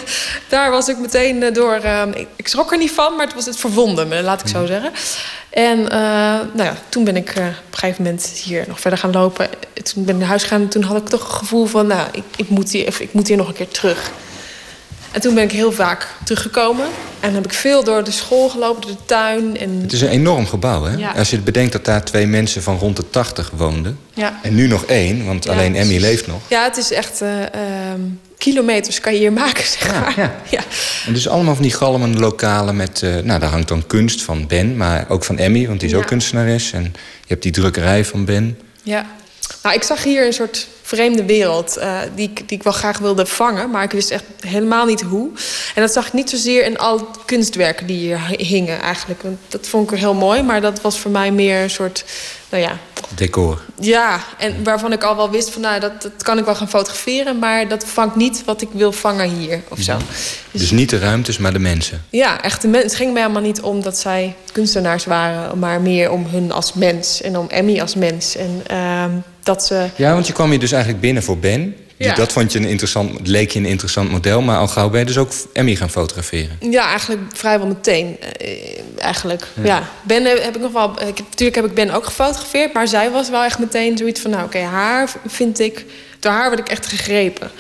daar was ik meteen eh, door... ik, ik schrok er niet van, maar het was het verwonden me, laat ik zo zeggen. En eh, nou ja, toen ben ik eh, op een gegeven moment hier nog verder gaan lopen. Toen ben ik naar huis gegaan en toen had ik toch een gevoel van... nou, ik, ik, moet, hier, ik moet hier nog een keer terug. En toen ben ik heel vaak teruggekomen. En heb ik veel door de school gelopen, door de tuin. En, Het is een enorm gebouw, hè? Ja. Als je bedenkt dat daar twee mensen van rond de 80 woonden. ja. En nu nog één, want Ja, alleen Emmy leeft nog. Ja, het is echt... eh, ehm, kilometers kan je hier maken, zeg maar. ja. En dus allemaal van die galmende lokalen met... eh, nou, daar hangt dan kunst van Ben, maar ook van Emmy, want die is Ja. ook kunstenares. En je hebt die drukkerij van Ben. Ja. Nou, ik zag hier een soort vreemde wereld eh, die, die ik wel graag wilde vangen, maar ik wist echt helemaal niet hoe. En dat zag ik niet zozeer in al kunstwerken die hier hingen eigenlijk. Dat vond ik heel mooi, maar dat was voor mij meer een soort, nou ja, Decor. ja, en waarvan ik al wel wist van, nou, dat, dat kan ik wel gaan fotograferen, maar dat vangt niet wat ik wil vangen hier of zo. Dus niet de ruimtes, maar de mensen. Ja, echt. De mens, het ging mij helemaal niet om dat zij kunstenaars waren, maar meer om hun als mens en om Emmy als mens. En ehm, dat ze. Ja, want je kwam hier dus eigenlijk binnen voor Ben. Ja. Dat vond je een interessant, leek je een interessant model. Maar al gauw ben je dus ook Emmy gaan fotograferen. Ja, eigenlijk vrijwel meteen. eh, eigenlijk. Ja. Ja. Ben eh, heb ik nog wel. Ik, heb- natuurlijk heb ik Ben ook gefotografeerd, maar zij was wel echt meteen zoiets van: nou, oké, haar vind ik. Door haar word ik echt gegrepen.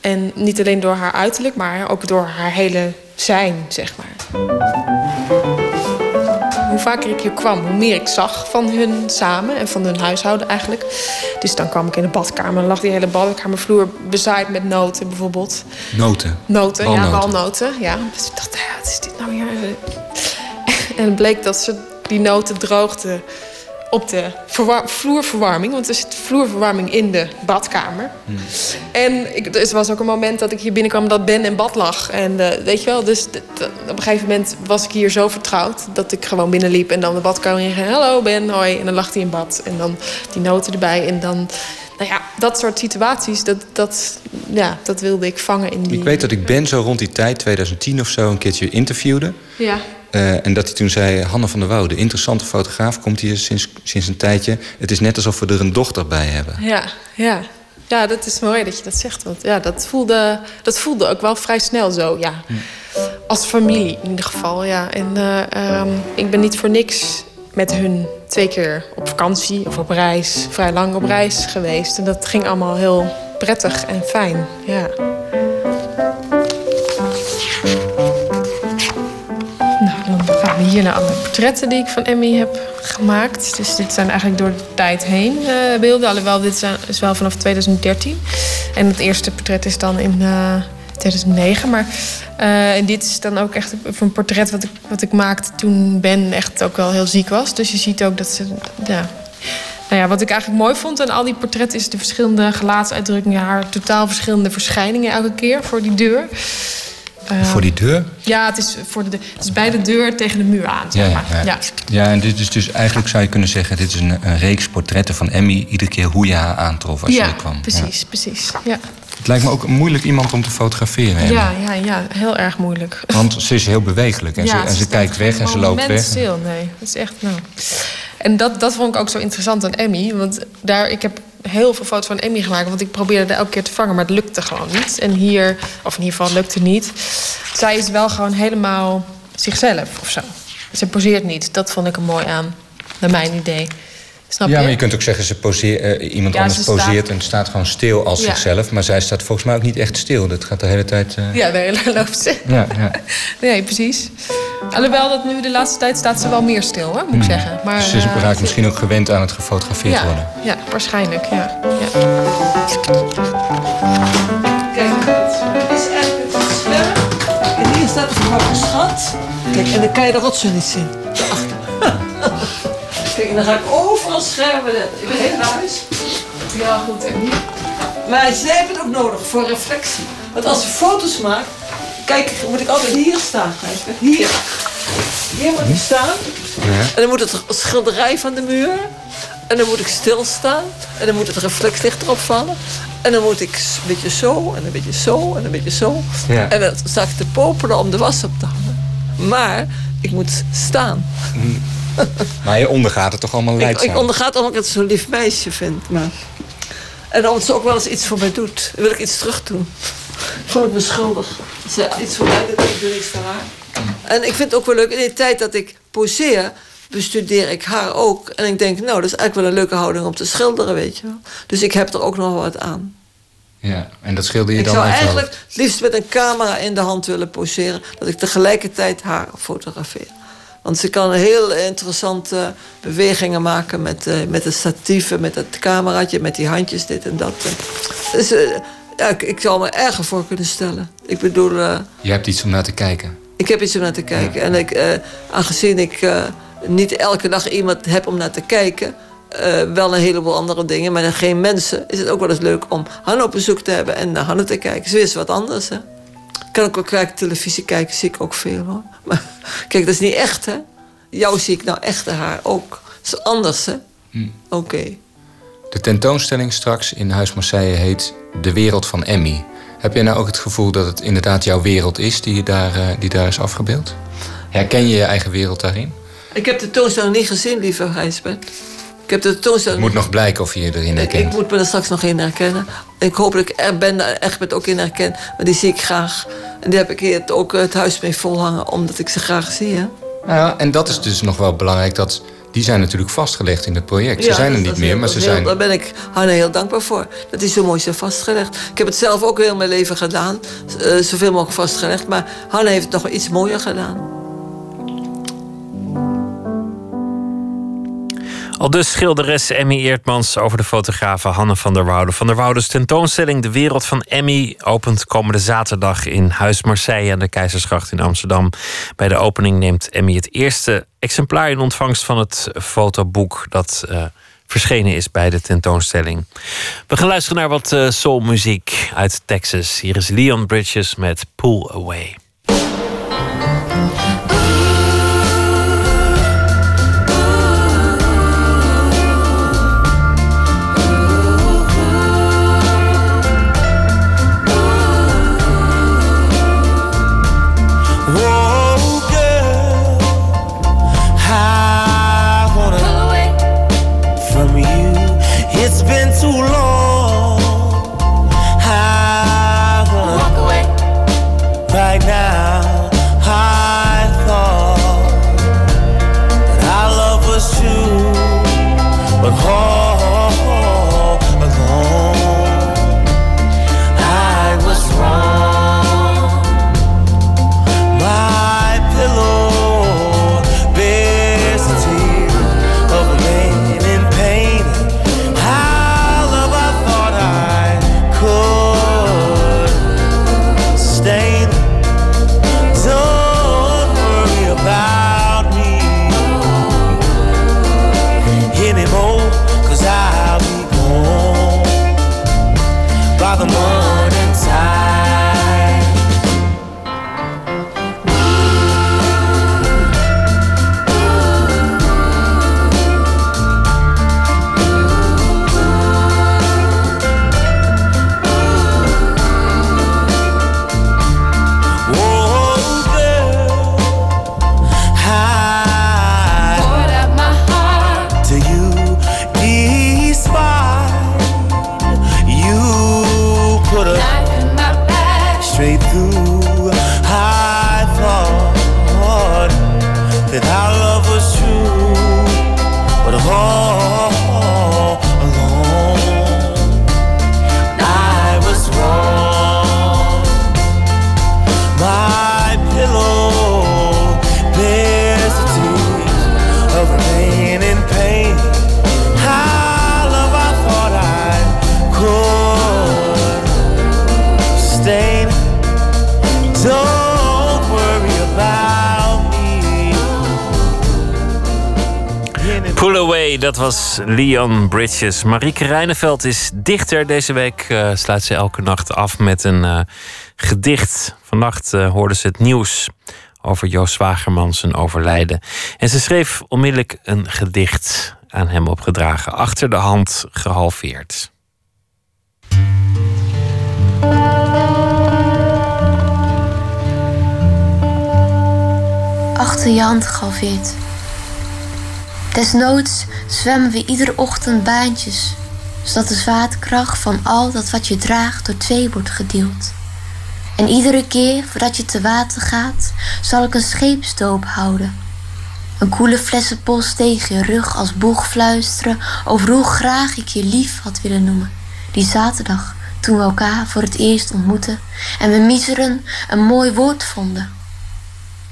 En niet alleen door haar uiterlijk, maar ook door haar hele zijn, zeg maar. Hoe vaker ik hier kwam, hoe meer ik zag van hun samen en van hun huishouden eigenlijk. Dus dan kwam ik in de badkamer en lag die hele badkamervloer bezaaid met noten bijvoorbeeld. Noten. Noten, ja, Walnoten. walnoten. Ja. Dus ik dacht, ja, wat is dit nou weer? En het bleek dat ze die noten droogden op de verwar- vloerverwarming. Want er zit vloerverwarming in de badkamer. En ik, er was ook een moment dat ik hier binnenkwam dat Ben in bad lag. En eh, weet je wel, dus op een gegeven moment was ik hier zo vertrouwd... dat ik gewoon binnenliep en dan de badkamer in ging. Hallo Ben, hoi. En dan lag hij in bad. En dan die noten erbij. En dan nou ja, dat soort situaties, dat, dat, ja, dat wilde ik vangen in die... Ik weet dat ik Ben zo rond die tijd, 2010 of zo, een keertje interviewde. Ja. Uh, en dat hij toen zei, Hanne van der Woude, interessante fotograaf, komt hier sinds, sinds een tijdje. Het is net alsof we er een dochter bij hebben. Ja, ja. Ja, dat is mooi dat je dat zegt. Want ja, dat voelde, dat voelde ook wel vrij snel zo, ja. Hm. Als familie in ieder geval, ja. En uh, um, ik ben niet voor niks met hun twee keer op vakantie of op reis, vrij lang op reis geweest. En dat ging allemaal heel prettig en fijn, ja. Hier naar alle portretten die ik van Emmy heb gemaakt. Dus dit zijn eigenlijk door de tijd heen uh, beelden. Alhoewel, dit is wel vanaf 2013. En het eerste portret is dan in uh, 2009. Maar uh, en dit is dan ook echt een portret wat ik, wat ik maakte toen Ben echt ook wel heel ziek was. Dus je ziet ook dat ze. Ja. Nou ja, wat ik eigenlijk mooi vond aan al die portretten is de verschillende gelaatsuitdrukkingen, haar totaal verschillende verschijningen elke keer voor die deur. Uh, voor die deur? Ja, het is, voor de, het is bij de deur tegen de muur aan. Zeg maar. ja, ja. ja. ja, en dit is dus eigenlijk zou je kunnen zeggen: dit is een, een reeks portretten van Emmy. Iedere keer hoe je haar aantrof als ja, je er kwam. Precies, precies. Ja. Het lijkt me ook moeilijk iemand om te fotograferen. Emmy. Ja, ja, ja, heel erg moeilijk. Want ze is heel bewegelijk en ja, ze, en ze kijkt weg en ze loopt weg. stil, nee. Dat is echt, nou. En dat, dat vond ik ook zo interessant aan Emmy. Want daar, ik heb heel veel foto's van Emmy gemaakt. Want ik probeerde er elke keer te vangen, maar het lukte gewoon niet. En hier, of in ieder geval lukte niet. Zij is wel gewoon helemaal zichzelf of zo. Ze poseert niet. Dat vond ik er mooi aan, naar mijn idee. Snap ja, je? maar je kunt ook zeggen, ze poseer, uh, iemand Ja, anders ze staat- poseert en staat gewoon stil als Ja. zichzelf. Maar zij staat volgens mij ook niet echt stil. Dat gaat de hele tijd. eh, Ja, de hele loopt ze. ja, ja. Nee, precies. Alhoewel dat nu de laatste tijd staat ze wel meer stil, hoor, moet ik zeggen. Maar, Ze is- eh, raakt misschien ook gewend aan het gefotografeerd ja, worden. ja, waarschijnlijk, ja. ja. Kijk, dit is eigenlijk het scherm. En hier staat de verhoogde schat. Kijk, en dan kan je de rotsen niet zien. Daarachter. Kijk, en dan ga ik schermen letten. Ik ben heel huis. Ja, goed. En hier? Maar zij hebben het ook nodig voor reflectie. Want als je foto's maakt, kijk, moet ik altijd hier staan. Hier. Hier moet ik staan. En dan moet het schilderij van de muur. En dan moet ik stilstaan. En dan moet het reflectlicht erop vallen. En dan moet ik een beetje zo, en een beetje zo, en een beetje zo. Ja. En dan sta ik te popelen om de was op te hangen. Maar ik moet staan. Maar je ondergaat het toch allemaal Ik, leidzaam? ik ondergaat omdat ik het zo'n lief meisje vind. Maar... En omdat ze ook wel eens iets voor mij doet, wil ik iets terug doen. Voel ik me schuldig. Als Ze iets voor mij doet, ik doe niks voor haar. En ik vind het ook wel leuk, in de tijd dat ik poseer, bestudeer ik haar ook. En ik denk, nou, dat is eigenlijk wel een leuke houding om te schilderen, weet je wel. Dus ik heb er ook nog wat aan. Ja, en dat schilder je Ik dan zou eigenlijk het liefst met een camera in de hand willen poseren. Dat ik tegelijkertijd haar fotografeer. Want ze kan heel interessante bewegingen maken met, eh, met de statieven, met het cameraatje, met die handjes, dit en dat. Dus eh, ja, ik, ik zou me erger voor kunnen stellen. Ik bedoel, eh, Je hebt iets om naar te kijken. ik heb iets om naar te kijken. En ik, aangezien ik niet elke dag iemand heb om naar te kijken, wel een heleboel andere dingen, maar geen mensen, is het ook wel eens leuk om Hanne op bezoek te hebben en naar Hanne te kijken. Ze is wat anders, hè. Kan ik ook kijken, televisie kijken, zie ik ook veel hoor. Maar kijk, dat is niet echt, hè? Jou zie ik nou echt haar ook. Dat is anders, hè? Hm. Oké. De tentoonstelling straks in Huis Marseille heet De Wereld van Emmy. Heb jij nou ook het gevoel dat het inderdaad jouw wereld is die, je daar, eh, die daar is afgebeeld? Herken je je eigen wereld daarin? Ik heb de tentoonstelling niet gezien, lieve Gijsbert. Ik heb de Het moet nog blijken of je erin herkent. ik moet me er straks nog in herkennen. Ik hoop dat ik er ben daar echt met ook in herken. Maar die zie ik graag. En die heb ik hier het- ook het huis mee volhangen, omdat ik ze graag zie. Hè? Nou ja, en dat is dus nog wel belangrijk. Dat, die zijn natuurlijk vastgelegd in het project. Ze zijn er niet is meer, heel- maar ze heel- zijn... Daar ben ik Hanne heel dankbaar voor. Dat die zo mooi zijn vastgelegd. Ik heb het zelf ook heel mijn leven gedaan. eh, zoveel mogelijk vastgelegd. Maar Hanne heeft het nog iets mooier gedaan. Al dus schilderes Emmy Eertmans over de fotografe Hanne van der Woude. Van der Woude's tentoonstelling De Wereld van Emmy opent komende zaterdag in Huis Marseille aan de Keizersgracht in Amsterdam. Bij de opening neemt Emmy het eerste exemplaar in ontvangst van het fotoboek dat eh, verschenen is bij de tentoonstelling. We gaan luisteren naar wat eh, soulmuziek uit Texas. Hier is Leon Bridges met Pull Away. Dat was Leon Bridges. Marieke Rijneveld is dichter. Deze week uh, sluit ze elke nacht af met een uh, gedicht. Vannacht uh, hoorde ze het nieuws over Joost Zwagerman zijn overlijden. En ze schreef onmiddellijk een gedicht aan hem opgedragen. Achter de hand gehalveerd. Achter je hand gehalveerd. Desnoods zwemmen we iedere ochtend baantjes, zodat de zwaartekracht van al dat wat je draagt door twee wordt gedeeld. En iedere keer voordat je te water gaat, zal ik een scheepsdoop houden. Een koele flessenpost tegen je rug als boeg fluisteren over hoe graag ik je lief had willen noemen. Die zaterdag toen we elkaar voor het eerst ontmoetten en we miseren een mooi woord vonden.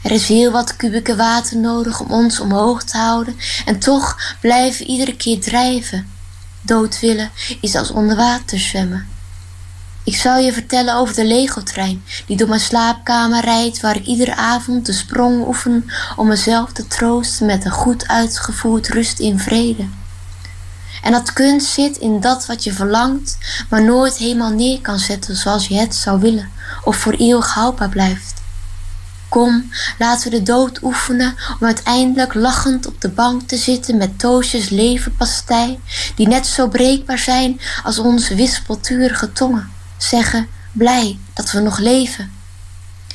Er is heel wat kubieke water nodig om ons omhoog te houden en toch blijven iedere keer drijven. Dood willen is als onder water zwemmen. Ik zal je vertellen over de Lego-trein die door mijn slaapkamer rijdt, waar ik iedere avond de sprong oefen om mezelf te troosten met een goed uitgevoerd rust in vrede. En dat kunst zit in dat wat je verlangt, maar nooit helemaal neer kan zetten zoals je het zou willen, of voor eeuwig houdbaar blijft. Kom, laten we de dood oefenen om uiteindelijk lachend op de bank te zitten met toosjes levenpastei, die net zo breekbaar zijn als onze wispelturige tongen. Zeggen, blij dat we nog leven.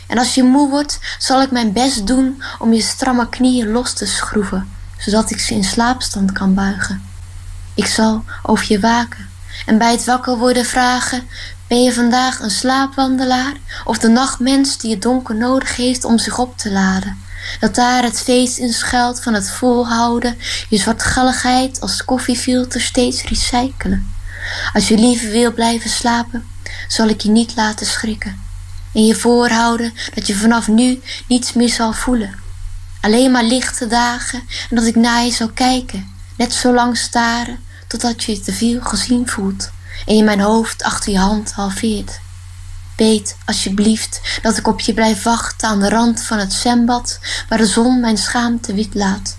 En als je moe wordt, zal ik mijn best doen om je stramme knieën los te schroeven, zodat ik ze in slaapstand kan buigen. Ik zal over je waken en bij het wakker worden vragen: ben je vandaag een slaapwandelaar of de nachtmens die het donker nodig heeft om zich op te laden? Dat daar het feest in schuilt van het volhouden, je zwartgalligheid als koffiefilter steeds recyclen. Als je liever wil blijven slapen, zal ik je niet laten schrikken. En je voorhouden dat je vanaf nu niets meer zal voelen. Alleen maar lichte dagen en dat ik naar je zal kijken, net zo lang staren totdat je te veel gezien voelt en je mijn hoofd achter je hand halveert. Weet alsjeblieft dat ik op je blijf wachten aan de rand van het zwembad waar de zon mijn schaamte wit laat.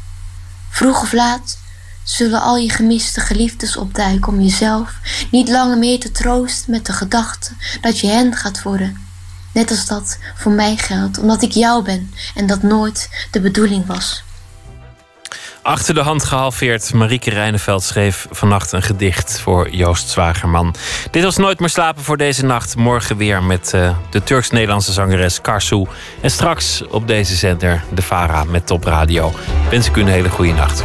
Vroeg of laat zullen al je gemiste geliefdes opduiken om jezelf niet langer meer te troosten met de gedachte dat je hen gaat worden. Net als dat voor mij geldt, omdat ik jou ben en dat nooit de bedoeling was. Achter de hand gehalveerd. Marieke Rijneveld schreef vannacht een gedicht voor Joost Zwagerman. Dit was Nooit meer slapen voor deze nacht. Morgen weer met uh, de Turks-Nederlandse zangeres Karsu. En straks op deze zender de Vara met Top Radio. Wens ik u een hele goede nacht.